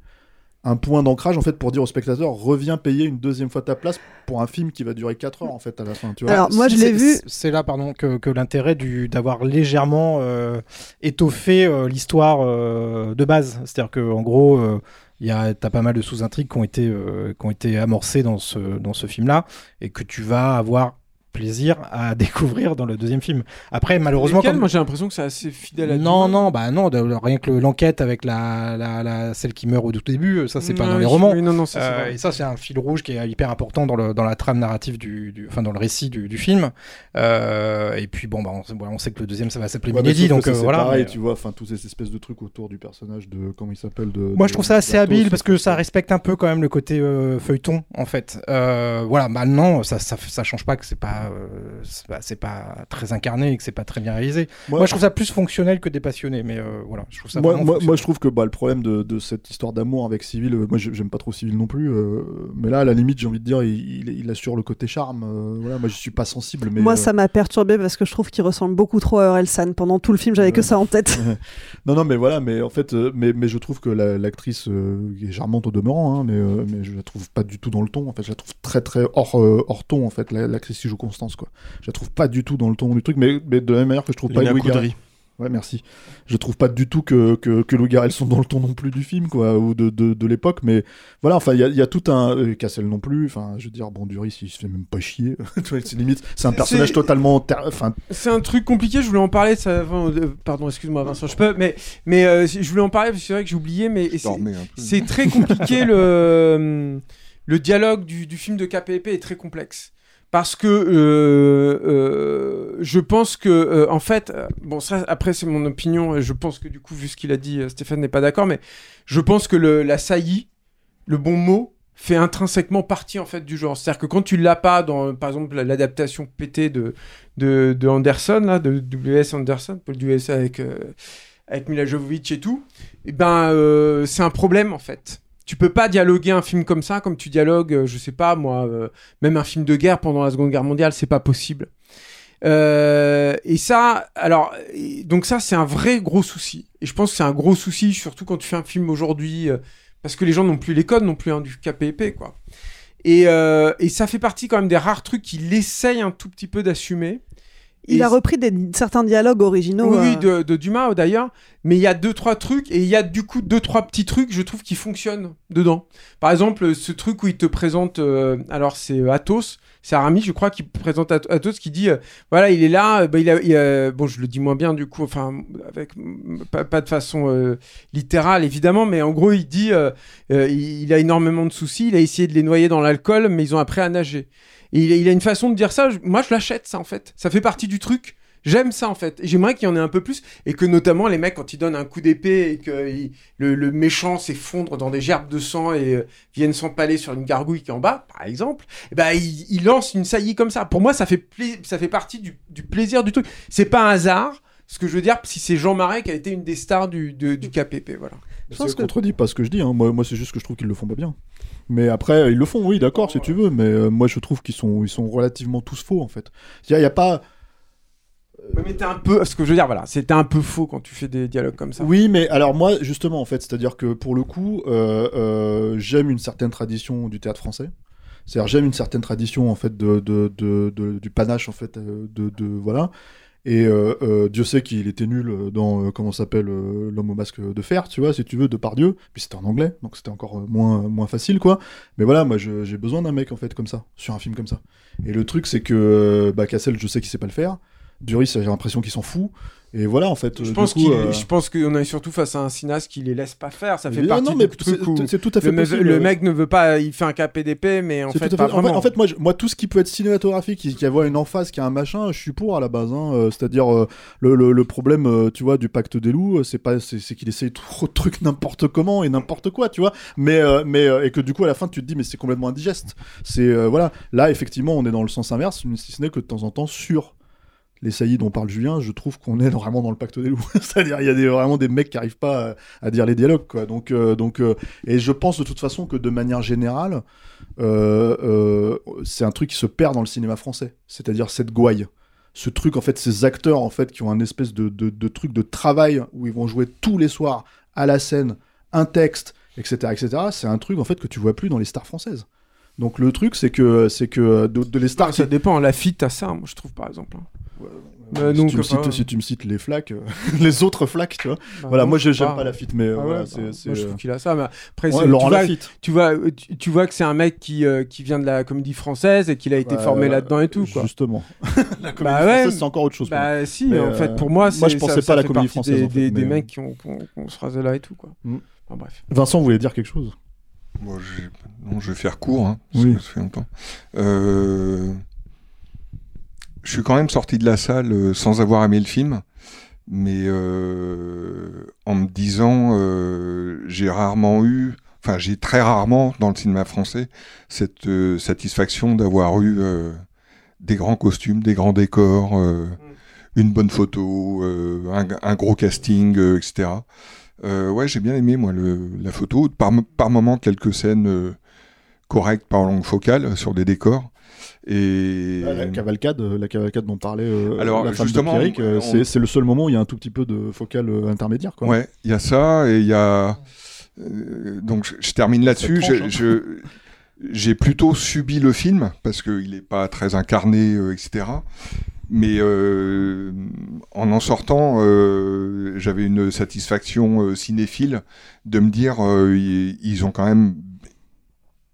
un point d'ancrage en fait pour dire au spectateur reviens payer une deuxième fois ta place pour un film qui va durer 4 heures en fait à la fin. Tu vois Si, c'est- C'est là, pardon, que, que l'intérêt du- d'avoir légèrement euh, étoffé euh, l'histoire euh, de base. C'est-à-dire que en gros, euh, il y a, t'as pas mal de sous-intrigues qui ont été, euh, qui ont été amorcées dans ce, dans ce film-là et que tu vas avoir plaisir à découvrir dans le deuxième film. Après, malheureusement, comme... Moi j'ai l'impression que c'est assez fidèle à Non, non, bah non, de- rien que le- l'enquête avec la, la, la- celle qui meurt au tout début, ça c'est pas dans les romans. oui, non, non, ça, c'est Euh, et ça c'est un fil rouge qui est hyper important dans, le, dans la trame narrative du, du- enfin dans le récit du, du film. Euh, et puis bon, bah, on, sait que le deuxième ça va s'appeler Ouais, Milady, donc euh, c'est voilà. pareil, mais- tu vois, enfin tous ces espèces de trucs autour du personnage de comment il s'appelle de. Moi, de- je trouve ça assez habile parce que ça respecte un peu quand même le côté euh, feuilleton, en fait. Euh, voilà, maintenant, ça, ça, ça change pas que c'est pas euh, c'est pas, très incarné et que c'est pas très bien réalisé. Moi- Moi, je trouve ça plus fonctionnel que dépassionné, mais euh, voilà, je trouve ça moi, moi, fonctionnel. moi, je trouve que bah, le problème de, de cette histoire d'amour avec Civil, euh, moi j'ai- j'aime pas trop Civil non plus, euh, mais là à la limite j'ai envie de dire il, il, il assure le côté charme. euh, voilà, moi je suis pas sensible, mais Moi, euh, ça m'a perturbé parce que je trouve qu'il ressemble beaucoup trop à Orelsan. Pendant tout le film, j'avais que ça en tête. non non mais voilà, mais en fait, euh, mais, mais je trouve que la- l'actrice euh, est charmante au demeurant, hein, mais, euh, mais je la trouve pas du tout dans le ton. En fait, je la trouve très très hors euh, hors ton en fait. la- L'actrice qui joue Constance quoi, je la trouve pas du tout dans le ton du truc, mais, mais de la même manière que je trouve pas Léna Louis Garrel-. Ouais, merci. Je trouve pas du tout que, que, que Louis Garrel sont dans le ton non plus du film, quoi, ou de, de, de l'époque, mais voilà, enfin, il y a, il y a tout un. euh, Cassel non plus, enfin, je veux dire, bon, Duris, il se fait même pas chier. C'est limite, c'est un personnage totalement. ter- Enfin, C'est un truc compliqué, je voulais en parler. Ça... enfin, euh, pardon, excuse-moi Vincent, je peux, mais, mais euh, je voulais en parler parce que c'est vrai que j'ai oublié, mais c'est très compliqué. le, le dialogue du, du film de KPP est très complexe. Parce que euh, euh, je pense que, euh, en fait, bon, ça après c'est mon opinion, et je pense que du coup, vu ce qu'il a dit, Stéphane n'est pas d'accord, mais je pense que le, la saillie, le bon mot, fait intrinsèquement partie en fait du genre. C'est-à-dire que quand tu l'as pas dans, par exemple, la- l'adaptation pétée de, de, de Anderson, là, de W.S. Anderson, Paul W.S. avec, avec Mila Jovovich et tout, et ben euh, c'est un problème en fait. Tu peux pas dialoguer un film comme ça, comme tu dialogues, euh, je sais pas moi, euh, même un film de guerre pendant la Seconde Guerre mondiale, c'est pas possible. Euh, et ça, alors, donc ça, c'est un vrai gros souci. Et je pense que c'est un gros souci, surtout quand tu fais un film aujourd'hui, parce que les gens n'ont plus les codes non plus hein, du KPP, quoi. Et, et ça fait partie quand même des rares trucs qu'il essaye un tout petit peu d'assumer. Il Et a repris des, certains dialogues originaux. oui, euh, de, de Dumas d'ailleurs. Mais il y a deux, trois trucs, et il y a du coup deux, trois petits trucs, je trouve, qui fonctionnent dedans. Par exemple, ce truc où il te présente, euh, alors c'est euh, Athos, c'est Aramis, je crois, qui présente Ath- Athos, qui dit, euh, voilà, il est là, euh, bah, il a, il a- bon, je le dis moins bien du coup, enfin, avec, pas, pas de façon euh, littérale évidemment, mais en gros, il dit, euh, euh, il, il a énormément de soucis, il a essayé de les noyer dans l'alcool, mais ils ont appris à nager. Et il, a- il a une façon de dire ça, je- moi je l'achète ça en fait, ça fait partie du truc. J'aime ça en fait. J'aimerais qu'il y en ait un peu plus et que notamment les mecs quand ils donnent un coup d'épée et que il- le, le méchant s'effondre dans des gerbes de sang et euh, viennent s'empaler sur une gargouille qui est en bas, par exemple, et ben il, il lance une saillie comme ça. Pour moi, ça fait pla- ça fait partie du, du plaisir du truc. C'est pas un hasard. Ce que je veux dire, si c'est Jean Marais qui a été une des stars du, de- du KPP, voilà. ça contredit pas ce que je dis, hein. moi, moi c'est juste que je trouve qu'ils le font pas bien. Mais après, ils le font, oui, d'accord, si tu veux, mais euh, moi je trouve qu'ils sont, ils sont relativement tous faux en fait. Il y, a pas. Ouais, mais t'es un peu, ce que je veux dire, voilà, c'était un peu faux quand tu fais des dialogues comme ça. Oui, mais alors moi, justement, en fait, c'est-à-dire que pour le coup, euh, euh, j'aime une certaine tradition du théâtre français. C'est-à-dire, j'aime une certaine tradition, en fait, de, de, de- de- du panache, en fait, euh, de, de voilà. Et euh, euh, Dieu sait qu'il était nul dans, euh, comment s'appelle, L'homme au masque de fer, tu vois, si tu veux, de par Dieu. Puis c'était en anglais, donc c'était encore moins, facile, quoi. Mais voilà, moi, j'ai besoin d'un mec, en fait, comme ça, sur un film comme ça. Et le truc, c'est que bah, Cassel, je sais qu'il sait pas le faire. Duris, j'ai l'impression qu'il s'en fout. Et voilà, en fait. Je euh, pense euh, je pense qu'on est surtout face à un cinéaste qui les laisse pas faire. Ça fait partie non, mais truc c'est- où c'est tout à fait le, mec- possible. le mec ne veut pas, il fait un KPDP, mais en fait, à pas fait- en, fait, en fait, moi, je- moi, tout ce qui peut être cinématographique, qui, qui a une emphase, qui a un machin, je suis pour à la base. hein. Euh, C'est-à-dire, euh, le, le- le problème, tu vois, du pacte des loups, c'est pas, c'est c'est qu'il essaye trop de trucs n'importe comment et n'importe quoi, tu vois. Mais, mais et que du coup, à la fin, tu te dis, mais c'est complètement indigeste. C'est voilà. Là, effectivement, on est dans le sens inverse, si ce n'est que de temps en temps sur les saillies dont parle Julien, je trouve qu'on est vraiment dans le pacte des loups. C'est-à-dire, il y a des, vraiment des mecs qui arrivent pas à, à dire les dialogues, quoi. Donc, euh, donc, euh, et je pense de toute façon que de manière générale, euh, c'est un truc qui se perd dans le cinéma français. C'est-à-dire cette gouaille. Ce truc, en fait, ces acteurs, en fait, qui ont un espèce de, de, de truc de travail où ils vont jouer tous les soirs à la scène, un texte, etc., etc. C'est un truc, en fait, que tu vois plus dans les stars françaises. Donc le truc, c'est que, c'est que de, de les stars. ça dépend. La fit à ça, moi, je trouve par exemple. Euh, si, tu me cites, si tu me cites les flaques, euh, les autres flaques, tu vois. Bah voilà, non, moi je sais j'aime pas. pas la fit, mais euh, Ah voilà, bah, moi, je euh, trouve qu'il a ça. Mais après, Ouais, Laurent tu, vois, Lafitte. tu vois, tu, tu vois que c'est un mec qui, euh, qui vient de la comédie française et qu'il a été Bah, formé là-dedans et tout. Quoi. Justement. la comédie Bah ouais. française, c'est encore autre chose. Bah moi. si, Mais, en euh, fait, pour moi, c'est moi je pensais ça, pas ça à la comédie française. Des, des- euh, mecs qui ont, se rasé là et tout, quoi. Mm. Bref. Vincent voulait dire quelque chose? Non, je vais faire court, hein, parce Oui. que ça fait longtemps. Euh, Je suis quand même sorti de la salle euh, sans avoir aimé le film, mais euh, en me disant, euh, j'ai rarement eu, enfin j'ai très rarement dans le cinéma français cette euh, satisfaction d'avoir eu des grands costumes, des grands décors, euh, une bonne photo, un, un gros casting, etc. Ouais, j'ai bien aimé moi le, la photo. Par, par moment quelques scènes correctes par longue focale sur des décors. Et La cavalcade, euh, la cavalcade dont parlait euh, Alors, la femme justement, de Pierrick, euh, on- c'est le seul moment où il y a un tout petit peu de focale euh, intermédiaire. Quoi. Ouais, il y a ça et il y a. donc je, je termine là-dessus. Je- hein. J'ai plutôt subi le film parce qu'il n'est pas très incarné, euh, etc. Mais euh, en en sortant, euh, j'avais une satisfaction euh, cinéphile de me dire euh, ils, ils ont quand même,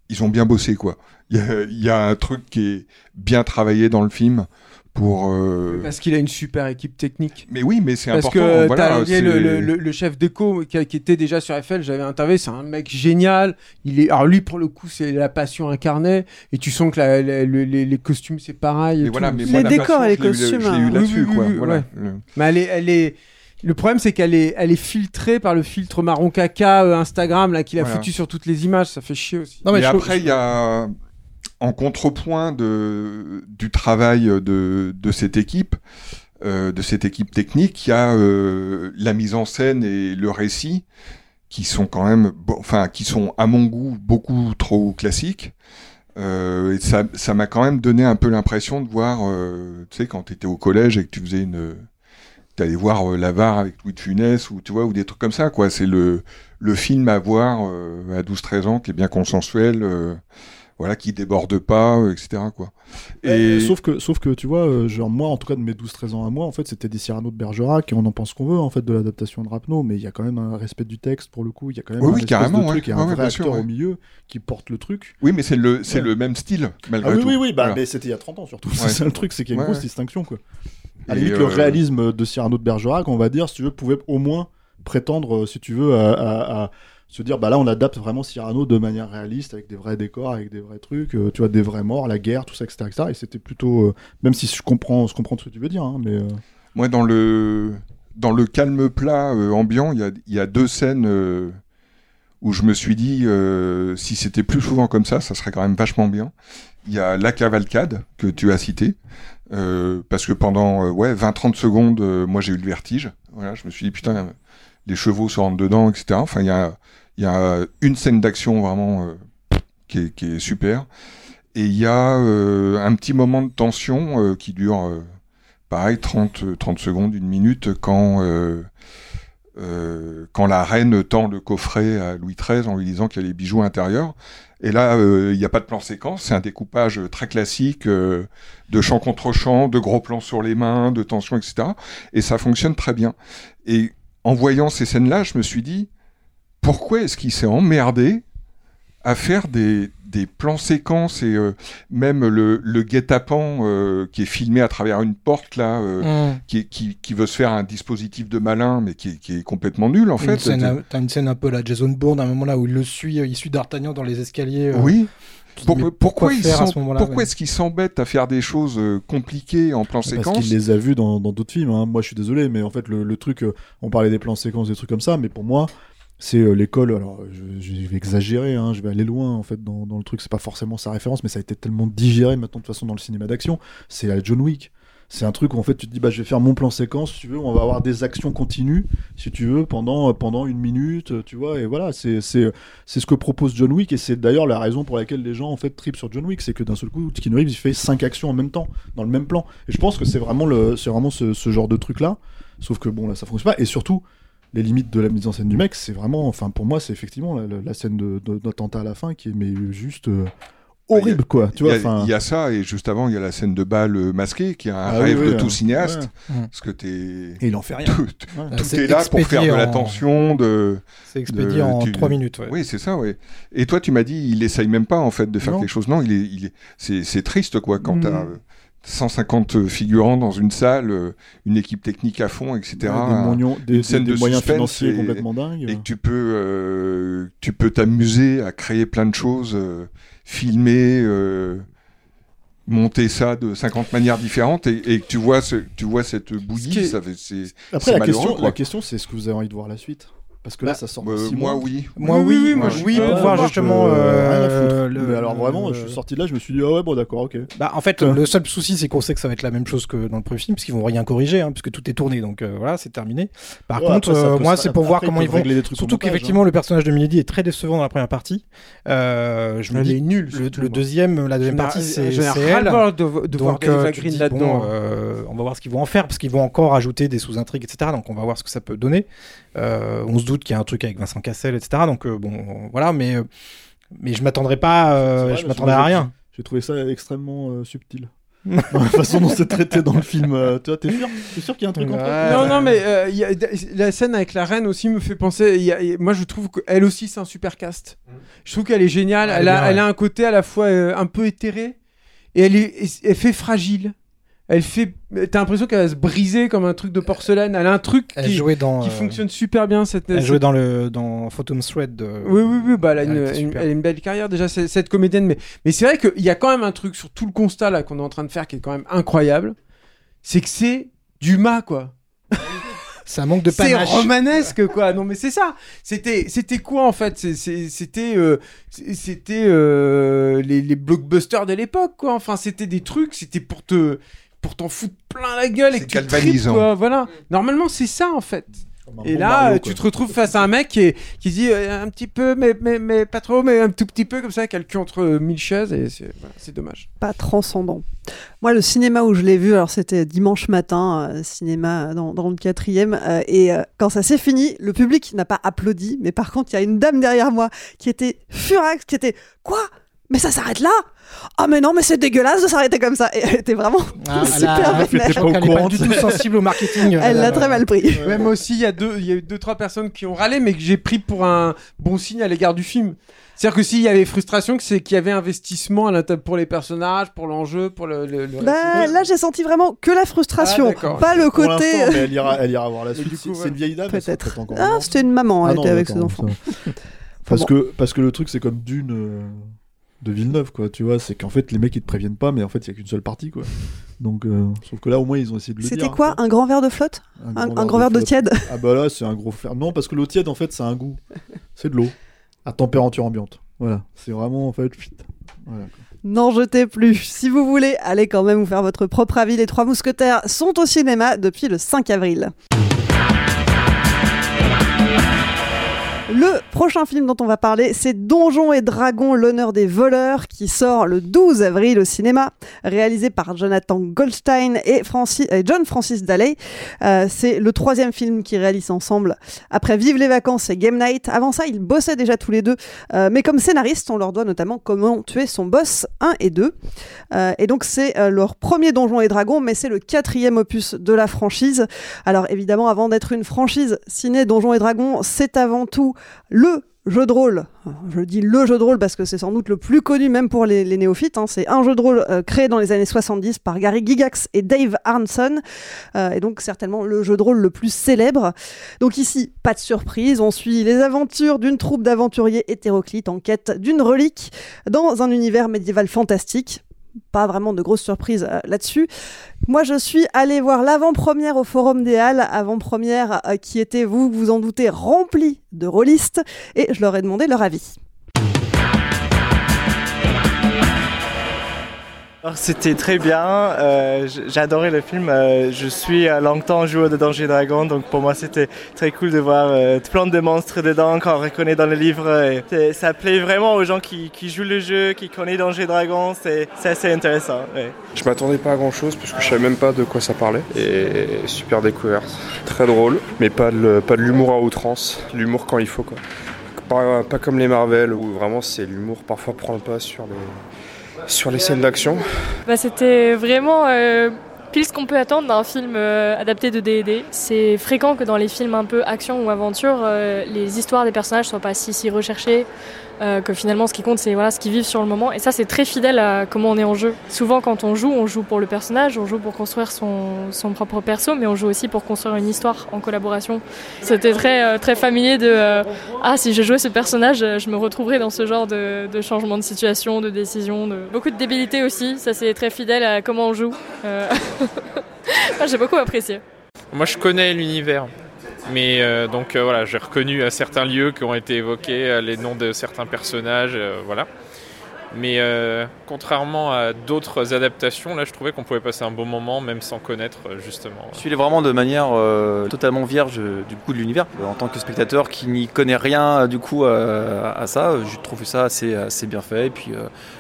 ils ont bien bossé quoi. Il y a, il y a un truc qui est bien travaillé dans le film pour. euh, Parce qu'il a une super équipe technique. Mais oui, mais c'est Parce important. que voilà, t'as lié le, le- chef d'éco qui, qui était déjà sur FL, j'avais interviewé, c'est un mec génial. Il est, alors lui pour le coup c'est la passion incarnée et tu sens que la- la- le- les, les costumes c'est pareil. et Mais voilà, moi, passion, eu- je l'ai eu là-dessus, Oui, oui, quoi. oui, Voilà. ouais. Le- Mais elle est, elle est. Le problème c'est qu'elle est, elle est filtrée par le filtre marron caca euh, Instagram là qu'il a Voilà. foutu sur toutes les images. Ça fait chier aussi. mais après, il y a en contrepoint du travail de, cette équipe, euh, de cette équipe technique, il y a euh, la mise en scène et le récit qui sont quand même, enfin, qui sont à mon goût beaucoup trop classiques. Euh, ça, m'a quand même donné un peu l'impression de voir, tu sais, quand tu étais au collège et que tu faisais une, t'allais voir euh, L'Avare avec Louis de Funès ou tu vois ou des trucs comme ça quoi. C'est le film à voir à 12-13 ans qui est bien consensuel, voilà, qui déborde pas, euh, etc. quoi. Et... Sauf, que, sauf que, tu vois, euh, genre, moi, en tout cas, de mes 12-13 ans à moi, en fait, c'était des Cyrano de Bergerac, et on en pense qu'on veut, en fait, de l'adaptation de Rapno, mais il y a quand même un respect du texte, pour le coup, il y a quand même Oui, un oui, carrément, de truc, ouais. et un vrai acteur sûr, ouais. au milieu qui porte le truc. Oui, mais c'est le c'est le même style malgré Ah oui, tout. oui, oui, bah, Voilà. mais c'était il y a 30 ans surtout. C'est ça le truc, c'est qu'il y a une grosse distinction, quoi. À la limite, le euh, réalisme de Cyrano de Bergerac, on va dire, si tu veux, pouvait au moins prétendre, si tu veux, à, à- à se dire, bah là, on adapte vraiment Cyrano de manière réaliste, avec des vrais décors, avec des vrais trucs, euh, tu vois, des vrais morts, la guerre, tout ça, etc. etc. et c'était plutôt, euh, même si je comprends, je comprends ce que tu veux dire, hein, mais. euh, Moi, dans le, dans le calme plat ambiant, il y a, y a deux scènes où je me suis dit, si c'était plus souvent comme ça, ça serait quand même vachement bien. Il y a la cavalcade que tu as citée, parce que pendant ouais, 20-30 secondes, moi j'ai eu le vertige. Voilà, je me suis dit, putain, les chevaux se rentrent dedans, etc. Enfin, il y a, il y a une scène d'action vraiment euh, qui, est, qui est super. Et il y a euh, un petit moment de tension euh, qui dure euh, pareil, 30, euh, 30 secondes, une minute, quand, euh, euh, quand la reine tend le coffret à Louis XIII en lui disant qu'il y a les bijoux intérieurs. Et là, euh, il n'y a pas de plan séquence, c'est un découpage très classique euh, de champ contre champ, de gros plans sur les mains, de tension, etc. Et ça fonctionne très bien. Et en voyant ces scènes-là, je me suis dit, pourquoi est-ce qu'il s'est emmerdé à faire des, des plans séquences et euh, même le, le guet-apens euh, qui est filmé à travers une porte là, euh, Mm. qui, qui, qui veut se faire un dispositif de malin mais qui, est- qui est complètement nul en T'as une fait. T'as une scène un peu la Jason Bourne, à un moment là où il le suit, il suit D'Artagnan dans les escaliers. euh, Oui. Pour- pourquoi pourquoi ouais. est-ce qu'ils s'embêtent à faire des choses euh, compliquées en plan Parce séquence qu'il les a vus dans dans d'autres films. hein. Moi, je suis désolé, mais en fait, le, le truc, euh, on parlait des plans séquences, des trucs comme ça, mais pour moi, c'est euh, l'école. Alors, je, vais exagérer, hein, je vais aller loin en fait dans, dans le truc. C'est pas forcément sa référence, mais ça a été tellement digéré maintenant de toute façon dans le cinéma d'action. C'est John Wick. C'est un truc où en fait tu te dis bah je vais faire mon plan séquence si tu veux on va avoir des actions continues si tu veux pendant pendant une minute euh, tu vois et voilà c'est ce que propose John Wick et c'est d'ailleurs la raison pour laquelle les gens en fait tripent sur John Wick c'est que d'un seul coup Keanu Reeves il fait cinq actions en même temps dans le même plan et je pense que c'est vraiment le vraiment ce, ce genre de truc là sauf que bon là ça fonctionne pas et surtout les limites de la mise en scène du mec c'est vraiment enfin pour moi c'est effectivement la, la- la scène de, de- d'attentat à la fin qui est mais juste euh, horrible quoi tu Il y, vois il y a ça, et juste avant, il y a la scène de bal euh, masqué, qui est un Ah oui, rêve oui, de tout cinéaste. Ouais. Parce que t'es. Et il en fait rien. Tout, Ouais. tout C'est est là pour faire de la en- tension, de. C'est expédié en trois minutes, ouais. Oui, c'est ça, ouais. Et toi, tu m'as dit, il essaye même pas, en fait, de faire Non. quelque chose. Non, il est, il est, c'est, triste, quoi, quand Mm. t'as 150 figurants dans une salle, euh, une équipe technique à fond, etc. Ouais, des un- moignons- des- une des- scène des de moyens financiers et- complètement dingues. Et que tu peux, euh, tu peux t'amuser à créer plein de choses, euh, filmer, euh, monter ça de 50 manières différentes et, que tu vois, ce, tu vois cette bouillie, qui est- ça fait, c'est, Après, la question, quoi. la question, c'est est-ce que vous avez envie de voir la suite Parce que là, Bah, ça sort euh, moi, mois. oui. Moi, Oui, oui, oui, moi, oui, pour euh, voir justement. euh, le- Mais alors vraiment, le- je suis sorti de là, je me suis dit ah ouais bon d'accord ok. Bah, en fait, le seul souci, c'est qu'on sait que ça va être la même chose que dans le premier film, parce qu'ils vont rien corriger, hein, puisque tout est tourné, donc euh, voilà, c'est terminé. Par Ouais, contre, après, euh, moi, c'est pour voir comment ils vont. régler des trucs au Surtout qu'effectivement, hein. le personnage de Milady est très décevant dans la première partie. Euh, je me dis, est nulle. le, deuxième, la deuxième partie, c'est elle. Donc, euh, là-dedans. euh, on va voir ce qu'ils vont en faire, parce qu'ils vont encore ajouter des sous-intrigues, etc. Donc, on va voir ce que ça peut donner. Euh, on se doute qu'il y a un truc avec Vincent Cassel, etc. Donc, euh, bon, voilà, mais, euh, mais je m'attendrais pas, euh, vrai, je moi, à rien. J'ai trouvé ça extrêmement euh, subtil. Dans la façon dont c'est traité dans le film. euh, tu vois, t'es sûr? T'es sûr qu'il y a un truc entre eux? Non, non, mais euh, il y a- la scène avec la reine aussi me fait penser. il y a- il y a- moi, je trouve qu'elle aussi, c'est un super cast. Je trouve qu'elle est géniale. Ouais, elle, a, bien, elle ouais. a un côté à la fois euh, un peu éthéré et elle, est, elle fait fragile. Elle fait. T'as l'impression qu'elle va se briser comme un truc de porcelaine. Elle a un truc Elle qui, dans. qui euh, fonctionne super bien. Cette, Elle cette- jouait dans le dans Phantom Thread. De... Oui, oui, oui, bah, elle, a une, était une- super. elle a une belle carrière déjà, c'est- cette comédienne. Mais, mais c'est vrai qu'il y a quand même un truc sur tout le constat là qu'on est en train de faire qui est quand même incroyable. C'est que c'est Dumas, quoi. Ça manque de C'est panache. romanesque, quoi. Non, mais c'est ça. C'était, c'était quoi en fait? C'est- c'est- C'était, euh, c'est- c'était euh, les, les blockbusters de l'époque, quoi. Enfin, c'était des trucs. C'était pour te, pour t'en foutre plein la gueule et que tu tripes. Voilà. Normalement, c'est ça en fait. Et bon là, Mario, euh, tu te retrouves face à un mec qui, est- qui dit euh, un petit peu, mais, mais, mais pas trop, mais un tout petit peu comme ça, qui a le cul entre euh, mille chaises, et c'est voilà, dommage. pas transcendant. Moi, le cinéma où je l'ai vu, alors c'était dimanche matin, euh, cinéma dans, dans le quatrième, euh, et euh, quand ça s'est fini, le public n'a pas applaudi, mais par contre, il y a une dame derrière moi qui était furax, qui était quoi? Mais ça s'arrête là Ah mais non, mais c'est dégueulasse de s'arrêter comme ça. Et elle était vraiment Ah, elle super qu'elle est pas du tout sensible au marketing. Elle l'a très mal pris. Moi aussi, il y a deux, il y a eu deux trois personnes qui ont râlé, mais que j'ai pris pour un bon signe à l'égard du film. C'est-à-dire que s'il y avait frustration, que c'est qu'il y avait investissement à l'intérieur pour les personnages, pour l'enjeu, pour le. le, le Bah, récit. là, j'ai senti vraiment que la frustration, Ah, pas le Pour côté. mais elle ira, elle ira voir la suite. du coup, C'est- ouais. Une vieille dame. elle Peut-être. Ah, c'était une maman, elle Ah non, était avec ses enfants. Parce bon. que parce que le truc c'est comme Dune euh, de Villeneuve quoi, tu vois, c'est qu'en fait les mecs ils te préviennent pas, mais en fait il y a qu'une seule partie quoi. Donc euh, sauf que là au moins ils ont essayé de le. C'était quoi Un grand verre de flotte Un, un grand verre de tiède Ah bah là c'est un gros fer. Non parce que l'eau tiède en fait c'est un goût, c'est de l'eau à température ambiante. Voilà, c'est vraiment en fait. Voilà. N'en jetez plus. Si vous voulez, allez quand même vous faire votre propre avis. Les Trois Mousquetaires sont au cinéma depuis le 5 avril. Le prochain film dont on va parler, c'est Donjons et Dragons, l'honneur des voleurs, qui sort le 12 avril au cinéma, réalisé par Jonathan Goldstein et, John Francis Daley. Euh, c'est le troisième film qu'ils réalisent ensemble après Vive les vacances et Game Night. Avant ça, ils bossaient déjà tous les deux, euh, mais comme scénaristes, on leur doit notamment Comment tuer son boss 1 et 2. Euh, et donc c'est leur premier Donjons et Dragons, mais c'est le quatrième opus de la franchise. Alors évidemment, avant d'être une franchise ciné Donjons et Dragons, c'est avant tout le jeu de rôle. Je dis le jeu de rôle parce que c'est sans doute le plus connu même pour les, néophytes. hein. C'est un jeu de rôle euh, créé dans les années 70 par Gary Gygax et Dave Arneson. Euh, et donc certainement le jeu de rôle le plus célèbre. Donc ici, pas de surprise, on suit les aventures d'une troupe d'aventuriers hétéroclites en quête d'une relique dans un univers médiéval fantastique. Pas vraiment de grosses surprises euh, là-dessus. Moi, je suis allée voir l'avant-première au Forum des Halles, avant-première euh, qui était, vous vous en doutez, remplie de rôlistes, et je leur ai demandé leur avis. C'était très bien, euh, j'ai adoré le film. euh, je suis euh, longtemps joueur de Danger Dragon, donc pour moi c'était très cool de voir euh, plein de monstres dedans qu'on reconnaît dans le livre. ça plaît vraiment aux gens qui, jouent le jeu, qui connaissent Danger Dragon, c'est c'est assez intéressant. ouais. Je m'attendais pas à grand chose parce que je savais même pas de quoi ça parlait. Et super découverte. Très drôle, mais pas de, pas de l'humour à outrance. L'humour quand il faut quoi. Pas, pas comme les Marvel où vraiment c'est l'humour parfois prend le pas sur les, sur les scènes d'action. Bah, C'était vraiment euh, pile ce qu'on peut attendre d'un film euh, adapté de D&D. C'est fréquent que dans les films un peu action ou aventure, euh, les histoires des personnages soient pas si, si recherchées, euh, que finalement ce qui compte c'est voilà, ce qu'ils vivent sur le moment. Et ça c'est très fidèle à comment on est en jeu. Souvent quand on joue, on joue pour le personnage, on joue pour construire son, son propre perso, mais on joue aussi pour construire une histoire en collaboration. C'était très, euh, très familier de euh, Ah si je jouais ce personnage, je me retrouverais dans ce genre de, changement de situation, de décision. Beaucoup de débilité aussi, ça c'est très fidèle à comment on joue. Euh, j'ai beaucoup apprécié. Moi, je connais l'univers. Mais euh, donc euh, voilà, j'ai reconnu certains lieux qui ont été évoqués, euh, les noms de certains personnages, voilà. Mais contrairement à d'autres adaptations, là je trouvais qu'on pouvait passer un bon moment même sans connaître justement. Je suis vraiment de manière totalement vierge du coup de l'univers. En tant que spectateur qui n'y connaît rien du coup à ça, je trouve ça assez, assez bien fait. Et puis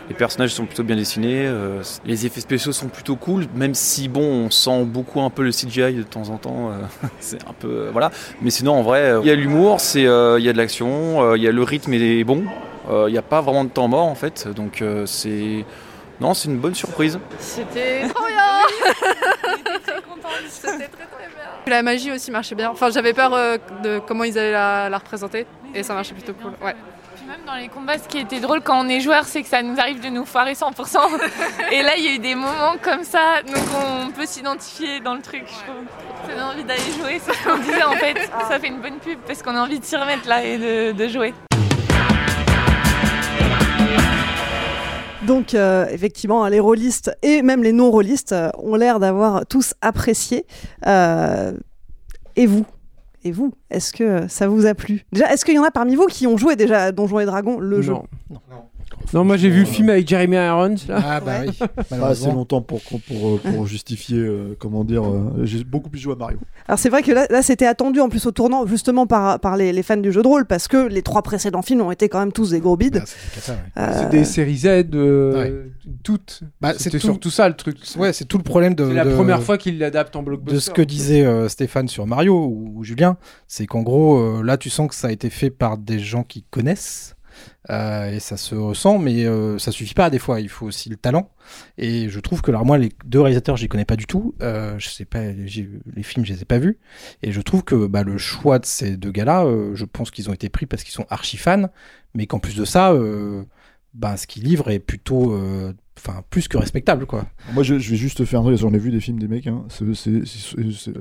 les personnages sont plutôt bien dessinés, euh, les effets spéciaux sont plutôt cool, même si bon on sent beaucoup un peu le CGI de temps en temps. euh, c'est un peu euh, voilà. Mais sinon en vrai, euh, il y a l'humour, c'est euh, il y a de l'action, euh, il y a le rythme est bon. Euh, Il n'y a pas vraiment de temps mort en fait, donc euh, c'est non c'est une bonne surprise. C'était trop bien C'était très très bien La magie aussi marchait bien. Enfin, j'avais peur euh, de comment ils allaient la, la représenter et ça marchait plutôt cool. Ouais. Dans les combats, ce qui était drôle quand on est joueur, c'est que ça nous arrive de nous foirer 100%. Et là, il y a eu des moments comme ça, donc on peut s'identifier dans le truc, je trouve. Ça donne envie d'aller jouer, c'est ce qu'on disait en fait. Ça fait une bonne pub parce qu'on a envie de s'y remettre là et de, de jouer. Donc, euh, effectivement, les rôlistes et même les non-rôlistes euh, ont l'air d'avoir tous apprécié. Euh, et vous Et vous Est-ce que ça vous a plu? Déjà, est-ce qu'il y en a parmi vous qui ont joué déjà à Donjons et Dragons, le jeu? Non. Non, moi j'ai vu le film avec Jeremy Irons. Là. Ah bah oui. Pas assez longtemps pour, pour, pour, pour justifier, euh, comment dire. euh, J'ai beaucoup plus joué à Mario. Alors c'est vrai que là, là, c'était attendu en plus au tournant justement par, par les, les fans du jeu de rôle parce que les trois précédents films ont été quand même tous des gros bides. Euh, C'est des séries Z, euh, toutes. Bah, C'était tout- surtout ça le truc. Ouais, c'est tout le problème de. C'est la de- première fois qu'il l'adapte en blockbuster. De ce que disait euh, Stéphane sur Mario ou, ou Julien, c'est qu'en gros, euh, là, tu sens que ça a été fait par des gens qui connaissent. Euh, et ça se ressent, mais euh, ça suffit pas des fois. Il faut aussi le talent. Et je trouve que alors moi, les deux réalisateurs, je les connais pas du tout. Euh, je sais pas, les films, je les ai pas vus. Et je trouve que bah, le choix de ces deux gars-là, euh, je pense qu'ils ont été pris parce qu'ils sont archi fans, mais qu'en plus de ça, bah, ce qu'ils livrent est plutôt, enfin, plus que respectable, quoi. Moi, je, je vais juste faire un truc. J'en ai vu des films des mecs. Hein.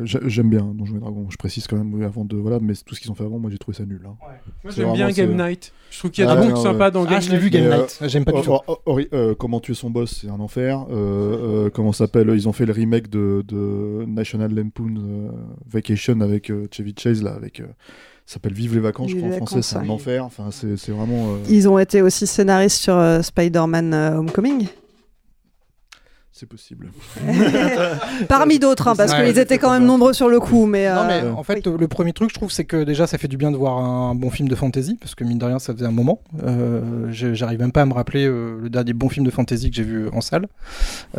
J'aime bien Donjons et Dragons. Je précise quand même avant de voilà, mais tout ce qu'ils ont fait avant, moi j'ai trouvé ça nul. hein. Moi j'aime bien Game c'est- Night. Je trouve qu'il y a des trucs sympas dans Game Night. Mais, euh, J'aime pas du Or- tout. Or- Or- euh, comment tuer son boss, c'est un enfer. Euh, euh, comment ça s'appelle Ils ont fait le remake de, de National Lampoon euh, Vacation avec euh, Chevy Chase là, avec. euh, ça s'appelle Vive les vacances, je crois en français, c'est un ouais. enfer. Enfin, c'est c'est vraiment. euh, Ils ont été aussi scénaristes sur euh, Spider-Man euh, Homecoming. C'est possible. Parmi d'autres, hein, parce Ouais, qu'ils étaient quand même nombreux sur le coup. Mais, Non, mais euh, en fait, le premier truc, je trouve, c'est que déjà, ça fait du bien de voir un bon film de fantasy, parce que mine de rien, ça faisait un moment. Euh, je- J'arrive même pas à me rappeler euh, le dernier bon film de fantasy que j'ai vu en salle,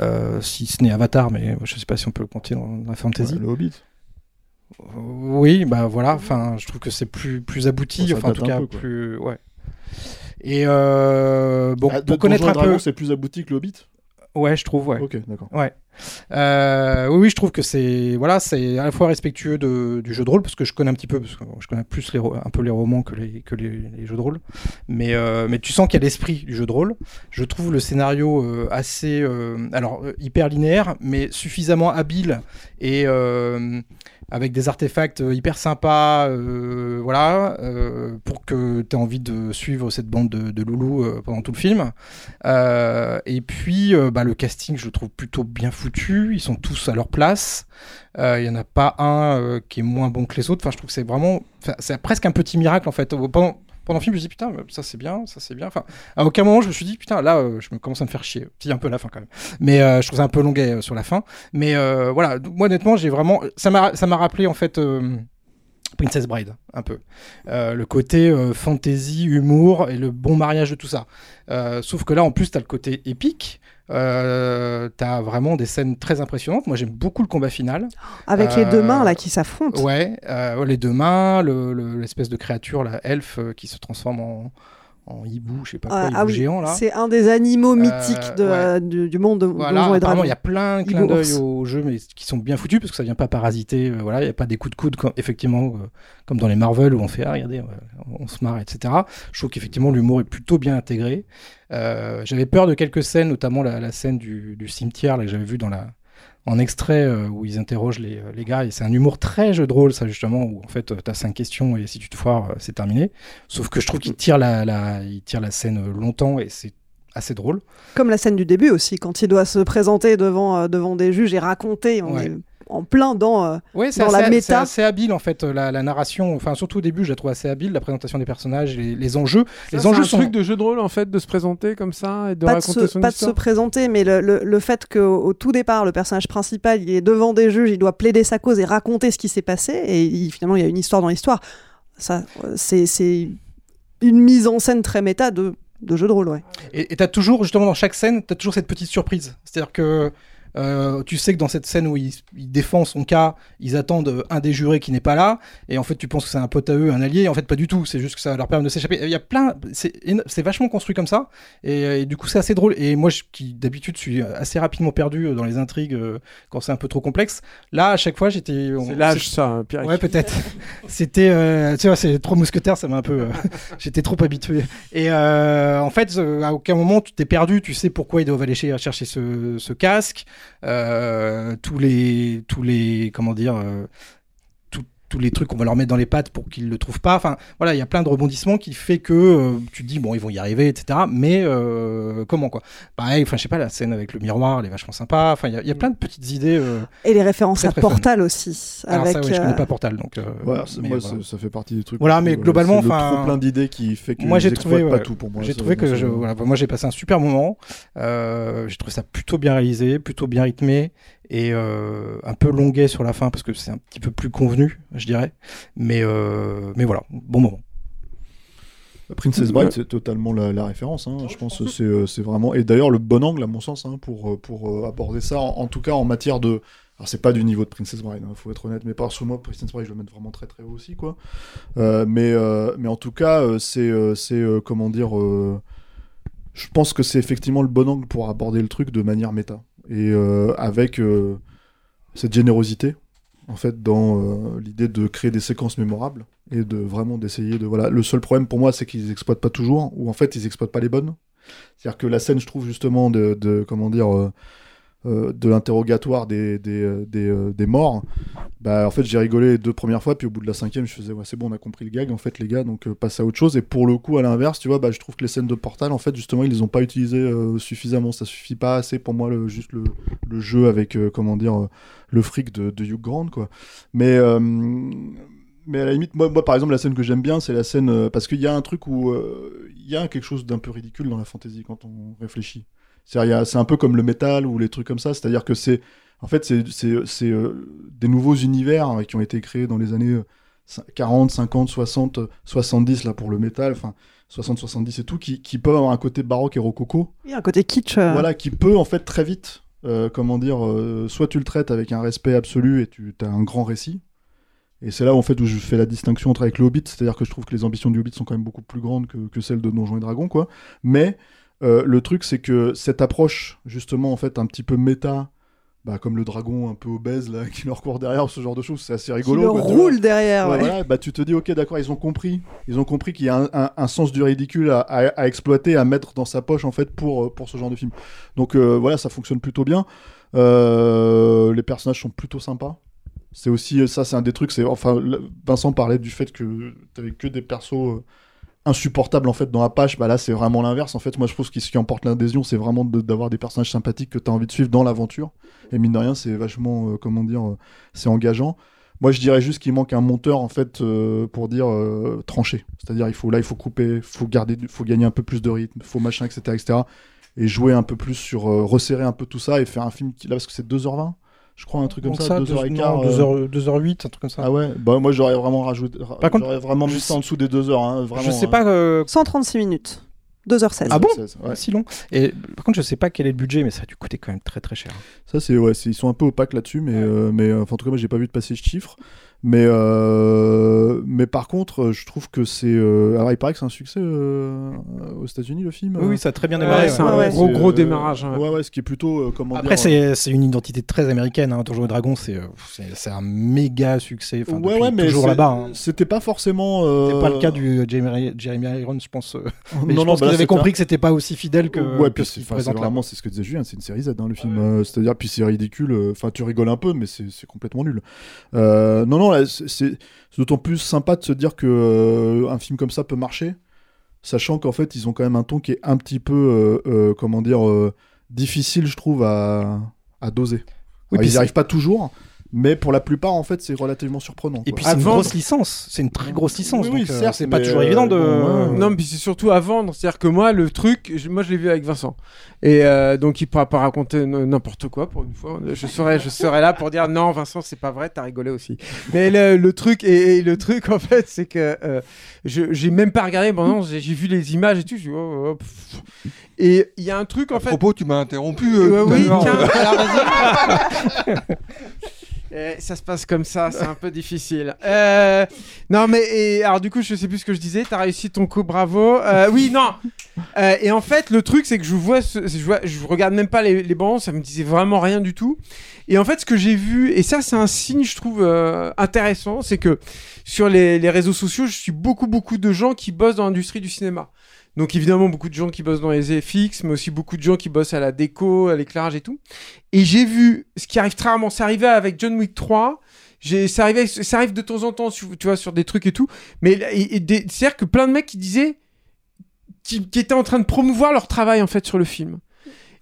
Euh, si ce n'est Avatar, mais je sais pas si on peut le compter dans la fantasy. le Hobbit. Oui, bah voilà. Enfin, je trouve que c'est plus plus abouti, Bon, enfin en tout un cas peu, plus ouais. Et euh, bon, Ah, pour connaître un peu. c'est plus abouti que le Hobbit Ouais, je trouve, ouais. Ok, d'accord. Ouais. Euh, oui, je trouve que c'est voilà, c'est à la fois respectueux du jeu de rôle parce que je connais un petit peu, parce que je connais plus les, un peu les romans que les, jeux de rôle. Mais, euh, mais tu sens qu'il y a l'esprit du jeu de rôle. Je trouve le scénario euh, assez, alors hyper linéaire, mais suffisamment habile et avec des artefacts hyper sympas, voilà, pour que tu aies envie de suivre cette bande de, de loulous pendant tout le film. Et puis, bah, le casting, je le trouve plutôt bien Ils sont tous à leur place. Euh, Il y en a pas un euh, qui est moins bon que les autres. Enfin, je trouve que c'est vraiment, c'est presque un petit miracle en fait. Pendant pendant le film, je me dis putain, ça c'est bien, ça c'est bien. Enfin, à aucun moment je me suis dit putain, là, euh, je me commence à me faire chier. Si un peu la fin quand même. Mais euh, je trouve ça un peu longuet euh, sur la fin. Mais euh, voilà, moi honnêtement, j'ai vraiment, ça m'a, ça m'a rappelé en fait. Princess Bride, un peu. Euh, le côté euh, fantasy, humour et le bon mariage de tout ça. Euh, sauf que là, en plus, tu as le côté épique. Tu as vraiment des scènes très impressionnantes. Moi, j'aime beaucoup le combat final. Avec les deux mains là qui s'affrontent. Ouais, les deux mains, le- le- l'espèce de créature, la elfe, qui se transforme en, en hibou, je sais pas quoi, Ah, hibou ah oui, géant là. c'est un des animaux Euh, mythiques de, ouais. du, du monde de Voilà, apparemment, il y a plein de clins d'œil ours. au jeu, mais qui sont bien foutus parce que ça vient pas parasiter. euh, voilà, il n'y a pas des coups de coude, comme, effectivement, euh, comme dans les Marvel où on fait ah regardez, on, on se marre, etc. Je trouve qu'effectivement l'humour est plutôt bien intégré. Euh, J'avais peur de quelques scènes, notamment la, la scène du, du cimetière là, que j'avais vu dans la en extrait euh, où ils interrogent les, euh, les gars et c'est un humour très jeu de rôle ça justement où en fait tu as cinq questions et si tu te foires euh, c'est terminé sauf que je trouve qu'il tire la, la, il tire la scène euh, longtemps et c'est assez drôle Comme la scène du début aussi, quand il doit se présenter devant, euh, devant des juges et raconter. On Ouais. est- en plein dans, euh, Ouais, c'est dans assez, la c'est méta. assez habile en fait la, la narration. Enfin, surtout au début, je la trouve assez habile, la présentation des personnages, les, les enjeux. Ça, les c'est enjeux un sont. truc de jeu de rôle en fait, de se présenter comme ça et de pas de, raconter se, son pas de se présenter, mais le, le, le fait qu'au au tout départ, le personnage principal, il est devant des juges, il doit plaider sa cause et raconter ce qui s'est passé, et il- finalement, il y a une histoire dans l'histoire. Ça, euh, c'est c'est une mise en scène très méta de, de jeu de rôle, ouais. Et tu as toujours, justement, dans chaque scène, tu as toujours cette petite surprise. C'est-à-dire que euh, tu sais que dans cette scène où il, il défend son cas, ils attendent euh, un des jurés qui n'est pas là, et en fait tu penses que c'est un pote à eux, un allié, et en fait pas du tout, c'est juste que ça leur permet de s'échapper. Il y a plein, c'est vachement construit comme ça, et, euh, et du coup c'est assez drôle. Et moi je- qui d'habitude suis assez rapidement perdu euh, dans les intrigues euh, quand c'est un peu trop complexe, là à chaque fois j'étais. C'est l'âge, ça, hein, Pierrick. Ouais, peut-être. C'était, euh, tu vois, c'est trois mousquetaires, ça m'a un peu. euh, J'étais trop habitué. Et euh, en fait, euh, à aucun moment tu t'es perdu. Tu sais pourquoi ils doivent aller cher- chercher ce, ce casque. Euh, tous les, tous les, comment dire. Tous les trucs qu'on va leur mettre dans les pattes pour qu'ils le trouvent pas. Enfin, voilà, il y a plein de rebondissements qui fait que euh, tu te dis bon, ils vont y arriver, etc. Mais euh, comment quoi Pareil, enfin, je sais pas, la scène avec le miroir, elle est vachement sympa. Enfin, il y a- il y, a plein de petites idées. euh, Et les références très, à très fun. Portal aussi. Alors avec, ça, oui, je connais pas Portal, donc. euh, Ouais, mais moi, voilà. ça, fait partie des trucs. Voilà, mais globalement, enfin, trop plein d'idées qui fait que moi j'ai trouvé, pas ouais, tout pour moi. J'ai ça, trouvé que je, voilà, moi j'ai passé un super moment. Euh, j'ai trouvé ça plutôt bien réalisé, plutôt bien rythmé et euh, un peu longuet sur la fin parce que c'est un petit peu plus convenu, je dirais. Mais euh, mais voilà, bon moment. Princess Bride, c'est totalement la, la référence. hein. Je pense que c'est euh, c'est vraiment. Et d'ailleurs, le bon angle, à mon sens, hein, pour, euh, pour euh, aborder ça, en, en tout cas en matière de. Alors, c'est pas du niveau de Princess Bride, il faut être honnête, mais parce que moi, Princess Bride, je le mets vraiment très très haut aussi, quoi. Euh, mais, euh, mais en tout cas, euh, c'est. euh, c'est euh, comment dire. euh, je pense que c'est effectivement le bon angle pour aborder le truc de manière méta. Et euh, avec euh, cette générosité, en fait, dans euh, l'idée de créer des séquences mémorables et de vraiment d'essayer de. Voilà. Le seul problème pour moi, c'est qu'ils exploitent pas toujours, ou en fait, ils exploitent pas les bonnes. C'est-à-dire que la scène, je trouve, justement, de. de- comment dire. Euh, de l'interrogatoire des, des, euh, des, euh, des morts, bah en fait j'ai rigolé les deux premières fois, puis au bout de la cinquième je faisais ouais c'est bon on a compris le gag en fait les gars, donc euh, passe à autre chose. Et pour le coup à l'inverse, tu vois, bah je trouve que les scènes de Portal en fait justement ils les ont pas utilisées suffisamment, ça suffit pas assez pour moi juste le, le jeu avec comment dire le fric de, Hugh Grant quoi. Mais mais à la limite, moi, moi, par exemple, la scène que j'aime bien, c'est la scène. parce qu'il y a un truc où. Il y a quelque chose d'un peu ridicule dans la fantasy quand on réfléchit. C'est un peu comme le métal ou les trucs comme ça. C'est-à-dire que c'est. En fait, c'est euh, des nouveaux univers hein, qui ont été créés dans les années euh, cin- 40, 50, 60, euh, 70, là, pour le métal, enfin, 60, 70 et tout, qui, qui peuvent avoir un côté baroque et rococo. A un côté kitsch. euh, Voilà, qui peut en fait très vite, euh, comment dire, euh, soit tu le traites avec un respect absolu et tu as un grand récit. Et c'est là en fait où je fais la distinction entre avec le Hobbit, c'est-à-dire que je trouve que les ambitions du Hobbit sont quand même beaucoup plus grandes que, que celles de Donjons et Dragons, quoi. Mais euh, le truc, c'est que cette approche, justement, en fait, un petit peu méta, bah, comme le dragon un peu obèse là, qui leur court derrière, ce genre de choses, c'est assez rigolo. le quoi, tu roule derrière, ouais. voilà, bah, tu te dis, ok, d'accord, ils ont compris. Ils ont compris qu'il y a un, un- un sens du ridicule à, à- à exploiter, à mettre dans sa poche, en fait, pour, euh, pour ce genre de film. Donc euh, voilà, ça fonctionne plutôt bien. Euh, les personnages sont plutôt sympas. C'est aussi, ça, c'est un des trucs. C'est enfin, le- Vincent parlait du fait que t'avais que des persos insupportables en fait dans Apache. Bah là, c'est vraiment l'inverse. En fait, moi, je trouve que ce qui emporte l'adhésion, c'est vraiment d'avoir des personnages sympathiques que t'as envie de suivre dans l'aventure. Et mine de rien, c'est vachement, euh, comment dire, euh, c'est engageant. Moi, je dirais juste qu'il manque un monteur en fait euh, pour dire trancher. C'est-à-dire, il faut là, il faut couper, faut garder, faut gagner un peu plus de rythme, faut machin, etc., etc. Et jouer un peu plus sur resserrer un peu tout ça et faire un film qui là parce que c'est 2h20 je crois un truc comme Donc ça, ça, 2h15 non, 2h, 2h08, un truc comme ça. ah ouais bah moi j'aurais vraiment rajouté Par contre, j'aurais vraiment mis ça en dessous des 2 heures hein, vraiment, je sais pas. euh, 136 minutes. 2h16. Ah bon? 16, ouais. Si long. Et par contre, je sais pas quel est le budget, mais ça a dû coûter quand même très très cher. Ça, c'est ouais, c'est- ils sont un peu opaques là-dessus, mais, euh, mais euh, enfin, en tout cas, moi, j'ai pas vu de passer ce chiffre. Mais, euh, mais par contre, euh, je trouve que c'est. euh, Alors, il paraît que c'est un succès euh, aux États-Unis, le film. Oui, euh. oui, ça a très bien démarré. c'est un ouais. gros, gros euh, démarrage. hein. Ouais, ouais, ce qui est plutôt. euh, comment Après, dire, c'est c'est une identité très américaine. Hein. Donjons et Dragons, c'est c'est c'est un méga succès. Enfin, ouais, ouais, mais toujours là-bas. Hein. C'était pas forcément. euh, C'est pas le cas du Jeremy, Jeremy Irons, je pense. euh, mais Non, je non, pense bah qu'ils avaient c'est compris que c'était pas aussi fidèle que. ouais, puis ce c'est vraiment c'est ce que disait Julien, c'est une série Z hein, le film. C'est-à-dire puis c'est ridicule. Enfin, tu rigoles un peu, mais c'est c'est complètement nul. Non, non, là, c'est d'autant plus sympa de se dire que euh, un film comme ça peut marcher, sachant qu'en fait ils ont quand même un ton qui est un petit peu euh, euh, comment dire difficile, je trouve, à, à doser. Oui, Alors, puis ils n'y arrivent pas toujours. Mais pour la plupart, en fait, c'est relativement surprenant. Et quoi. puis c'est une Avant- grosse licence, c'est une très grosse licence, Oui, oui, donc euh, c'est pas toujours euh, évident de. ouais. Non, mais c'est surtout à vendre. C'est-à-dire que moi, le truc, je- moi, je l'ai vu avec Vincent. Et euh, donc, il pourra pas raconter n'importe quoi pour une fois. Je serai, je serai là pour dire non, Vincent, c'est pas vrai, t'as rigolé aussi. Mais le, le truc, et, et le truc, en fait, c'est que euh, je j'ai même pas regardé. Bon, non, j'ai vu les images et tout. Je oh, oh. Et il y a un truc, en À fait. propos, tu m'as interrompu. euh, oui, tiens, alors. Eh, ça se passe comme ça, c'est un peu difficile. Euh, non, mais alors du coup, je sais plus ce que je disais. T'as réussi ton coup, bravo. Euh, oui, non. Euh, et en fait, le truc, c'est que je vois, je regarde même pas les, les bandes, ça me disait vraiment rien du tout. Et en fait, ce que j'ai vu, et ça, c'est un signe, je trouve intéressant, c'est que sur les réseaux sociaux, je suis beaucoup, beaucoup de gens qui bossent dans l'industrie du cinéma. Donc évidemment beaucoup de gens qui bossent dans les FX, mais aussi beaucoup de gens qui bossent à la déco, à l'éclairage et tout. Et j'ai vu ce qui arrive très rarement. C'est arrivé avec John Wick 3. J'ai, ça, arrivait, ça arrive de temps en temps, tu vois, sur des trucs et tout. Mais c'est-à-dire que plein de mecs qui disaient, qui, étaient en train de promouvoir leur travail en fait sur le film.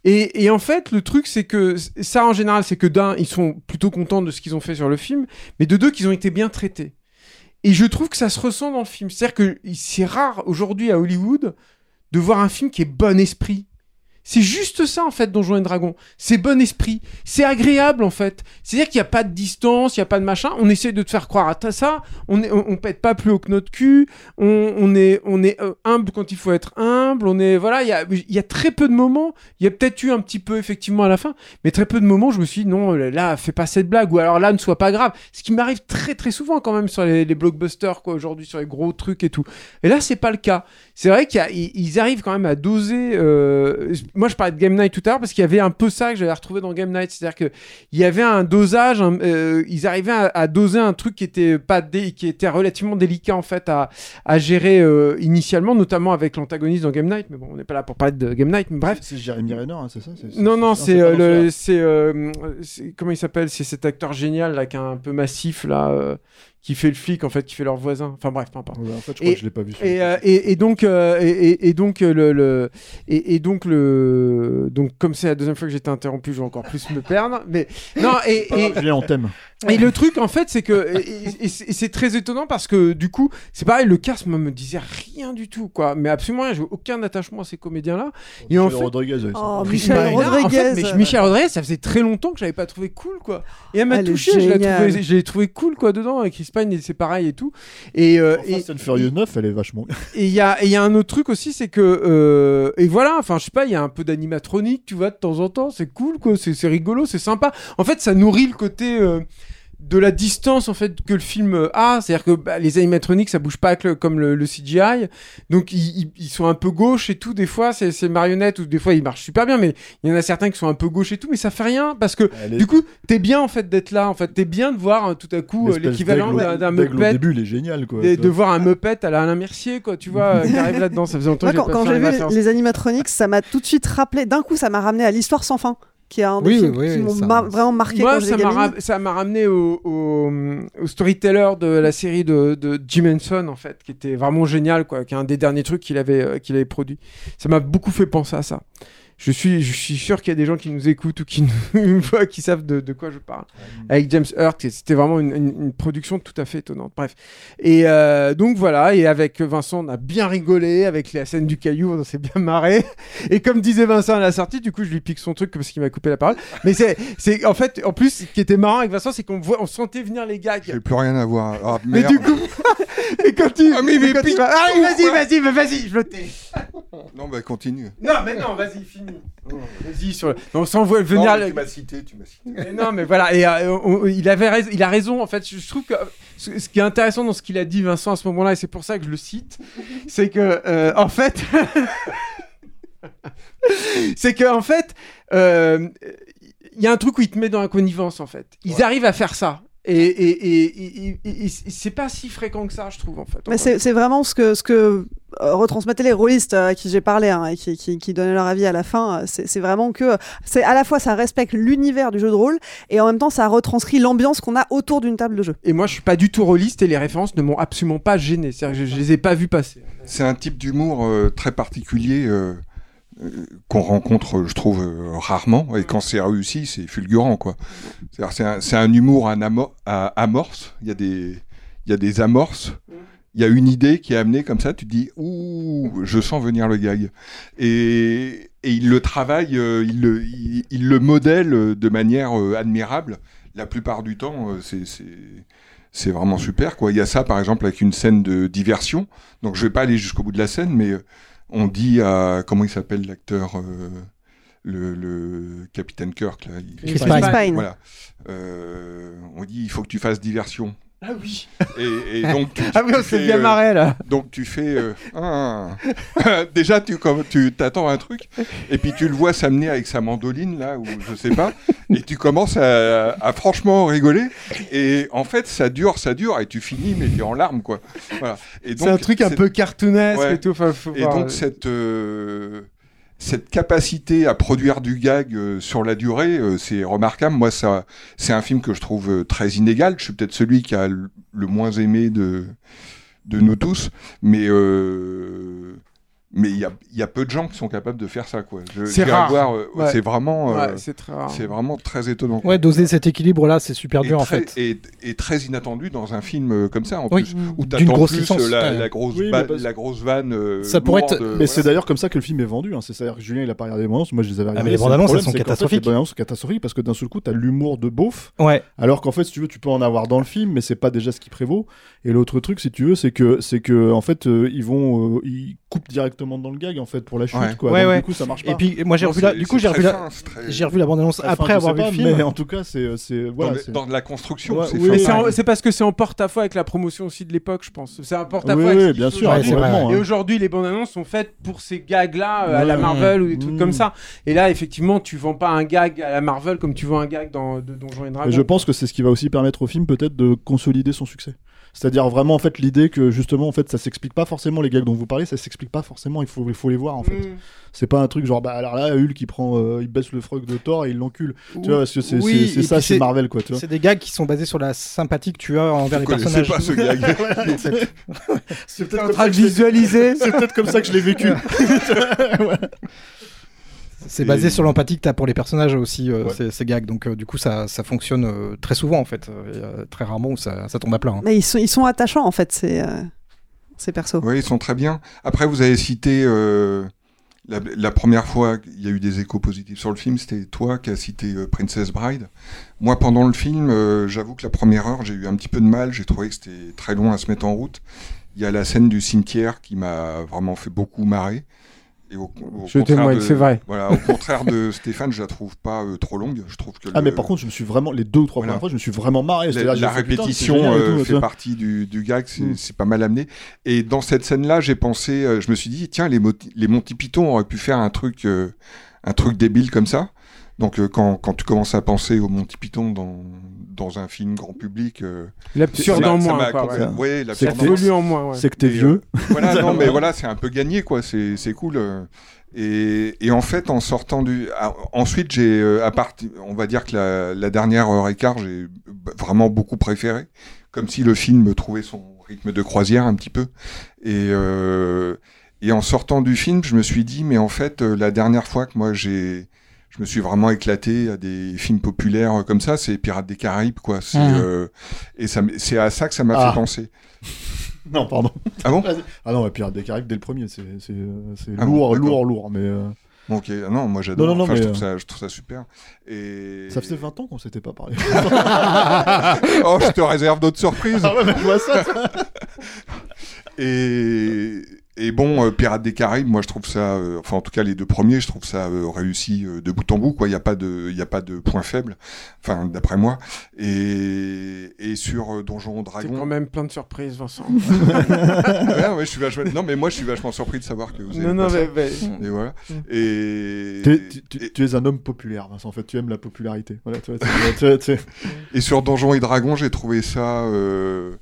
Et en fait, le truc, c'est que ça, en général, c'est que d'un, ils sont plutôt contents de ce qu'ils ont fait sur le film, mais de deux, qu'ils ont été bien traités. Et je trouve que ça se ressent dans le film. C'est-à-dire que c'est rare aujourd'hui à Hollywood de voir un film qui est bon esprit. C'est juste ça en fait, Donjons et Dragons. C'est bon esprit. C'est agréable en fait. C'est-à-dire qu'il n'y a pas de distance, il n'y a pas de machin. On essaie de te faire croire à ça. On, est, on, pète pas plus haut que notre cul. On, est, on est euh, humble quand il faut être humble. On est voilà. Il y a, y a très peu de moments. Il y a peut-être eu un petit peu effectivement à la fin, mais très peu de moments. Je me suis dit non, là, fais pas cette blague ou alors là, ne sois pas grave. Ce qui m'arrive très très souvent quand même sur les, les blockbusters quoi aujourd'hui, sur les gros trucs et tout. Et là, c'est pas le cas. C'est vrai qu'ils arrivent quand même à doser. euh, Moi, je parlais de Game Night tout à l'heure parce qu'il y avait un peu ça que j'avais retrouvé dans Game Night, c'est-à-dire que il y avait un dosage. un- euh, ils arrivaient à, à doser un truc qui était pas dé- qui était relativement délicat en fait à, à gérer euh, initialement, notamment avec l'antagoniste dans Game Night. Mais bon, on n'est pas là pour parler de Game Night. Mais bref. C'est Jeremy Renner, hein, c'est ça Non, non, c'est euh, c'est comment il s'appelle? C'est cet acteur génial là, qui est un peu massif là, qui fait le flic en fait, qui fait leur voisin. Enfin bref, peu importe. Ouais, en fait, je crois que je l'ai pas vu, Et, euh, et, et donc, euh, et, donc euh, le, le- et, et donc le, donc comme c'est la deuxième fois que j'étais interrompu, je vais encore plus me perdre. Mais non, et, et, Julien, on t'aime. et le truc, en fait, c'est que. Et, c'est très étonnant parce que, du coup, c'est pareil, le cast, moi, me disait rien du tout, quoi. Mais absolument rien. J'ai aucun attachement à ces comédiens-là. Et en Michel fait. Rodriguez, ouais, Oh, Michel Bah, là, en fait, Rodriguez. mais Michel Rodriguez, ça faisait très longtemps que j'avais pas trouvé cool, quoi. Et elle m'a touché, je l'ai trouvé, cool, quoi, dedans. Chris Pine, c'est pareil et tout. Et, euh, et- Fast and Furious 9, elle est vachement. et il y a, et y a un autre truc aussi, c'est que. euh, et voilà, enfin, je sais pas, il y a un peu d'animatronique, tu vois, de temps en temps. C'est cool, quoi. C'est c'est rigolo, c'est sympa. En fait, ça nourrit le côté. euh, de la distance en fait que le film a, c'est-à-dire que bah, les animatroniques ça bouge pas que comme le, le CGI, donc ils, ils- ils sont un peu gauches et tout. Des fois c'est c'est marionnettes ou des fois ils marchent super bien, mais il y en a certains qui sont un peu gauches et tout, mais ça fait rien parce que du coup t'es bien en fait d'être là, en fait t'es bien de voir hein, tout à coup euh, L'espèce l'équivalent d'un d'un au Muppet début, il est génial, quoi. de, de voir un Muppet à la Alain Mercier, quoi, tu vois, qui arrive là-dedans. Ça faisait longtemps Moi, que quand, j'ai pas quand fait j'ai vu référence. les animatronics, ça m'a tout de suite rappelé. D'un coup, ça m'a ramené à l'histoire sans fin, qui est un des Oui, films oui, qui oui, m'ont ça- mar- vraiment marqué Moi, quand ça m'a, ra- ramené au, au, au storyteller de la série de, de Jim Henson, en fait, qui était vraiment génial, quoi, qui est un des derniers trucs qu'il avait, euh, qu'il avait produit. Ça m'a beaucoup fait penser à ça. Je suis, je suis sûr qu'il y a des gens qui nous écoutent ou qui nous voient, qui savent de, de quoi je parle. Avec James Hurt, c'était vraiment une, une- une production tout à fait étonnante. Bref. Et euh, donc voilà, et avec Vincent, on a bien rigolé, avec la scène du caillou, on s'est bien marré. Et comme disait Vincent à la sortie, du coup, je lui pique son truc parce qu'il m'a coupé la parole. Mais c'est, c'est en fait, en plus, ce qui était marrant avec Vincent, c'est qu'on voit, on sentait venir les gags. J'ai plus rien à voir. Ah, Mais du coup, et quand tu, Ah, mais- mais Allez, tout, vas-y, vas-y, mais vas-y, je le tais. Non, bah continue. Non, mais non, vas-y, fini. Vas-y sur le. Non, sans venir. Non, mais le- tu m'as cité, tu m'as cité. Mais non, mais voilà, et euh, on- on- il avait raison, il a raison en fait. Je, trouve que ce, ce qui est intéressant dans ce qu'il a dit Vincent à ce moment-là, et c'est pour ça que je le cite, c'est que euh, en fait, c'est que en fait, euh, il y a un truc où il te met dans la connivence en fait. Ils arrivent à faire ça. Et, et, et, c'est pas si fréquent que ça, je trouve en fait. Mais c'est c'est vraiment ce que, ce que euh, retransmettaient les rôlistes euh, à qui j'ai parlé hein, et qui, qui, qui donnaient leur avis à la fin. euh, C'est c'est vraiment que c'est à la fois ça respecte l'univers du jeu de rôle et en même temps ça retranscrit l'ambiance qu'on a autour d'une table de jeu. Et moi, je suis pas du tout rôliste et les références ne m'ont absolument pas gêné. C'est-à-dire que je, je les ai pas vues passer. C'est un type d'humour euh, très particulier. euh, qu'on rencontre, je trouve, euh, rarement. Et quand c'est réussi, c'est fulgurant, quoi. C'est un, un humour à, amo- à amorce. Il y a des, il y a des amorces. Il y a une idée qui est amenée comme ça. Tu te dis, ouh, je sens venir le gag. Et, et il le travaille, euh, il, le, il, le modèle de manière euh, admirable. La plupart du temps, c'est, c'est, vraiment super, quoi. Il y a ça, par exemple, avec une scène de diversion. Donc, je vais pas aller jusqu'au bout de la scène, mais on dit à comment il s'appelle l'acteur, euh, le, le capitaine Kirk là. il- Chris. Pine. Voilà. Euh, on dit il faut que tu fasses diversion. Ah oui. Et, et donc tu, Ah oui, tu on s'est bien euh, marré, là. Donc tu fais euh, ah. déjà tu comme tu t'attends un truc et puis tu le vois s'amener avec sa mandoline là ou je sais pas et tu commences à, à franchement rigoler et en fait ça dure ça dure et tu finis mais t'es en larmes quoi. Voilà. Et C'est un truc un peu cartoonesque Ouais. et tout. enfin, faut Et voir, donc cette euh, cette capacité à produire du gag euh, sur la durée, euh, c'est remarquable. Moi, ça, c'est un film que je trouve euh, très inégal. Je suis peut-être celui qui a le, moins aimé de de nous tous, mais mais il y a, il y a peu de gens qui sont capables de faire ça, quoi. C'est rare. euh, Ouais. C'est vraiment, euh, Ouais, c'est vraiment très étonnant. Ouais, doser cet équilibre-là, c'est super Et dur en fait. Et, et très inattendu dans un film euh, comme ça, en Oui. plus, où D'une t'attends plus licence, euh, la, ouais. la grosse, Oui, ba- mais parce- la grosse vanne. euh, Ça pourrait être. Mais voilà. c'est d'ailleurs comme ça que le film est vendu. hein. C'est c'est-à-dire que Julien il a pas regardé les bandes annonces. Moi je les avais Ah, mais regardées. les C'est bandes annonces, elles sont catastrophiques. Les bandes sont catastrophiques parce que d'un seul coup t'as l'humour de beauf. Ouais. Alors qu'en fait si tu veux tu peux en avoir dans le film mais c'est pas déjà ce qui prévaut. Et l'autre truc si tu veux c'est que c'est que en fait ils vont ils coupent directement dans le gag en fait pour la chute Ouais. quoi. Ouais, Donc, ouais. Du coup ça marche pas. Et puis moi j'ai revu la, du coup j'ai revu la, très- j'ai revu la bande annonce après avoir vu le film. Mais en tout cas c'est c'est dans, voilà. dans de la construction, Ouais, c'est oui, fin. Mais c'est en- Ouais. c'est parce que c'est en porte-à-faux avec la promotion aussi de l'époque, je pense. C'est un porte-à-faux bien sûr, vrai, Et hein. aujourd'hui, les bandes annonces sont faites pour ces gags-là euh, à la. Marvel ou des trucs comme ça. Et là, effectivement, tu vends pas un gag à la Marvel comme tu vends un gag dans de Donjons et Dragons. Et je pense que c'est ce qui va aussi permettre au film peut-être de consolider son succès. C'est-à-dire vraiment en fait l'idée que justement en fait ça s'explique pas forcément les gags dont vous parlez, ça s'explique pas forcément, il faut il faut les voir en fait. Mm. C'est pas un truc genre bah alors là Hulk il prend euh, il baisse le froc de Thor et il l'encule. Tu vois parce que c'est Oui, ça c'est Marvel quoi, tu vois. C'est des gags qui sont basés sur la sympathie que tu as envers les personnages. pas ce gag. C'est en train de visualiser. C'est peut-être comme ça que je l'ai vécu. C'est basé sur l'empathie que tu as pour les personnages aussi, euh, Ouais. ces, ces gags. Donc, euh, du coup, ça, ça fonctionne euh, très souvent, en fait. Et, très rarement où ça, ça tombe à plat. hein. Mais ils sont, ils sont attachants en fait, ces, euh, ces persos. Oui, ils sont très bien. Après, vous avez cité euh, la, la première fois qu'il y a eu des échos positifs sur le film, c'était toi qui as cité euh, Princess Bride. Moi, pendant le film, euh, j'avoue que la première heure, j'ai eu un petit peu de mal. J'ai trouvé que c'était très long à se mettre en route. Il y a la scène du cimetière qui m'a vraiment fait beaucoup marrer. Et au, au Je contraire témoigne, de- c'est vrai. Voilà, au contraire de Stéphane, je la trouve pas euh, trop longue. Je trouve que Ah le- mais par contre je me suis vraiment les deux ou trois Voilà. premières fois je me suis vraiment marré. la, putain, répétition euh, tout, fait partie du, du gag, c'est Mm. c'est pas mal amené. Et dans cette scène-là, j'ai pensé, euh, je me suis dit, tiens, les, les Monty Python auraient pu faire un truc, euh, un truc débile comme ça. Donc euh, quand, quand tu commences à penser aux Monty Python dans, dans un film grand public, euh, L'absurde en ça moins, ouais. ouais, C'est l'absurde que en t'es- moins. Évolue en moins, ouais. C'est que t'es Et, vieux. euh, voilà, non, mais voilà, c'est un peu gagné, quoi. C'est c'est cool. euh. Et, et en fait, en sortant du, ah, ensuite, j'ai, euh, à partir, on va dire que la, la dernière heure et quart, j'ai vraiment beaucoup préféré, comme si le film trouvait son rythme de croisière un petit peu. Et euh, et en sortant du film, je me suis dit, mais en fait, euh, la dernière fois que moi j'ai je me suis vraiment éclaté à des films populaires euh, comme ça, c'est Pirates des Caraïbes, quoi. C'est Mhm. euh, et ça, c'est à ça que ça m'a Ah. fait penser. Non pardon. Ah bon? Ah non, Pirates des Caraïbes dès le premier, c'est c'est euh, c'est Ah lourd, lourd, lourd, mais euh, Ok, ah non, moi j'adore. Non, non, non, Enfin, je, trouve euh, ça, je trouve ça super. Et... ça faisait 20 ans qu'on s'était pas parlé. oh, je te réserve d'autres surprises. Ah ouais, mais je vois ça. ça. Et, et bon, euh, Pirates des Caraïbes, moi je trouve ça, euh, enfin en tout cas les deux premiers, je trouve ça euh, réussi euh, de bout en bout. Quoi, il n'y a pas de, il y a pas de point faible. Enfin, d'après moi. Et, et sur euh, Donjon C'est Dragon. quand même plein de surprises, Vincent. Ouais, ouais, je suis vachement... Non, mais moi je suis vachement surpris de savoir que vous avez Non, non, mais- mais- Et voilà. Et T'es- tu, tu- tu es un homme populaire, Vincent. En fait, tu aimes la popularité. Voilà, tu vois, tu- tu- tu- Et sur Donjons et Dragons, j'ai trouvé ça. euh,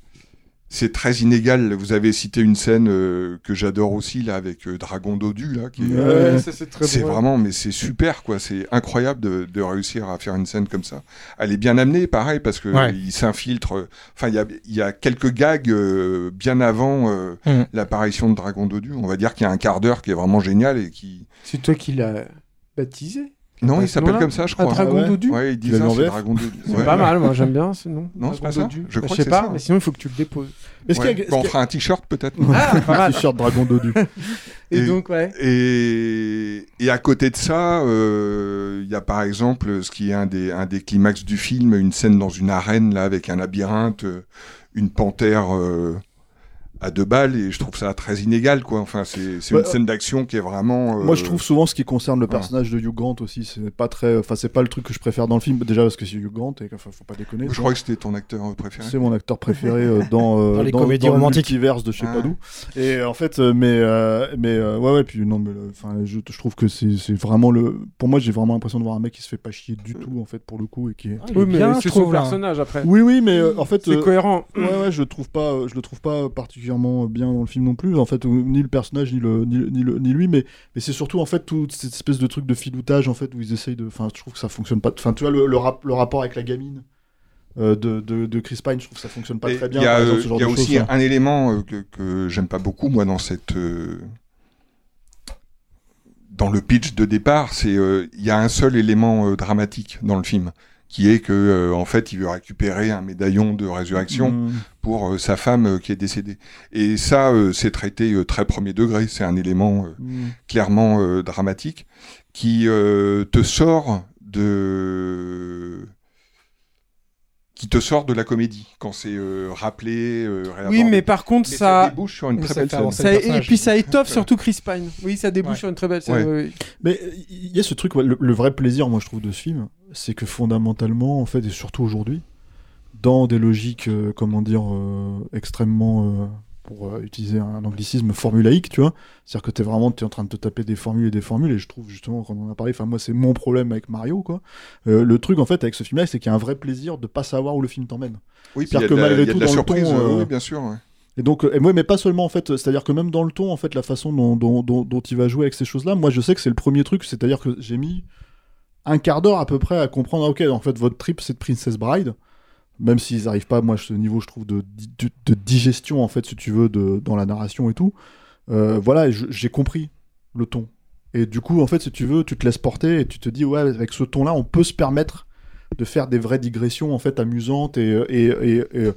c'est très inégal. Vous avez cité une scène euh, que j'adore aussi là avec euh, Dragon Dodu là, qui est, Ouais, ça, c'est vraiment, mais c'est super quoi. C'est incroyable de, de réussir à faire une scène comme ça. Elle est bien amenée, pareil, parce que Ouais. il s'infiltre. euh, Enfin, il y a, il y a quelques gags euh, bien avant euh, Mm. l'apparition de Dragon Dodu. On va dire qu'il y a un quart d'heure qui est vraiment génial et qui. C'est toi qui l'as baptisé? Non, À il s'appelle comme ça, je Ah, crois. Dragon Ah ouais Dodu Ouais, il dit Tu l'as ça, c'est Dragon Dodu. C'est pas mal, moi j'aime bien ce nom. Non, c'est pas ça Dodu. Je Bah, crois sais que c'est pas, mais sinon il faut que tu le déposes. Est-ce qu'il y a- Ouais. est-ce Bon, on fera un t-shirt peut-être. Ah, pas mal. T-shirt Dragon Dodu. Et donc, ouais. Et, et à côté de ça, euh, il y a par exemple ce qui est un des, un des climax du film, une scène dans une arène là avec un labyrinthe, euh, une panthère euh, à deux balles, et je trouve ça très inégal quoi. Enfin, c'est c'est Bah, une scène d'action qui est vraiment. euh, Moi, je trouve souvent ce qui concerne le personnage de Hugh Grant aussi, c'est pas très, enfin, c'est pas le truc que je préfère dans le film. Déjà parce que c'est Hugh Grant et enfin, faut pas déconner. Je crois que c'était ton acteur préféré. C'est mon acteur préféré euh, dans, euh, Dans les comédies le romantiques. multiverse de je sais Ah. pas d'où. Et en fait, mais euh, mais euh, ouais ouais puis non mais enfin je, je trouve que c'est c'est vraiment le pour moi j'ai vraiment l'impression de voir un mec qui se fait pas chier du tout en fait pour le coup et qui est Oui, mais c'est son personnage après. oui oui mais euh, en fait C'est euh, cohérent. ouais ouais je le trouve pas je le trouve pas particulièrement bien dans le film non plus en fait ni le personnage ni le ni, le- ni, le- ni lui mais mais c'est surtout en fait toute cette espèce de truc de filoutage en fait où ils essayent de enfin je trouve que ça fonctionne pas enfin tu vois le, le, rap- le rapport avec la gamine euh, de, de, de Chris Pine je trouve que ça fonctionne pas Et très bien Il y a, par exemple, euh, ce genre il y a de aussi hein. un élément euh, que, que j'aime pas beaucoup, moi, dans cette. euh, dans le pitch de départ, c'est. euh, Il y a un seul élément euh, dramatique dans le film, qui est que, euh, en fait, il veut récupérer un médaillon de résurrection Mm. pour euh, sa femme euh, qui est décédée. Et ça, euh, c'est traité euh, très premier degré, c'est un élément euh, Mm. clairement euh, dramatique qui euh, te sort de qui te sort de la comédie quand c'est euh, rappelé euh, Oui, mais par contre, Mais ça. débouche sur une Mais très ça belle scène. ça- et puis ça étoffe surtout Chris Pine. Oui, ça débouche Ouais. sur une très belle scène. Ouais. oui, oui. Mais il y a ce truc, ouais, le, le vrai plaisir, moi, je trouve, de ce film, c'est que fondamentalement, en fait, et surtout aujourd'hui, dans des logiques, euh, comment dire, euh, extrêmement, euh, pour euh, utiliser un anglicisme, formulaïque, tu vois, c'est-à-dire que t'es vraiment es en train de te taper des formules et des formules, et je trouve justement, quand on en a parlé, enfin, moi, c'est mon problème avec Mario, quoi. Euh, le truc, en fait, avec ce film-là, c'est qu'il y a un vrai plaisir de pas savoir où le film t'emmène. Oui, puis il y a C'est-à-dire que de malgré tout, de la dans le surprise, ton, oui, bien sûr. ouais. Et donc, euh, et moi, mais pas seulement en fait, c'est-à-dire que même dans le ton, en fait, la façon dont, dont, dont, dont il va jouer avec ces choses-là, moi je sais que c'est le premier truc, c'est-à-dire que j'ai mis un quart d'heure à peu près à comprendre, ah, ok, en fait, votre trip c'est de Princess Bride, même s'ils n'arrivent pas, moi, ce niveau, je trouve, de, digestion, en fait, si tu veux, de, dans la narration et tout. Euh, voilà, j'ai compris le ton. Et du coup, en fait, si tu veux, tu te laisses porter et tu te dis, ouais, avec ce ton-là, on peut se permettre de faire des vraies digressions, en fait, amusantes et, et, et-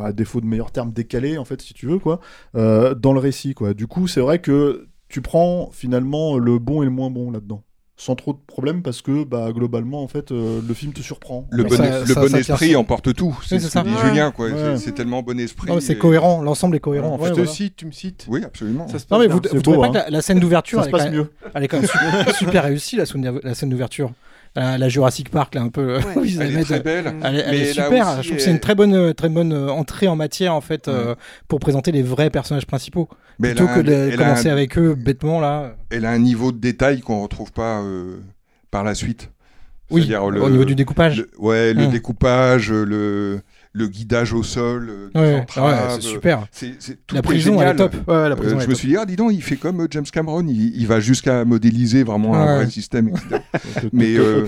à défaut de meilleurs termes, décalés, en fait, si tu veux, quoi, euh, dans le récit, quoi. Du coup, c'est vrai que tu prends finalement le bon et le moins bon là-dedans. Sans trop de problèmes parce que bah, globalement en fait euh, le film te surprend. Le bon, ça- le ça- bon ça esprit emporte tout. C'est Oui, ce c'est ça. que dit Ouais. Julien, quoi. Ouais. C'est- tellement bon esprit. C'est et- cohérent, l'ensemble est cohérent. en Je fait, te voilà. cite, tu me cites. Oui, absolument. Ça se Non mais vous, vous trouvez pas hein. que la, la scène d'ouverture Ça se elle, est passe quand même- mieux. elle est quand même super, super réussie la scène, la scène d'ouverture. La, la Jurassic Park là un peu. où ils Elle est très belle. Elle, est- elle Mais est super. aussi, je trouve que c'est une très bonne, très bonne euh, entrée en matière en fait euh, pour présenter les vrais personnages principaux. Mais Plutôt a que un- de commencer un- avec eux bêtement là. Elle a un niveau de détail qu'on retrouve pas euh, par la suite. Oui, au niveau du découpage. le- ouais, le Hum. découpage, le, le guidage au sol, euh, Ouais, entraves, ouais, c'est super. c'est- tout La est prison, elle est génial. top. Ouais, la Euh, prison, elle je est me top. suis dit, ah, dis donc, il fait comme euh, James Cameron, il, il va jusqu'à modéliser vraiment un vrai système, etc. mais euh,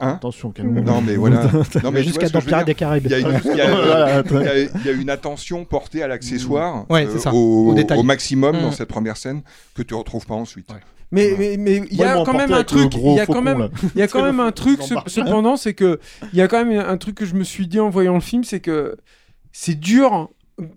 hein Attention, calme non, mais voilà. Non, mais tu Jusqu'à dans je Pirates des Caraïbes. Il y a, une- attention portée à l'accessoire euh, au, au détail. au maximum Mm. dans cette première scène que tu retrouves pas ensuite. Mais mais mais il y a quand même un truc, il y a quand même là. il y a quand C'est même le un truc cependant c'est que il y a quand même un truc que je me suis dit en voyant le film, c'est que c'est dur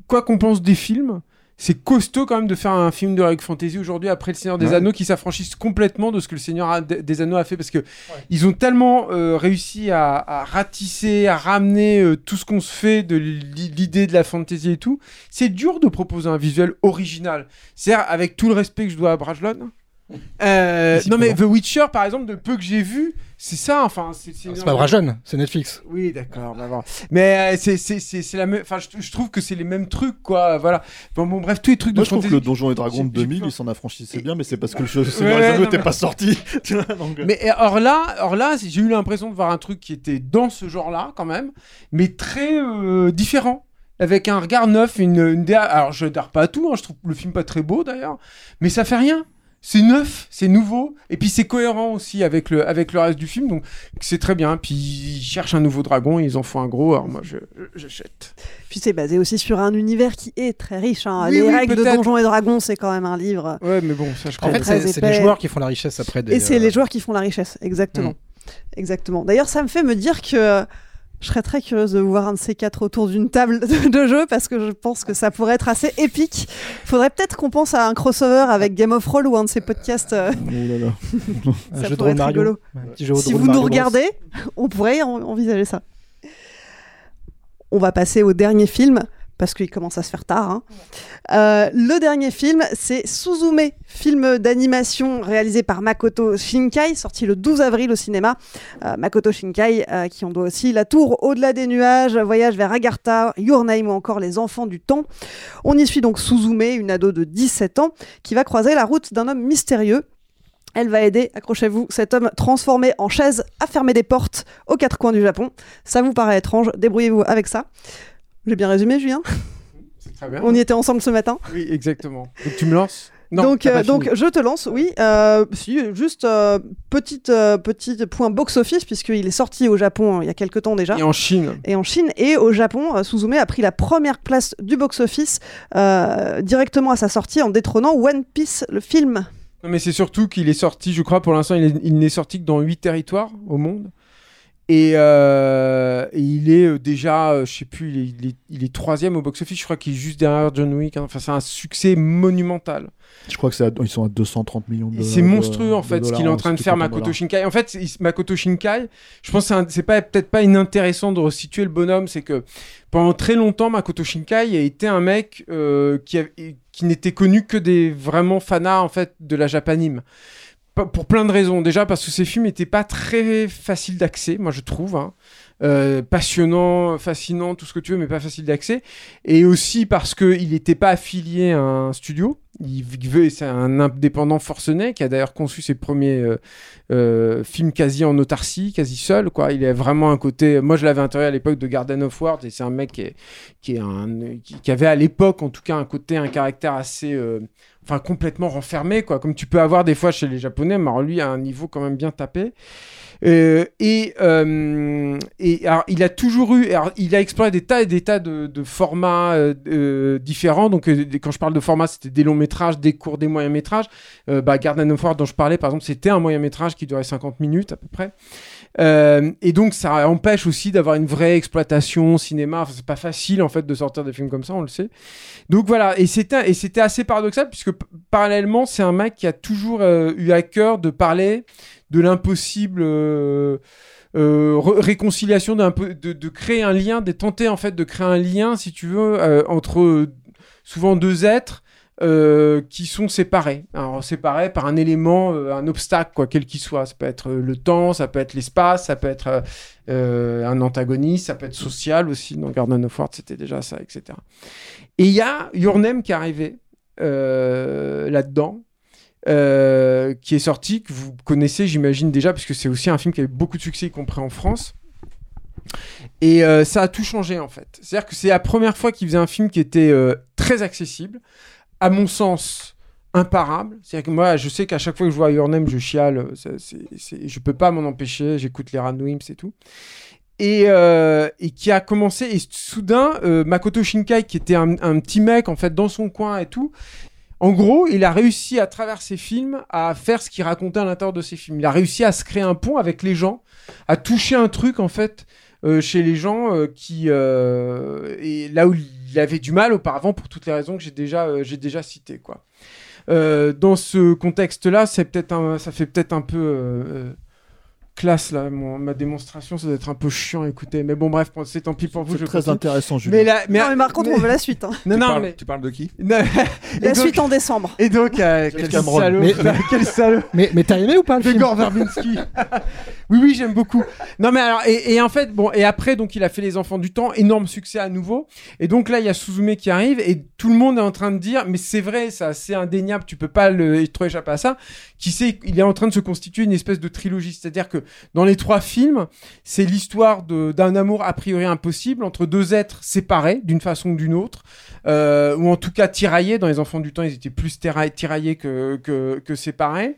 quoi qu'on pense des films, c'est costaud quand même de faire un film de règle fantasy aujourd'hui après le Seigneur des Ouais. Anneaux qui s'affranchissent complètement de ce que le Seigneur des Anneaux a fait parce que ils ont tellement euh, réussi à, à ratisser, à ramener euh, tout ce qu'on se fait de l'i- l'idée de la fantasy et tout. C'est dur de proposer un visuel original. C'est-à-dire avec tout le respect que je dois à Brajlon. Euh, non mais The Witcher par exemple de peu que j'ai vu c'est ça enfin c'est C'est pas Brajon, c'est Netflix. oui d'accord d'accord. mais euh, c'est c'est c'est c'est la même enfin je, je trouve que c'est les mêmes trucs quoi voilà bon, bon bref tous les trucs de je trouve que le Donjon et Dragon de J'ai- j'ai 2000, peur. il s'en affranchissait bien, mais c'est parce que le jeu Ouais, n'était mais- pas sorti. Donc, euh, Mais euh, or là, or là, j'ai eu l'impression de voir un truc qui était dans ce genre-là quand même, mais très euh, différent. avec un regard neuf, une, une DA. Alors, je dare pas à tout, hein, je trouve le film pas très beau d'ailleurs, mais ça fait rien. C'est neuf, c'est nouveau, et puis c'est cohérent aussi avec le, avec le reste du film, donc c'est très bien. Puis ils cherchent un nouveau dragon, ils en font un gros, alors moi j'achète. Puis c'est basé aussi sur un univers qui est très riche. hein. Oui, Les oui, règles de. Donjons et Dragons, c'est quand même un livre. Ouais, mais bon, ça je En fait, très c'est c'est les joueurs qui font la richesse après. Des, Et c'est euh, les joueurs qui font la richesse, exactement. Mm. Exactement. D'ailleurs, ça me fait me dire que je serais très curieuse de voir un de ces quatre autour d'une table de, jeu parce que je pense que ça pourrait être assez épique. Faudrait peut-être qu'on pense à un crossover avec Game of Thrones ou un de ces podcasts. euh, Oh là là. Un ça pourrait être Mario. rigolo. Si vous nous regardez, on pourrait en- envisager ça. On va passer au dernier film parce qu'il commence à se faire tard. hein. Euh, le dernier film, c'est Suzume, film d'animation réalisé par Makoto Shinkai, sorti le 12 avril au cinéma. Euh, Makoto Shinkai, euh, qui on doit aussi La Tour au-delà des nuages, Voyage vers Agartha, Your Name ou encore Les Enfants du Temps. On y suit donc Suzume, une ado de 17 ans, qui va croiser la route d'un homme mystérieux. Elle va aider, accrochez-vous, cet homme transformé en chaise à fermer des portes aux quatre coins du Japon. Ça vous paraît étrange, débrouillez-vous avec ça. J'ai bien résumé, Julien? Très bien. On y était ensemble ce matin? Oui, exactement. Donc tu me lances? Non, donc, euh, donc je te lance, oui. Euh, si, juste euh, petite, euh, petit point box-office, puisqu'il est sorti au Japon euh, il y a quelques temps déjà. Et en Chine. Et en Chine et au Japon, euh, Suzume a pris la première place du box-office directement à sa sortie en détrônant One Piece, le film. Non, mais c'est surtout qu'il est sorti, je crois, pour l'instant, il n'est sorti que dans 8 territoires au monde. Et, euh, et il est euh, déjà, euh, je sais plus, il est, il est- il est troisième au box-office. Je crois qu'il est juste derrière John Wick. hein. Enfin, c'est un succès monumental. Je crois que c'est à- ils sont à 230 millions de Et C'est de- monstrueux en fait ce dollars qu'il est en train de faire Makoto dollars. Shinkai. En fait, Makoto Shinkai, je pense que c'est pas peut-être pas inintéressant de resituer le bonhomme, c'est que pendant très longtemps Makoto Shinkai a été un mec euh, qui, a- qui n'était connu que des vraiment fanas en fait de la japanime. Pour plein de raisons. Déjà parce que ses films n'étaient pas très faciles d'accès, moi je trouve. hein. Euh, passionnant, fascinant, tout ce que tu veux, mais pas facile d'accès. Et aussi parce qu'il n'était pas affilié à un studio. Il veut, c'est un indépendant forcené qui a d'ailleurs conçu ses premiers euh, euh, films quasi en autarcie, quasi seul. Quoi. Il a vraiment un côté. Moi, je l'avais interviewé à l'époque de Garden of Words et c'est un mec qui avait à l'époque, en tout cas, un côté, un caractère assez. Enfin, complètement renfermé, quoi. Comme tu peux avoir des fois chez les Japonais, mais alors lui a un niveau quand même bien tapé. Euh, et, euh, et alors, il a toujours eu, alors, il a exploré des tas et des tas de, de formats euh, euh, différents. Donc, euh, quand je parle de formats, c'était des longs métrages, des courts, des moyens métrages. Euh, bah, Garden of War dont je parlais, par exemple, c'était un moyen métrage qui durait 50 minutes à peu près. Euh, et donc, ça empêche aussi d'avoir une vraie exploitation cinéma. Enfin, c'est pas facile en fait de sortir des films comme ça, on le sait. Donc voilà, et c'était assez paradoxal puisque parallèlement, c'est un mec qui a toujours euh, eu à cœur de parler de l'impossible. euh, réconciliation de, de créer un lien de tenter en fait de créer un lien si tu veux entre souvent deux êtres euh, qui sont séparés alors séparés par un élément euh, un obstacle quoi quel qu'il soit ça peut être euh, le temps ça peut être l'espace ça peut être un antagoniste ça peut être social aussi dans Garden of War c'était déjà ça etc et il y a Your Name qui est arrivé là-dedans qui est sorti, que vous connaissez, j'imagine déjà, parce que c'est aussi un film qui a eu beaucoup de succès, y compris en France. Et ça a tout changé en fait. C'est-à-dire que c'est la première fois qu'il faisait un film qui était très accessible, à mon sens imparable. C'est-à-dire que moi, je sais qu'à chaque fois que je vois Your je chiale. Je peux pas m'en empêcher. J'écoute les Ranwims et tout. Et, euh, et qui a commencé. Et soudain, euh, Makoto Shinkai, qui était un, petit mec en fait dans son coin et tout, en gros, il a réussi à travers ses films à faire ce qu'il racontait à l'intérieur de ses films. Il a réussi à se créer un pont avec les gens, à toucher un truc en fait euh, chez les gens qui et là où avait du mal auparavant pour toutes les raisons que j'ai déjà euh, citées. Euh, dans ce contexte-là, ça fait peut-être un peu euh, classe là, mon- ma démonstration, ça doit être un peu chiant à écouter. Mais bon, bref, c'est tant pis pour vous. C'est je très continue. intéressant, Julien. Mais, là, mais, Non, mais par contre, on veut la suite. hein. Non, tu, non, parles, mais tu parles de qui? La donc- suite en décembre. Et donc, euh, quel salaud, Mais- quel salaud. Mais, mais t'as aimé ou pas le De film? Gore Verbinski. Oui, oui, j'aime beaucoup. Non, mais alors, et, et en fait, bon, et après, donc, il a fait Les Enfants du Temps, énorme succès à nouveau. Et donc là, il y a Suzume qui arrive, et tout le monde est en train de dire, mais c'est vrai, ça, c'est indéniable, tu peux pas le, trop échapper à ça. Qui sait, il est en train de se constituer une espèce de trilogie. C'est-à-dire que dans les trois films, c'est l'histoire d'un amour a priori impossible entre deux êtres séparés d'une façon ou d'une autre, euh, ou en tout cas tiraillés. Dans Les Enfants du Temps, ils étaient plus tira- tiraillés que séparés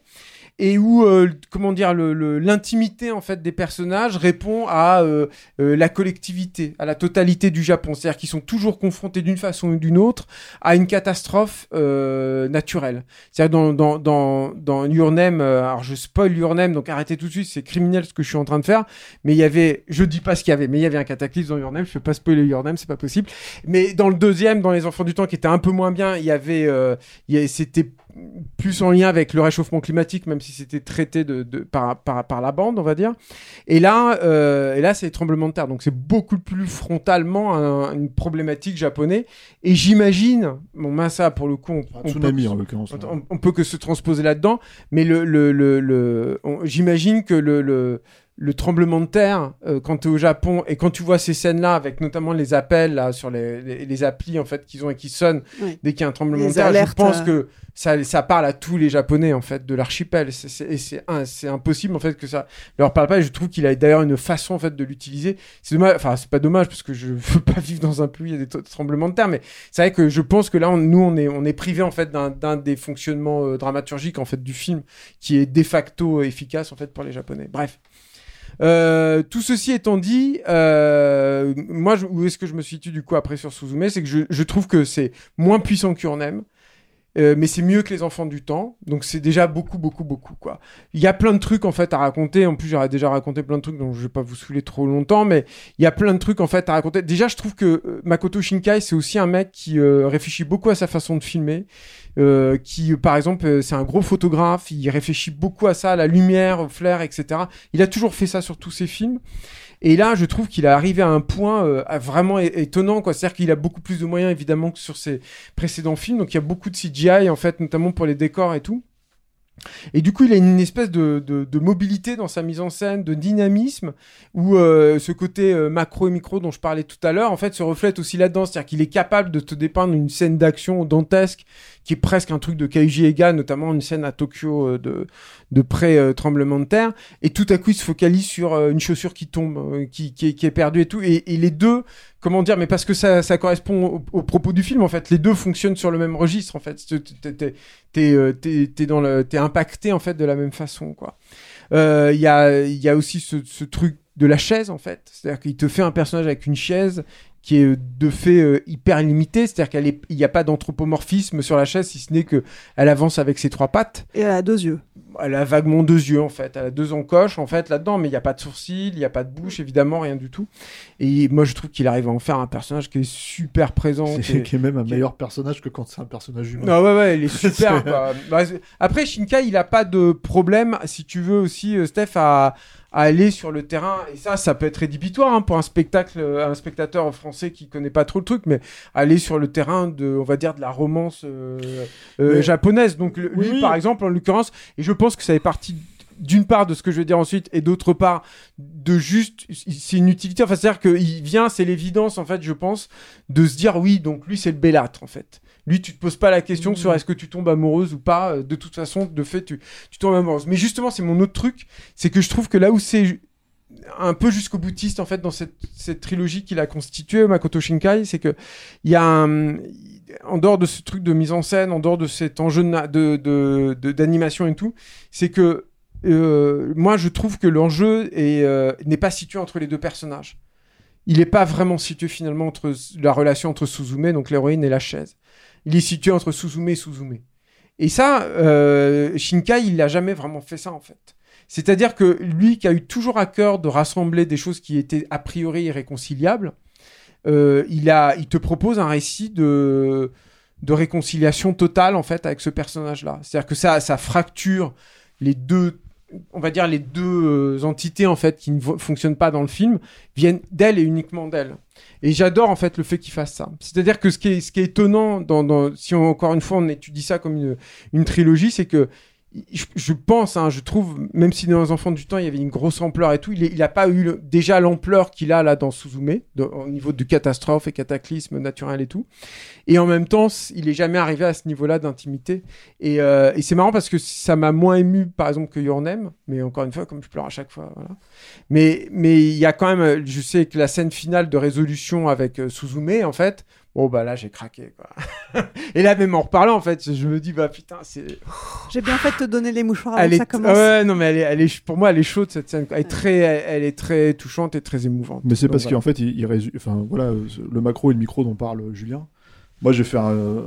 et où euh, comment dire l'intimité en fait des personnages répond à euh, euh, la collectivité, à la totalité du Japon. C'est-à-dire qu'ils sont toujours confrontés d'une façon ou d'une autre à une catastrophe euh, naturelle. C'est-à-dire dans dans dans dans Your Name, euh, alors je spoil Your donc arrêtez tout de suite, c'est criminel ce que je suis en train de faire. Mais il y avait, je dis pas ce qu'il y avait, mais il y avait un cataclysme dans Your Name. Je vais pas spoiler Your Name, c'est pas possible. Mais dans le deuxième, dans Les Enfants du Temps, qui était un peu moins bien, il y avait, euh, c'était plus en lien avec le réchauffement climatique, même si c'était traité de, de- par, par, par la bande, on va dire. Et là, euh, et là c'est les tremblements de terre. Donc c'est beaucoup plus frontalement un- une problématique japonaise. Et j'imagine, bon, ben ça, pour le coup, on, on tsunami, peut, en l'occurrence. on, on peut que se transposer là-dedans. Mais le, le, le, le- j'imagine que le, le, le tremblement de terre, euh, quand tu es au Japon et quand tu vois ces scènes-là, avec notamment les appels là, sur les, les, les applis en fait qu'ils ont et qui sonnent Oui. dès qu'il y a un tremblement Les de terre, alertes, je pense euh. que ça, ça parle à tous les Japonais en fait de l'archipel. C'est- c'est- impossible en fait que ça leur parle pas. Et je trouve qu'il a d'ailleurs une façon en fait de l'utiliser. C'est dommage, enfin c'est pas dommage parce que je veux pas vivre dans un pays il y a des tremblements de terre, mais c'est vrai que je pense que là on- nous on est on est privé en fait d'un d'un des fonctionnements euh, dramaturgiques en fait du film qui est de facto efficace en fait pour les Japonais. Bref. Euh, tout ceci étant dit, euh, moi, où est-ce que je me situe du coup après sur Suzume C'est que je, je trouve que c'est moins puissant qu'Urnem, euh, mais c'est mieux que les enfants du temps. Donc c'est déjà beaucoup, beaucoup, beaucoup quoi. Il y a plein de trucs en fait à raconter. En plus, j'aurais déjà raconté plein de trucs, donc je vais pas vous saouler trop longtemps, mais il y a plein de trucs en fait à raconter. Déjà, je trouve que euh, Makoto Shinkai, c'est aussi un mec qui euh, réfléchit beaucoup à sa façon de filmer. euh, qui, par exemple, c'est un gros photographe. Il réfléchit beaucoup à ça, à la lumière, au flair, etc. Il a toujours fait ça sur tous ses films. Et là, je trouve qu'il est arrivé à un point euh, vraiment étonnant, quoi. C'est-à-dire qu'il a beaucoup plus de moyens, évidemment, que sur ses précédents films. Donc, il y a beaucoup de CGI, en fait, notamment pour les décors et tout. Et du coup, il a une espèce de, de, de mobilité dans sa mise en scène, de dynamisme, où euh, ce côté euh, macro et micro dont je parlais tout à l'heure, en fait, se reflète aussi là-dedans. C'est-à-dire qu'il est capable de te dépeindre une scène d'action dantesque, qui est presque un truc de Kaiji Ega, notamment une scène à Tokyo euh, de, de pré-tremblement de terre. Et tout à coup, il se focalise sur euh, une chaussure qui tombe, euh, qui, qui, est, perdue et tout. Et les deux, comment dire, mais parce que ça, correspond au, propos du film, en fait, les deux fonctionnent sur le même registre, en fait. T'es- euh, dans impacté, en fait, de la même façon, quoi. Euh, Il y, a, aussi ce, truc de la chaise, en fait. C'est-à-dire qu'il te fait un personnage avec une chaise qui est de fait euh, hyper limité, c'est-à-dire qu'il n'y a pas d'anthropomorphisme sur la chaise, si ce n'est que elle avance avec ses trois pattes. Et elle a deux yeux. Elle a vaguement deux yeux en fait, elle a deux encoches en fait là-dedans, mais il n'y a pas de sourcils, il n'y a pas de bouche évidemment, rien du tout. Et moi je trouve qu'il arrive à en faire un personnage qui est super présent. C'est qui est même un meilleur personnage que quand c'est un personnage humain. Ah ouais, ouais, il est super. Quoi. Bah, Après, Shinkai, il a pas de problème, si tu veux aussi, euh, Steph, à, à aller sur le terrain. Et ça, ça peut être rédhibitoire hein, pour un spectacle, euh, un spectateur français qui connaît pas trop le truc, mais aller sur le terrain de, on va dire, de la romance euh, euh, Mais- japonaise. Donc, le- lui, par exemple, en l'occurrence, et je pense que ça fait partie d'une part de ce que je vais dire ensuite et d'autre part de juste c'est une utilité enfin c'est à dire qu'il vient c'est l'évidence en fait je pense de se dire oui donc lui c'est le bellâtre en fait lui tu te poses pas la question sur est-ce que tu tombes amoureuse ou pas. Euh, de toute façon de fait tu, tu tombes amoureuse. Mais justement c'est mon autre truc c'est que je trouve que là où c'est un peu jusqu'au boutiste en fait dans cette, cette trilogie qu'il a constituée Makoto Shinkai c'est que il y a un, en dehors de ce truc de mise en scène en dehors de cet enjeu de na- de d'animation et tout c'est que euh, moi je trouve que l'enjeu euh, n'est pas situé entre les deux personnages. Il n'est pas vraiment situé finalement entre la relation entre Suzume, donc l'héroïne, et la chaise. Il est situé entre Suzume et Suzume. Et ça, euh, Shinkai, il n'a jamais vraiment fait ça en fait. C'est-à-dire que lui qui a eu toujours à cœur de rassembler des choses qui étaient a priori irréconciliables, euh, il, a, il te propose un récit de, de réconciliation totale en fait avec ce personnage-là. C'est-à-dire que ça, ça fracture les deux on va dire les deux euh, entités en fait qui ne fonctionnent pas dans le film viennent d'elle et uniquement d'elle. Et j'adore en fait le fait qu'il fasse ça. C'est-à-dire que ce qui est, ce qui est étonnant dans, dans- si on- encore une fois on étudie ça comme une, une trilogie, c'est que je, pense, hein, je trouve, même si dans les enfants du temps il y avait une grosse ampleur et tout, il, est- il a pas eu déjà l'ampleur qu'il a là dans Suzume, au niveau de catastrophe et cataclysme naturel et tout. Et en même temps, il est jamais arrivé à ce niveau-là d'intimité. Et, euh, et c'est marrant parce que ça m'a moins ému, par exemple, que Your Name. Mais encore une fois, comme je pleure à chaque fois, voilà. Mais il y a quand même, je sais que la scène finale de résolution avec euh, Suzume, en fait, bon bah là j'ai craqué quoi. et là même en reparlant, en fait, je me dis bah putain c'est. J'ai bien fait de te donner les mouchoirs avant Elle que est, ça commence. ouais, non mais elle est, elle est, pour moi elle est chaude cette scène. Elle est très, elle, est très touchante et très émouvante. Mais c'est parce voilà. qu'en fait, il, il résu- enfin voilà, euh, le macro et le micro dont parle euh, Julien. Moi, je vais faire, euh,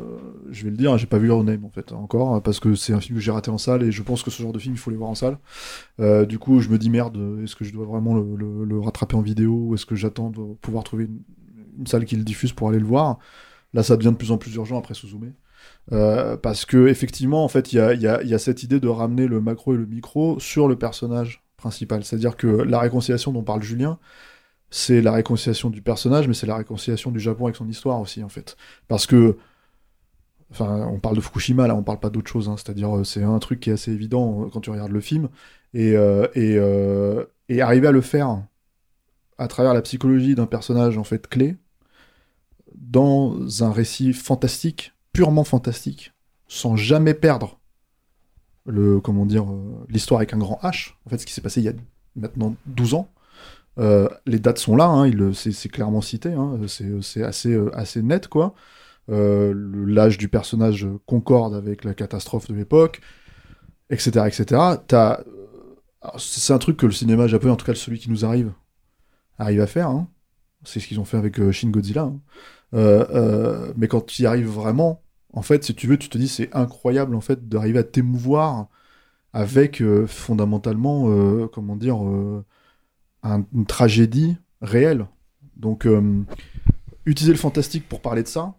je vais le dire, j'ai pas vu Your Name en fait encore hein, parce que c'est un film que j'ai raté en salle et je pense que ce genre de film il faut les voir en salle. Euh, du coup, je me dis merde, est-ce que je dois vraiment le, le- le rattraper en vidéo ou est-ce que j'attends de pouvoir trouver une, une salle qui le diffuse pour aller le voir Là, ça devient de plus en plus urgent après Suzume. Euh, parce que effectivement, en fait, il y a, y a- y a cette idée de ramener le macro et le micro sur le personnage principal. C'est-à-dire que la réconciliation dont parle Julien, c'est la réconciliation du personnage, mais c'est la réconciliation du Japon avec son histoire aussi, en fait. Parce que, enfin, on parle de Fukushima, là, on parle pas d'autre chose, hein. c'est-à-dire, euh, c'est un truc qui est assez évident euh, quand tu regardes le film, et, euh, et, et arriver à le faire à travers la psychologie d'un personnage, en fait, clé, dans un récit fantastique, purement fantastique, sans jamais perdre le, comment dire, euh, l'histoire avec un grand H, en fait, ce qui s'est passé il y a maintenant 12 ans, euh, les dates sont là, hein, c'est clairement cité, hein, c'est assez, euh, assez net, quoi. L'âge du personnage concorde avec la catastrophe de l'époque, etc., etc. C'est un truc que le cinéma japonais, en tout cas celui qui nous arrive, arrive à faire. hein. C'est ce qu'ils ont fait avec Shin Godzilla. Euh, euh, mais quand tu y arrives vraiment, en fait, si tu veux, tu te dis c'est incroyable en fait d'arriver à t'émouvoir avec euh, fondamentalement, euh, comment dire, euh, un- une tragédie réelle. Donc, utiliser le fantastique pour parler de ça,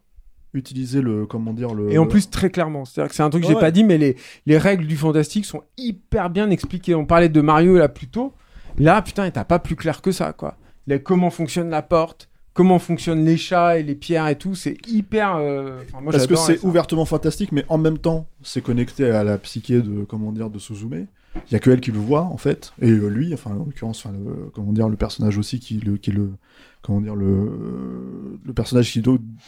utiliser le, comment dire, le. Et en plus, très clairement. C'est-à-dire que c'est un truc que j'ai Ouais. pas dit, mais les, les règles du fantastique sont hyper bien expliquées. On parlait de Mario là plus tôt. Là, putain, t'as pas plus clair que ça, quoi. Là, comment fonctionne la porte, comment fonctionnent les chats et les pierres et tout, c'est hyper. euh, enfin, moi, Parce que c'est ouvertement fantastique, mais en même temps, c'est connecté à la psyché de, comment dire, de Suzume. Il y a que elle qui le voit, en fait, et euh, lui, enfin, en l'occurrence, enfin, le- comment dire, le personnage aussi qui, le, qui est le, comment dire, le, le personnage qui,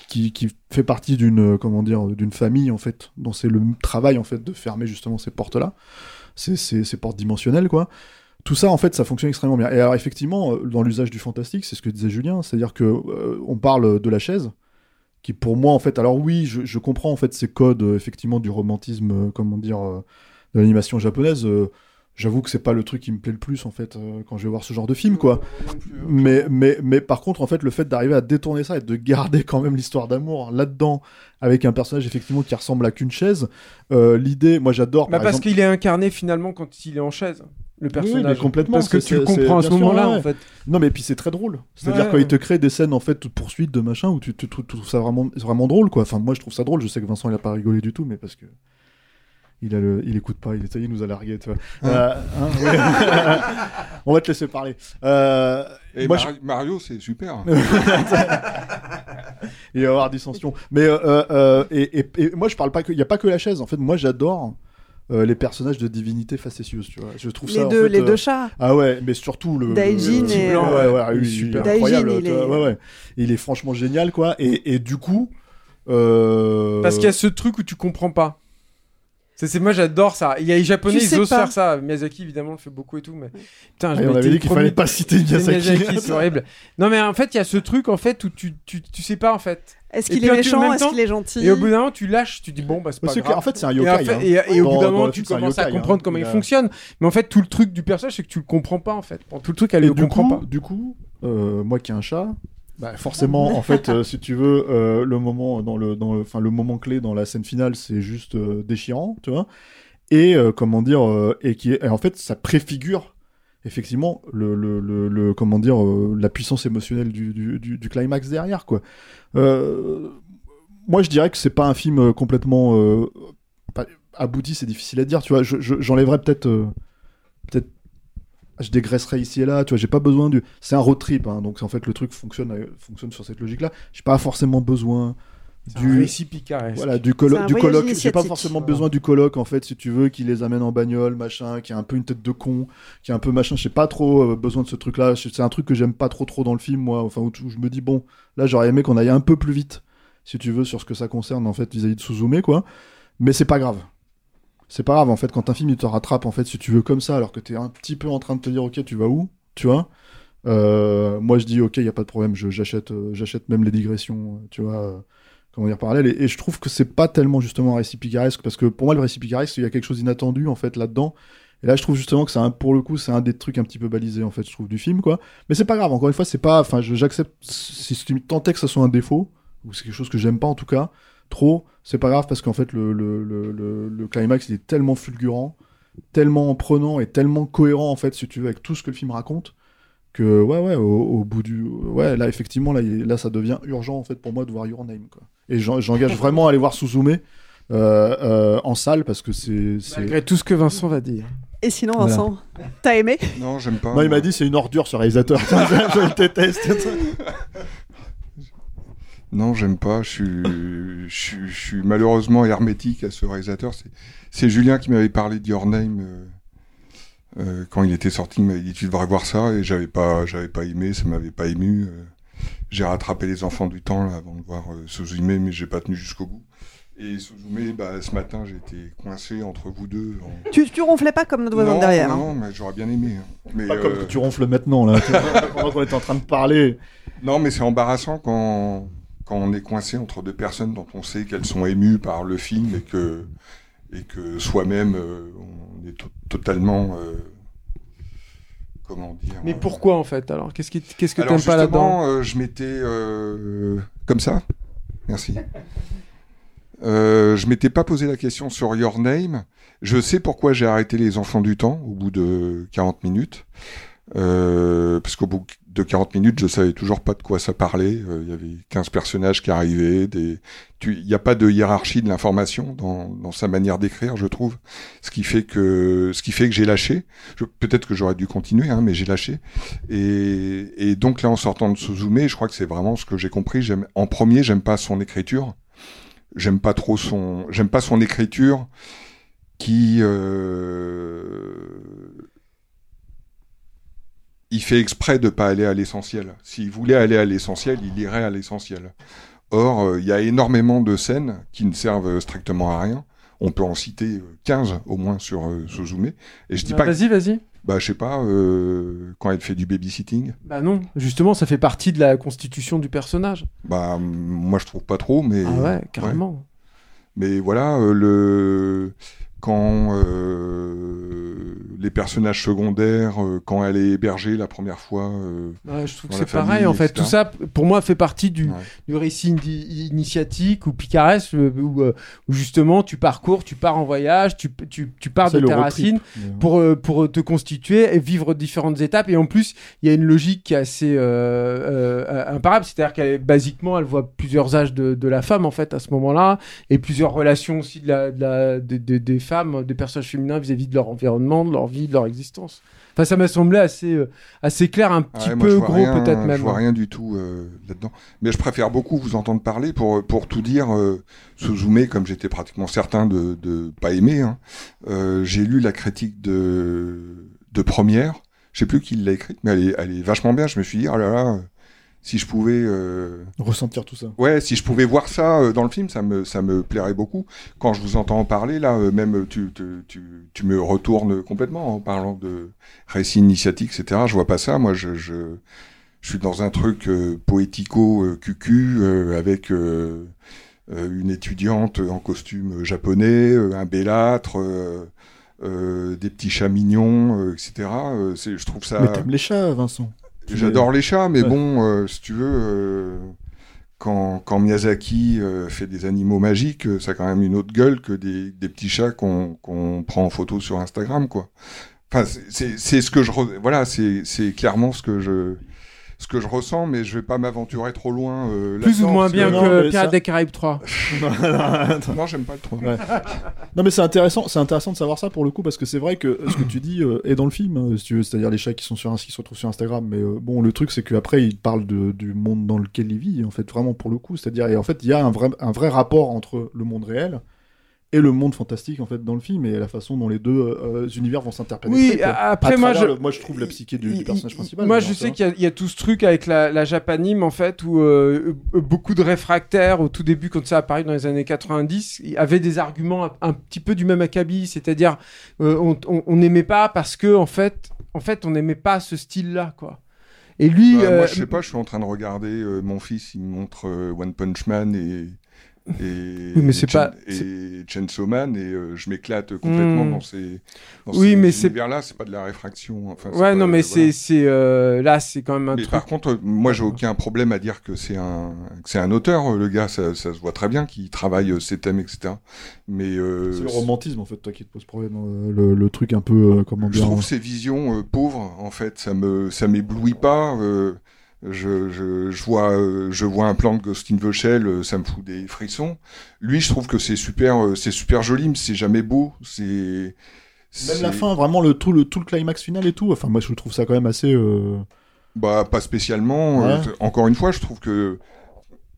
qui, qui fait partie d'une, comment dire, d'une famille, en fait, dont c'est le travail, en fait, de fermer justement ces portes-là, ces, ces, ces portes dimensionnelles, quoi. Tout ça, en fait, ça fonctionne extrêmement bien. Et alors, effectivement, euh, dans l'usage du fantastique, c'est ce que disait Julien, c'est-à-dire que euh, on parle de la chaise, qui pour moi, en fait, alors oui, je, je comprends en fait ces codes, euh, effectivement, du romantisme, euh, comment dire, de l'animation japonaise. J'avoue que c'est pas le truc qui me plaît le plus en fait quand je vais voir ce genre de film quoi. Mais mais mais par contre en fait le fait d'arriver à détourner ça et de garder quand même l'histoire d'amour là-dedans avec un personnage effectivement qui ressemble à qu'une chaise, l'idée, moi j'adore. Bah, par parce exemple- qu'il est incarné finalement quand il est en chaise, le Oui, personnage. mais complètement. Parce que tu le comprends à ce moment-là, ouais. en fait. Non, mais puis c'est très drôle. C'est-à-dire Ouais, quand il te crée des scènes en fait de poursuite de machin où tu, tu- tu- tu trouves ça vraiment, vraiment drôle quoi. Enfin, moi je trouve ça drôle. Je sais que Vincent il a pas rigolé du tout, mais parce que il a le, il écoute pas. Il, est- il nous a largué. Tu vois. Hein Euh, hein, ouais. On va te laisser parler. Euh, Et moi, Mar- Mario, c'est super. il va y avoir dissension. Mais euh, et, et- et moi je parle pas que, il y a pas que la chaise. En fait, moi j'adore. Euh, les personnages de divinité facétieuse, tu vois. Je trouve Les ça. en deux- fait, les euh, deux chats. Ah ouais, mais surtout le. Daijin et, blanc, euh, ouais, ouais, il est lui, il est super. incroyable. Daijin, il est- ouais, ouais. Il est franchement génial, quoi. Et, et du coup. euh, Parce qu'il y a ce truc où tu comprends pas. C'est, c'est- moi j'adore ça. Il y a les japonais, Tu ils osent pas. faire ça. Miyazaki évidemment le fait beaucoup et tout, mais putain, je Ouais, on m'étais avait dit qu'il promis- fallait pas citer Miyazaki. c'est horrible. Non mais en fait il y a ce truc en fait où tu, tu, tu sais pas en fait. Est-ce qu'il puis, est méchant? Est-ce temps- qu'il est gentil? Et au bout d'un moment tu lâches, tu dis bon bah c'est pas Parce que, grave. en fait, c'est un Et yokai, en fait- hein. Et, et au bout d'un moment tu commences à yokai, comprendre hein. comment il Il a- fonctionne. Mais en fait tout le truc du personnage c'est que tu le comprends pas en fait. Tout le truc elle le du comprend coup, pas. du coup, euh, moi qui ai un chat, bah, forcément, en fait, euh, si tu veux, euh, le moment dans le, dans le, le moment clé dans la scène finale, c'est juste euh, déchirant, tu vois. Et comment dire, et qui en fait, ça préfigure effectivement le, comment dire, la puissance émotionnelle du, climax derrière, quoi. Moi, je dirais que c'est pas un film complètement abouti, c'est difficile à dire, tu vois. Je- je- J'enlèverais peut-être, peut-être je dégraisserai ici et là, tu vois, j'ai pas besoin du... C'est un road trip, hein, donc en fait le truc fonctionne, euh, fonctionne sur cette logique-là. J'ai pas forcément besoin picaresque. Voilà, du, un du colloque. J'ai pas forcément besoin du colloque en fait, si tu veux, qui les amène en bagnole, machin, qui a un peu une tête de con, qui a un peu machin. J'ai pas trop euh, besoin de ce truc-là. C'est un truc que j'aime pas trop trop dans le film, moi. Enfin, où, où je me dis bon, là j'aurais aimé qu'on aille un peu plus vite, si tu veux, sur ce que ça concerne en fait vis-à-vis de Suzume, quoi. Mais c'est pas grave. C'est pas grave en fait quand un film il te rattrape en fait si tu veux comme ça alors que t'es un petit peu en train de te dire ok tu vas où tu vois. Euh, moi je dis ok il y a pas de problème j'achète euh, j'achète même les digressions euh, tu vois comment dire parallèle et, je trouve que c'est pas tellement justement un récit picaresque parce que pour moi le récit picaresque il y a quelque chose d'inattendu en fait là-dedans. Et là je trouve justement que c'est un pour le coup c'est un des trucs un petit peu balisés en fait je trouve du film quoi. Mais c'est pas grave encore une fois c'est pas enfin j'accepte si tu tentais que ça soit un défaut ou c'est quelque chose que j'aime pas en tout cas trop c'est pas grave parce qu'en fait le, le, le, le, le climax il est tellement fulgurant tellement prenant et tellement cohérent en fait si tu veux avec tout ce que le film raconte que ouais ouais au, au bout du ouais là effectivement là là ça devient urgent en fait pour moi de voir Your Name quoi et j'en- j'engage vraiment à aller voir Suzume euh, euh, en salle parce que c'est Malgré tout ce que Vincent va dire. Et sinon, Voilà. Vincent, t'as aimé? Non, j'aime pas. non il m'a dit c'est une ordure ce réalisateur je le déteste Non, j'aime pas. Je suis, je, suis- je suis malheureusement hermétique à ce réalisateur. C'est- C'est Julien qui m'avait parlé de Your Name euh, euh, quand il était sorti. Il m'avait dit tu devrais voir ça et j'avais pas, j'avais pas aimé, ça m'avait pas ému. euh. J'ai rattrapé les enfants du temps là, avant de voir euh, Suzume, mais j'ai pas tenu jusqu'au bout. Et Suzume, bah, ce matin, j'étais coincé entre vous deux. en- tu, tu ronflais pas comme notre voisin non, derrière. hein. Non, mais j'aurais bien aimé. hein. Mais, pas comme que tu ronfles maintenant là pendant qu'on était en train de parler Non, mais c'est embarrassant quand, quand on est coincé entre deux personnes dont on sait qu'elles sont émues par le film et que, et que soi-même, euh, on est to- totalement. euh, comment dire Mais pourquoi en fait alors? Qu'est-ce qui- qu'est-ce que Alors, t'aimes pas là-dedans? euh, je m'étais. euh, comme ça Merci. Euh, je m'étais pas posé la question sur Your Name. Je sais pourquoi j'ai arrêté Les Enfants du Temps au bout de 40 minutes. Euh, parce qu'au bout de 40 minutes, je savais toujours pas de quoi ça parlait. Euh, Il y avait 15 personnages qui arrivaient. Il n'y a pas de hiérarchie de l'information dans, sa manière d'écrire, je trouve. Ce qui fait que, ce qui fait que j'ai lâché. Peut-être que j'aurais dû continuer, hein, mais j'ai lâché. Et, donc là, en sortant de Suzume, je crois que c'est vraiment ce que j'ai compris. En premier, j'aime pas son écriture. J'aime pas trop son, j'aime pas son écriture qui, euh, il fait exprès de pas aller à l'essentiel. S'il voulait aller à l'essentiel, il irait à l'essentiel. Or, euh, il y a énormément de scènes qui ne servent strictement à rien. On peut en citer euh, 15 au moins sur euh, Suzume. Et je dis Ah, pas. Vas-y, vas-y. Bah, je sais pas, euh, quand elle fait du babysitting. Bah non, justement, ça fait partie de la constitution du personnage. Bah, moi, je trouve pas trop, mais. Ah ouais, carrément. Mais voilà, euh, le quand euh, les personnages secondaires, euh, quand elle est hébergée la première fois. euh, Ouais, je trouve que c'est pareil en fait. etc. Tout ça, pour moi, fait partie du, du récit indi- initiatique ou picaresque où, où justement tu parcours, tu pars en voyage, tu, tu, tu pars de tes racines trip, pour, pour te constituer et vivre différentes étapes. Et en plus, il y a une logique qui est assez euh, euh, imparable. C'est-à-dire qu'elle basiquement, elle voit plusieurs âges de, de la femme en fait à ce moment-là et plusieurs relations aussi de la, de la- de- de- des femmes, des personnages féminins vis-à-vis de leur environnement, de leur vie, de leur existence. Enfin, ça m'a semblé assez, euh, assez clair, un petit Ouais, moi, peu gros peut-être même. Je vois rien du tout euh, là-dedans. Mais je préfère beaucoup vous entendre parler pour, pour tout dire. Euh, Suzume, comme j'étais pratiquement certain de ne pas aimer, hein, euh, j'ai lu la critique de, de première. Je sais plus qui l'a écrite, mais elle est, elle est vachement bien. Je me suis dit, oh là là, si je pouvais... euh, ressentir tout ça Ouais, si je pouvais voir ça euh, dans le film, ça me, ça me plairait beaucoup. Quand je vous entends en parler, là, euh, même tu, tu, tu, tu me retournes complètement en parlant de récit initiatique, etc. Je vois pas ça. Moi, je, je, je suis dans un truc poético-cucu euh, avec une étudiante en costume japonais, un bellâtre, des petits chats mignons, etc. Je trouve ça... mais t'aimes les chats Vincent? J'adore les- chats, mais Ouais. bon, euh, si tu veux, euh, quand, quand Miyazaki euh, fait des animaux magiques, ça a quand même une autre gueule que des, des petits chats qu'on qu'on prend en photo sur Instagram, quoi. Enfin, c'est- ce que je... Voilà, c'est c'est clairement ce que je ce que je ressens, mais je vais pas m'aventurer trop loin. euh, Plus ou moins bien que- que Pirates des Caraïbes 3. non, j'aime pas le 3. Ouais. non mais c'est intéressant, c'est intéressant de savoir ça pour le coup parce que c'est vrai que ce que tu dis euh, est dans le film, euh, si tu veux, c'est-à-dire les chats qui sont sur qui se retrouvent sur Instagram. Mais euh, bon, le truc c'est qu'après il parle de, du monde dans lequel il vit en fait vraiment pour le coup, c'est-à-dire et en fait il y a un vrai un vrai rapport entre le monde réel et le monde fantastique en fait dans le film et la façon dont les deux euh, univers vont s'interpénétrer. Oui, quoi. après moi je, le- moi je trouve la psyché du, du personnage principal. Moi, je sais qu'il y, a- il y a tout ce truc avec la, la Japanime, en fait, où euh, euh, beaucoup de réfractaires, au tout début, quand ça a apparu dans les années 90, il- avaient des arguments un, un petit peu du même acabit, c'est-à-dire euh, on- n'aimait pas parce que, en fait, en fait on n'aimait pas ce style-là, quoi. Et lui, Bah, euh, Moi, je sais pas, je suis en train de regarder euh, mon fils, il me montre euh, One Punch Man et. Et, Oui, mais c'est pas- et Chainsaw Man et euh, je m'éclate complètement Hmm. dans ces dans Oui, ces mais c'est- univers-là c'est pas de la réfraction enfin ouais, pas- non, mais voilà. c'est, c'est, euh, là, c'est quand même un mais truc. par contre, euh, moi, j'ai aucun problème à dire que c'est un, c'est un auteur, euh, le gars, ça, ça se voit très bien qu'il travaille euh, ses thèmes, etc. Mais euh, C'est le romantisme en fait toi qui te pose problème, euh, le, le truc un peu euh, comment je trouve ces visions euh, pauvres, en fait, ça me, ça m'éblouit pas. euh, je, je, je vois, euh, je vois un plan de Ghost in the Shell, euh, ça me fout des frissons. Lui, je trouve que c'est super, euh, c'est super joli, mais c'est jamais beau. C'est Même la fin, vraiment le tout le tout le climax final et tout. Enfin moi je trouve ça quand même assez. euh, Bah, pas spécialement. Ouais. encore une fois, je trouve que,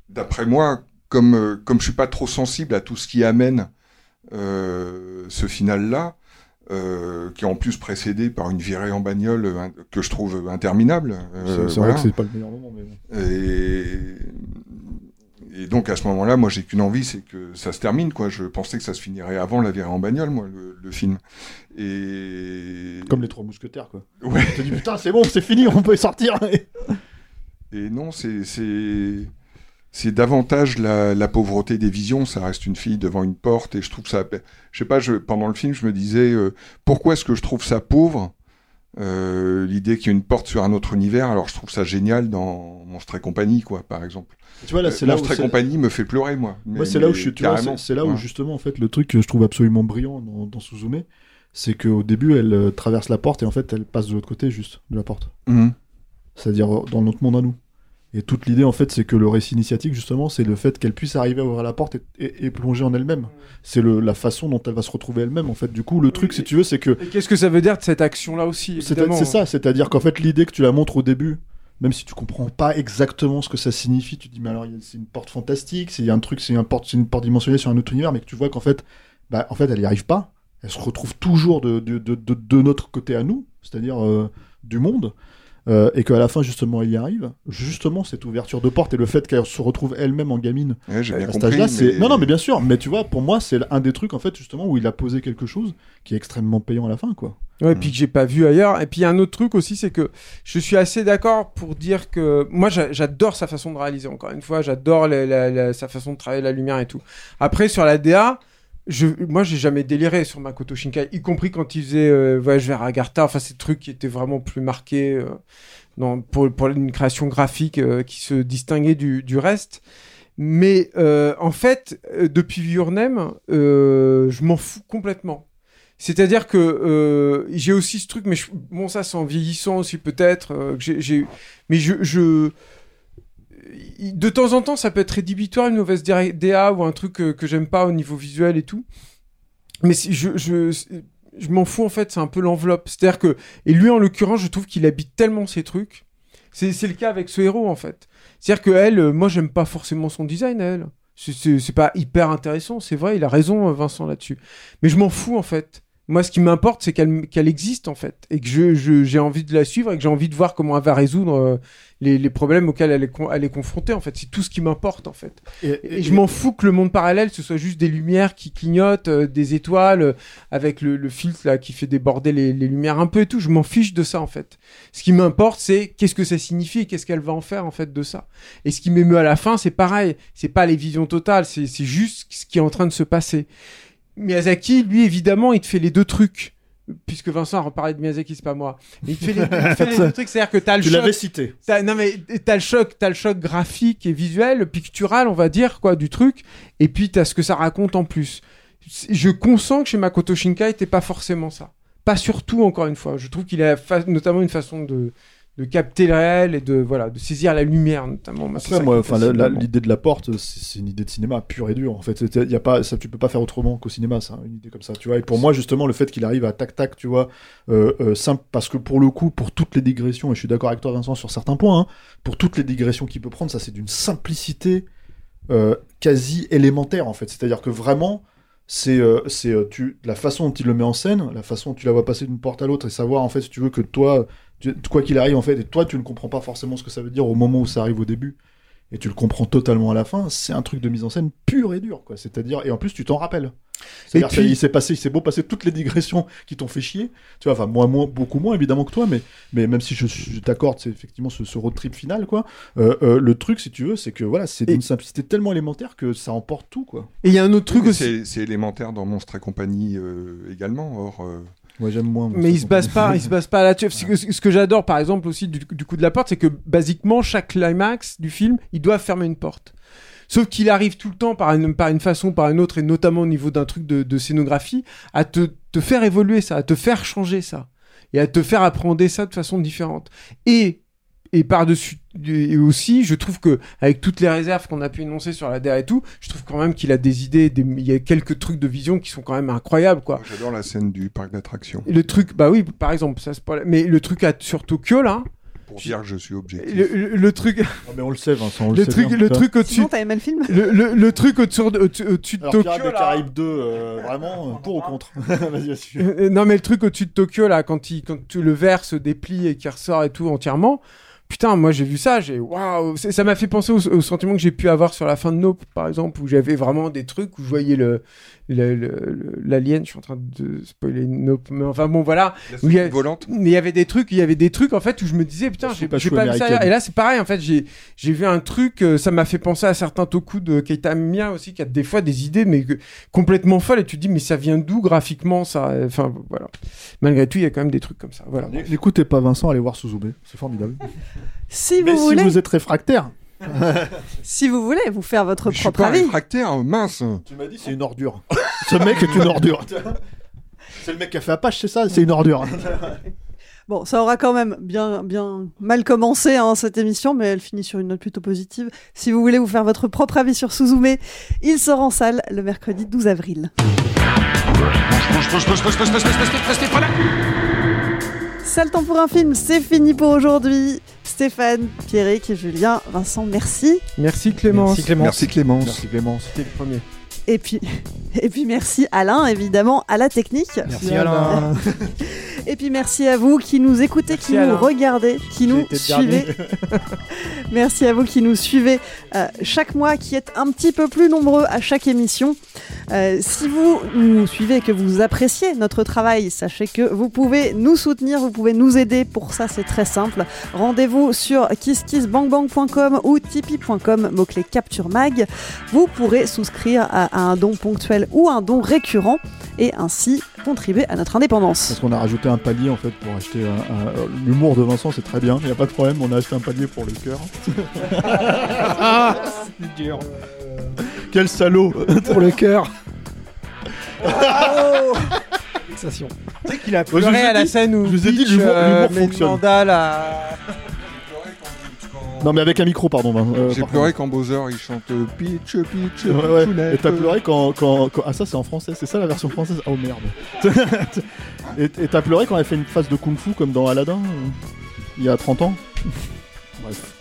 d'après moi, comme, comme je suis pas trop sensible à tout ce qui amène euh, ce final-là, euh, qui est en plus précédé par une virée en bagnole euh, que je trouve interminable. euh, C'est- vrai que c'est pas le meilleur moment, mais bon. Et, et donc à ce moment-là, moi j'ai qu'une envie, c'est que ça se termine. Quoi. Je pensais que ça se finirait avant la virée en bagnole, moi, le, le film. Et Comme les trois mousquetaires quoi. Ouais. Tu te dis putain c'est bon c'est fini on peut y sortir. Et non, c'est c'est davantage la, la pauvreté des visions. Ça reste une fille devant une porte et je trouve ça. Je sais pas. Je, pendant le film, je me disais euh, pourquoi est-ce que je trouve ça pauvre euh, L'idée qu'il y a une porte sur un autre univers? Alors je trouve ça génial dans Monstre et compagnie, quoi, par exemple. Tu vois, là, Euh, c'est là Monstre où et compagnie me fait pleurer, moi. Moi, c'est là où je suis, c'est là où Ouais. justement, en fait, le truc que je trouve absolument brillant dans, dans Suzume, c'est qu'au début, elle traverse la porte et en fait, elle passe de l'autre côté, juste, de la porte. Mhm. C'est-à-dire dans notre monde à nous. Et toute l'idée, en fait, c'est que le récit initiatique, justement, c'est le fait qu'elle puisse arriver à ouvrir la porte et, et- et plonger en elle-même. C'est la façon dont elle va se retrouver elle-même, en fait. Du coup, le truc, si tu veux, c'est que. Qu'est-ce que ça veut dire de cette action-là aussi C'est c'est ça, c'est-à-dire qu'en fait, l'idée que tu la montres au début, même si tu comprends pas exactement ce que ça signifie, tu te dis, mais alors, c'est une porte fantastique, c'est un truc, c'est une porte, c'est une porte dimensionnée sur un autre univers, mais que tu vois qu'en fait, bah, en fait, elle y arrive pas. Elle se retrouve toujours de, de, de, de, de notre côté à nous, c'est-à-dire euh, du monde. Euh, et qu'à la fin, justement, elle y arrive. Justement, cette ouverture de porte et le fait qu'elle se retrouve elle-même en gamine Ouais, j'ai bien à cet compris, âge-là, c'est... mais- Non, non, mais bien sûr. Mais tu vois, pour moi, c'est un des trucs, en fait, justement, où il a posé quelque chose qui est extrêmement payant à la fin, quoi. Ouais, et puis que j'ai pas vu ailleurs. Et puis il y a un autre truc aussi, c'est que je suis assez d'accord pour dire que moi j'a- j'adore sa façon de réaliser. Encore une fois, j'adore sa façon de travailler la lumière et tout. Après sur la DA, je, moi j'ai jamais déliré sur Makoto Shinkai, y compris quand il faisait euh, Voyage vers Agartha. Enfin ces trucs qui étaient vraiment plus marqués euh, pour, une création graphique euh, qui se distinguait du, reste. Mais euh, en fait, depuis Viurnem, euh, je m'en fous complètement. C'est-à-dire que j'ai aussi ce truc, mais bon, ça c'est en vieillissant aussi peut-être. j'ai- mais je- de temps en temps, ça peut être rédhibitoire une mauvaise DA ou un truc que, j'aime pas au niveau visuel et tout. Mais si je, je, je m'en fous en fait, c'est un peu l'enveloppe. C'est-à-dire que et lui en l'occurrence, je trouve qu'il habite tellement ces trucs. C'est le cas avec ce héros en fait. C'est-à-dire que elle, euh, moi j'aime pas forcément son design à elle. C'est- pas hyper intéressant, c'est vrai, il a raison euh, Vincent là-dessus. Mais je m'en fous en fait. Moi, ce qui m'importe, c'est qu'elle existe en fait, et que je- j'ai envie de la suivre et que j'ai envie de voir comment elle va résoudre euh, les, les problèmes auxquels elle est, con- elle est confrontée en fait. C'est tout ce qui m'importe en fait. Et, Et je m'en fous que le monde parallèle ce soit juste des lumières qui clignotent, euh, des étoiles euh, avec le, le filtre là qui fait déborder les, les lumières un peu et tout. Je m'en fiche de ça en fait. Ce qui m'importe c'est qu'est-ce que ça signifie et qu'est-ce qu'elle va en faire en fait de ça. Et ce qui m'émeut à la fin c'est pareil. C'est pas les visions totales, c'est juste ce qui est en train de se passer. Miyazaki lui évidemment il te fait les deux trucs. Puisque Vincent a reparlé de Miyazaki, c'est pas moi. Mais il te fait les, il te fait les deux trucs, c'est-à-dire que t'as le Tu choc. l'avais cité. T'as- non mais t'as le choc, t'as le choc graphique et visuel, pictural, on va dire quoi, du truc. Et puis t'as ce que ça raconte en plus. Je consens que chez Makoto Shinkai, t'es pas forcément ça. Pas surtout encore une fois. Je trouve qu'il a fa- notamment une façon de de capter le réel et de voilà de saisir la lumière notamment. Après, moi, enfin, l'idée de la porte, c'est une idée de cinéma pure et dure. En fait, C'est- y a pas, ça, tu peux pas faire autrement qu'au cinéma, ça, une idée comme ça, tu vois. Et pour moi, justement, le fait qu'il arrive à tac tac, tu vois, euh, euh, simple, parce que pour le coup, pour toutes les digressions, et je suis d'accord avec toi, Vincent, sur certains points, hein, pour toutes les digressions qu'il peut prendre, ça, c'est d'une simplicité euh, quasi élémentaire, en fait. C'est-à-dire que vraiment. C'est euh, c'est, euh, tu la façon dont il le met en scène, la façon dont tu la vois passer d'une porte à l'autre et savoir en fait si tu veux que toi tu- quoi qu'il arrive en fait et toi tu ne comprends pas forcément ce que ça veut dire au moment où ça arrive au début et tu le comprends totalement à la fin, c'est un truc de mise en scène pur et dur, quoi. C'est-à-dire, et en plus, tu t'en rappelles. C'est-à-dire, puis- il s'est passé, il s'est beau passer toutes les digressions qui t'ont fait chier. Tu vois, enfin, moi, beaucoup moins, évidemment, que toi, mais, mais même si je, je t'accorde, c'est effectivement ce, ce road trip final, quoi. Euh, euh, le truc, si tu veux, c'est que voilà, c'est d'une simplicité tellement élémentaire que ça emporte tout, quoi. Et il y a un autre truc Oui, aussi. c'est- C'est élémentaire dans Monstre et compagnie euh, également. Or, euh, Moi, j'aime moins. Mais il se base pas, il se base pas là-dessus. Ce que, ce que j'adore, par exemple, aussi du, du coup de la porte, c'est que basiquement, chaque climax du film, ils doivent fermer une porte. Sauf qu'il arrive tout le temps par une, par une façon, par une autre, et notamment au niveau d'un truc de, de scénographie, à te, te faire évoluer ça, à te faire changer ça, et à te faire apprendre ça de façon différente. Et et par-dessus et aussi, je trouve que avec toutes les réserves qu'on a pu énoncer sur la DER et tout, je trouve quand même qu'il a des idées, des- il y a quelques trucs de vision qui sont quand même incroyables, quoi. J'adore la scène du parc d'attractions. Le truc, bah oui, par exemple, ça c'est pas. Mais le truc à, sur Tokyo là. Pour dire que je suis objectif. Le, le- le truc. mais on le sait, Vincent, on le le sait truc, bien, le truc au-dessus. Sinon, t'as aimé le film Le, le, le truc au-dessus de, au-dessus de Tokyo. Pirates des là. Caraïbes 2, euh, vraiment, euh, pour ou contre. Euh, non, mais le truc au-dessus de Tokyo, là, quand, il, quand tu- le verre se déplie et qu'il ressort et tout entièrement. Putain, moi j'ai vu ça, j'ai waouh, ça m'a fait penser au, sentiment que j'ai pu avoir sur la fin de Nope, par exemple, où j'avais vraiment des trucs où je voyais le- l'alien. Je suis en train de spoiler Nope, mais enfin bon voilà. Où il y a- soucoupe volante Mais il y avait des trucs, il y avait des trucs en fait où je me disais putain, j'ai choux pas vu ça. Et là c'est pareil en fait, j'ai j'ai vu un truc, euh, ça m'a fait penser à certains toku de Keita Miya aussi qui a des fois des idées mais que- complètement folles et tu te dis mais ça vient d'où graphiquement ça? Enfin voilà. Malgré tout, il y a quand même des trucs comme ça. Voilà. N'écoutez pas Vincent, allez voir Suzume, c'est formidable. Si vous Mais voulez, si vous êtes réfractaire, si vous voulez vous faire votre Je suis propre pas avis. réfractaire, mince. tu m'as dit c'est une ordure. Ce mec est une ordure. c'est le mec qui a fait Apache, c'est ça C'est une ordure. Bon, ça aura quand même bien, bien mal commencé hein, cette émission, mais elle finit sur une note plutôt positive. Si vous voulez vous faire votre propre avis sur Suzume, il sort en salle le mercredi 12 avril. Sale temps pour un film, c'est fini pour aujourd'hui. Stéphane, Pierrick, Julien, Vincent, merci. Merci Clémence. Merci Clémence. Merci Clémence. Merci Clémence. C'était le premier. Et puis, et puis merci Alain, évidemment, à la technique. Merci Alain. Et puis merci à vous qui nous écoutez, Merci, qui Alain. nous regardez, qui nous suivez. merci à vous qui nous suivez euh, chaque mois, qui êtes un petit peu plus nombreux à chaque émission. Euh, si vous nous suivez et que vous appréciez notre travail, sachez que vous pouvez nous soutenir, vous pouvez nous aider. Pour ça, c'est très simple. Rendez-vous sur kisskissbangbang.com ou tipeee.com, mot-clé Capture Mag. Vous pourrez souscrire à, à un don ponctuel ou un don récurrent et ainsi contribuer à notre indépendance. Parce qu'on a rajouté un palier en fait pour acheter un, un- euh, l'humour de Vincent, c'est très bien, il n'y a pas de problème, on a acheté un palier pour le cœur. C'est dur. Quel salaud Pour le cœur. Fixation. Tu sais qu'il a pleuré à la scène où je vous ai dit, l'humour- euh, fonctionne. à- Non mais avec un micro pardon. Vin- euh, J'ai par pleuré quand Bowser il chante euh, Peach, Peach, Ouais, Et t'as pleuré quand, quand, quand- Ah ça c'est en français, c'est ça la version française Oh merde. et t'as pleuré quand elle fait une phase de kung fu comme dans Aladdin euh, Il y a 30 ans? Bref.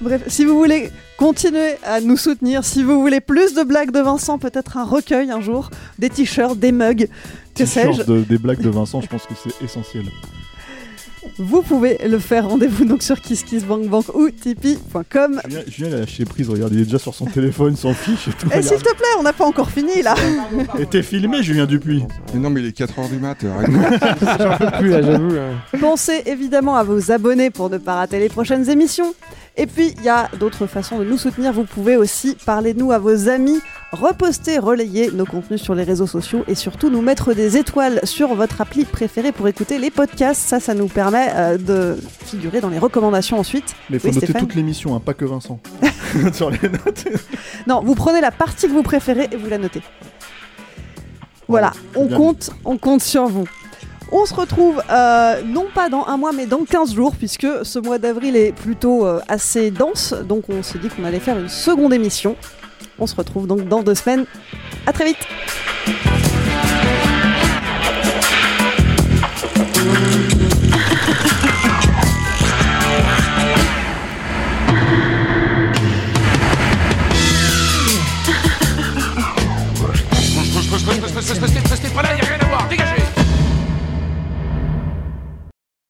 Bref, si vous voulez continuer à nous soutenir, si vous voulez plus de blagues de Vincent, peut-être un recueil un jour, des t-shirts, des mugs, que sais-je, de- des blagues de Vincent, je pense que c'est essentiel. Vous pouvez le faire. Rendez-vous donc sur KissKissBankBank ou tipeee.com. Julien, Julien il a lâché prise, regarde, il est déjà sur son téléphone, s'en fiche et tout. Et Eh, s'il te plaît, on n'a pas encore fini là. Et t'es filmé Julien Dupuis Mais non, mais il est 4h du mat. J'en peux plus là, j'avoue. Pensez évidemment à vous abonner pour ne pas rater les prochaines émissions. Et puis, il y a d'autres façons de nous soutenir. Vous pouvez aussi parler de nous à vos amis, reposter, relayer nos contenus sur les réseaux sociaux et surtout nous mettre des étoiles sur votre appli préférée pour écouter les podcasts. Ça, ça nous permet euh, de figurer dans les recommandations ensuite. Mais il faut Oui, noter Stéphane toute l'émission, hein, pas que Vincent. sur les notes. Non, vous prenez la partie que vous préférez et vous la notez. Voilà, on bien. compte, on compte sur vous. On se retrouve euh, non pas dans un mois mais dans 15 jours puisque ce mois d'avril est plutôt euh, assez dense donc on s'est dit qu'on allait faire une seconde émission. On se retrouve donc dans deux semaines. À très vite. Restez pas là, y a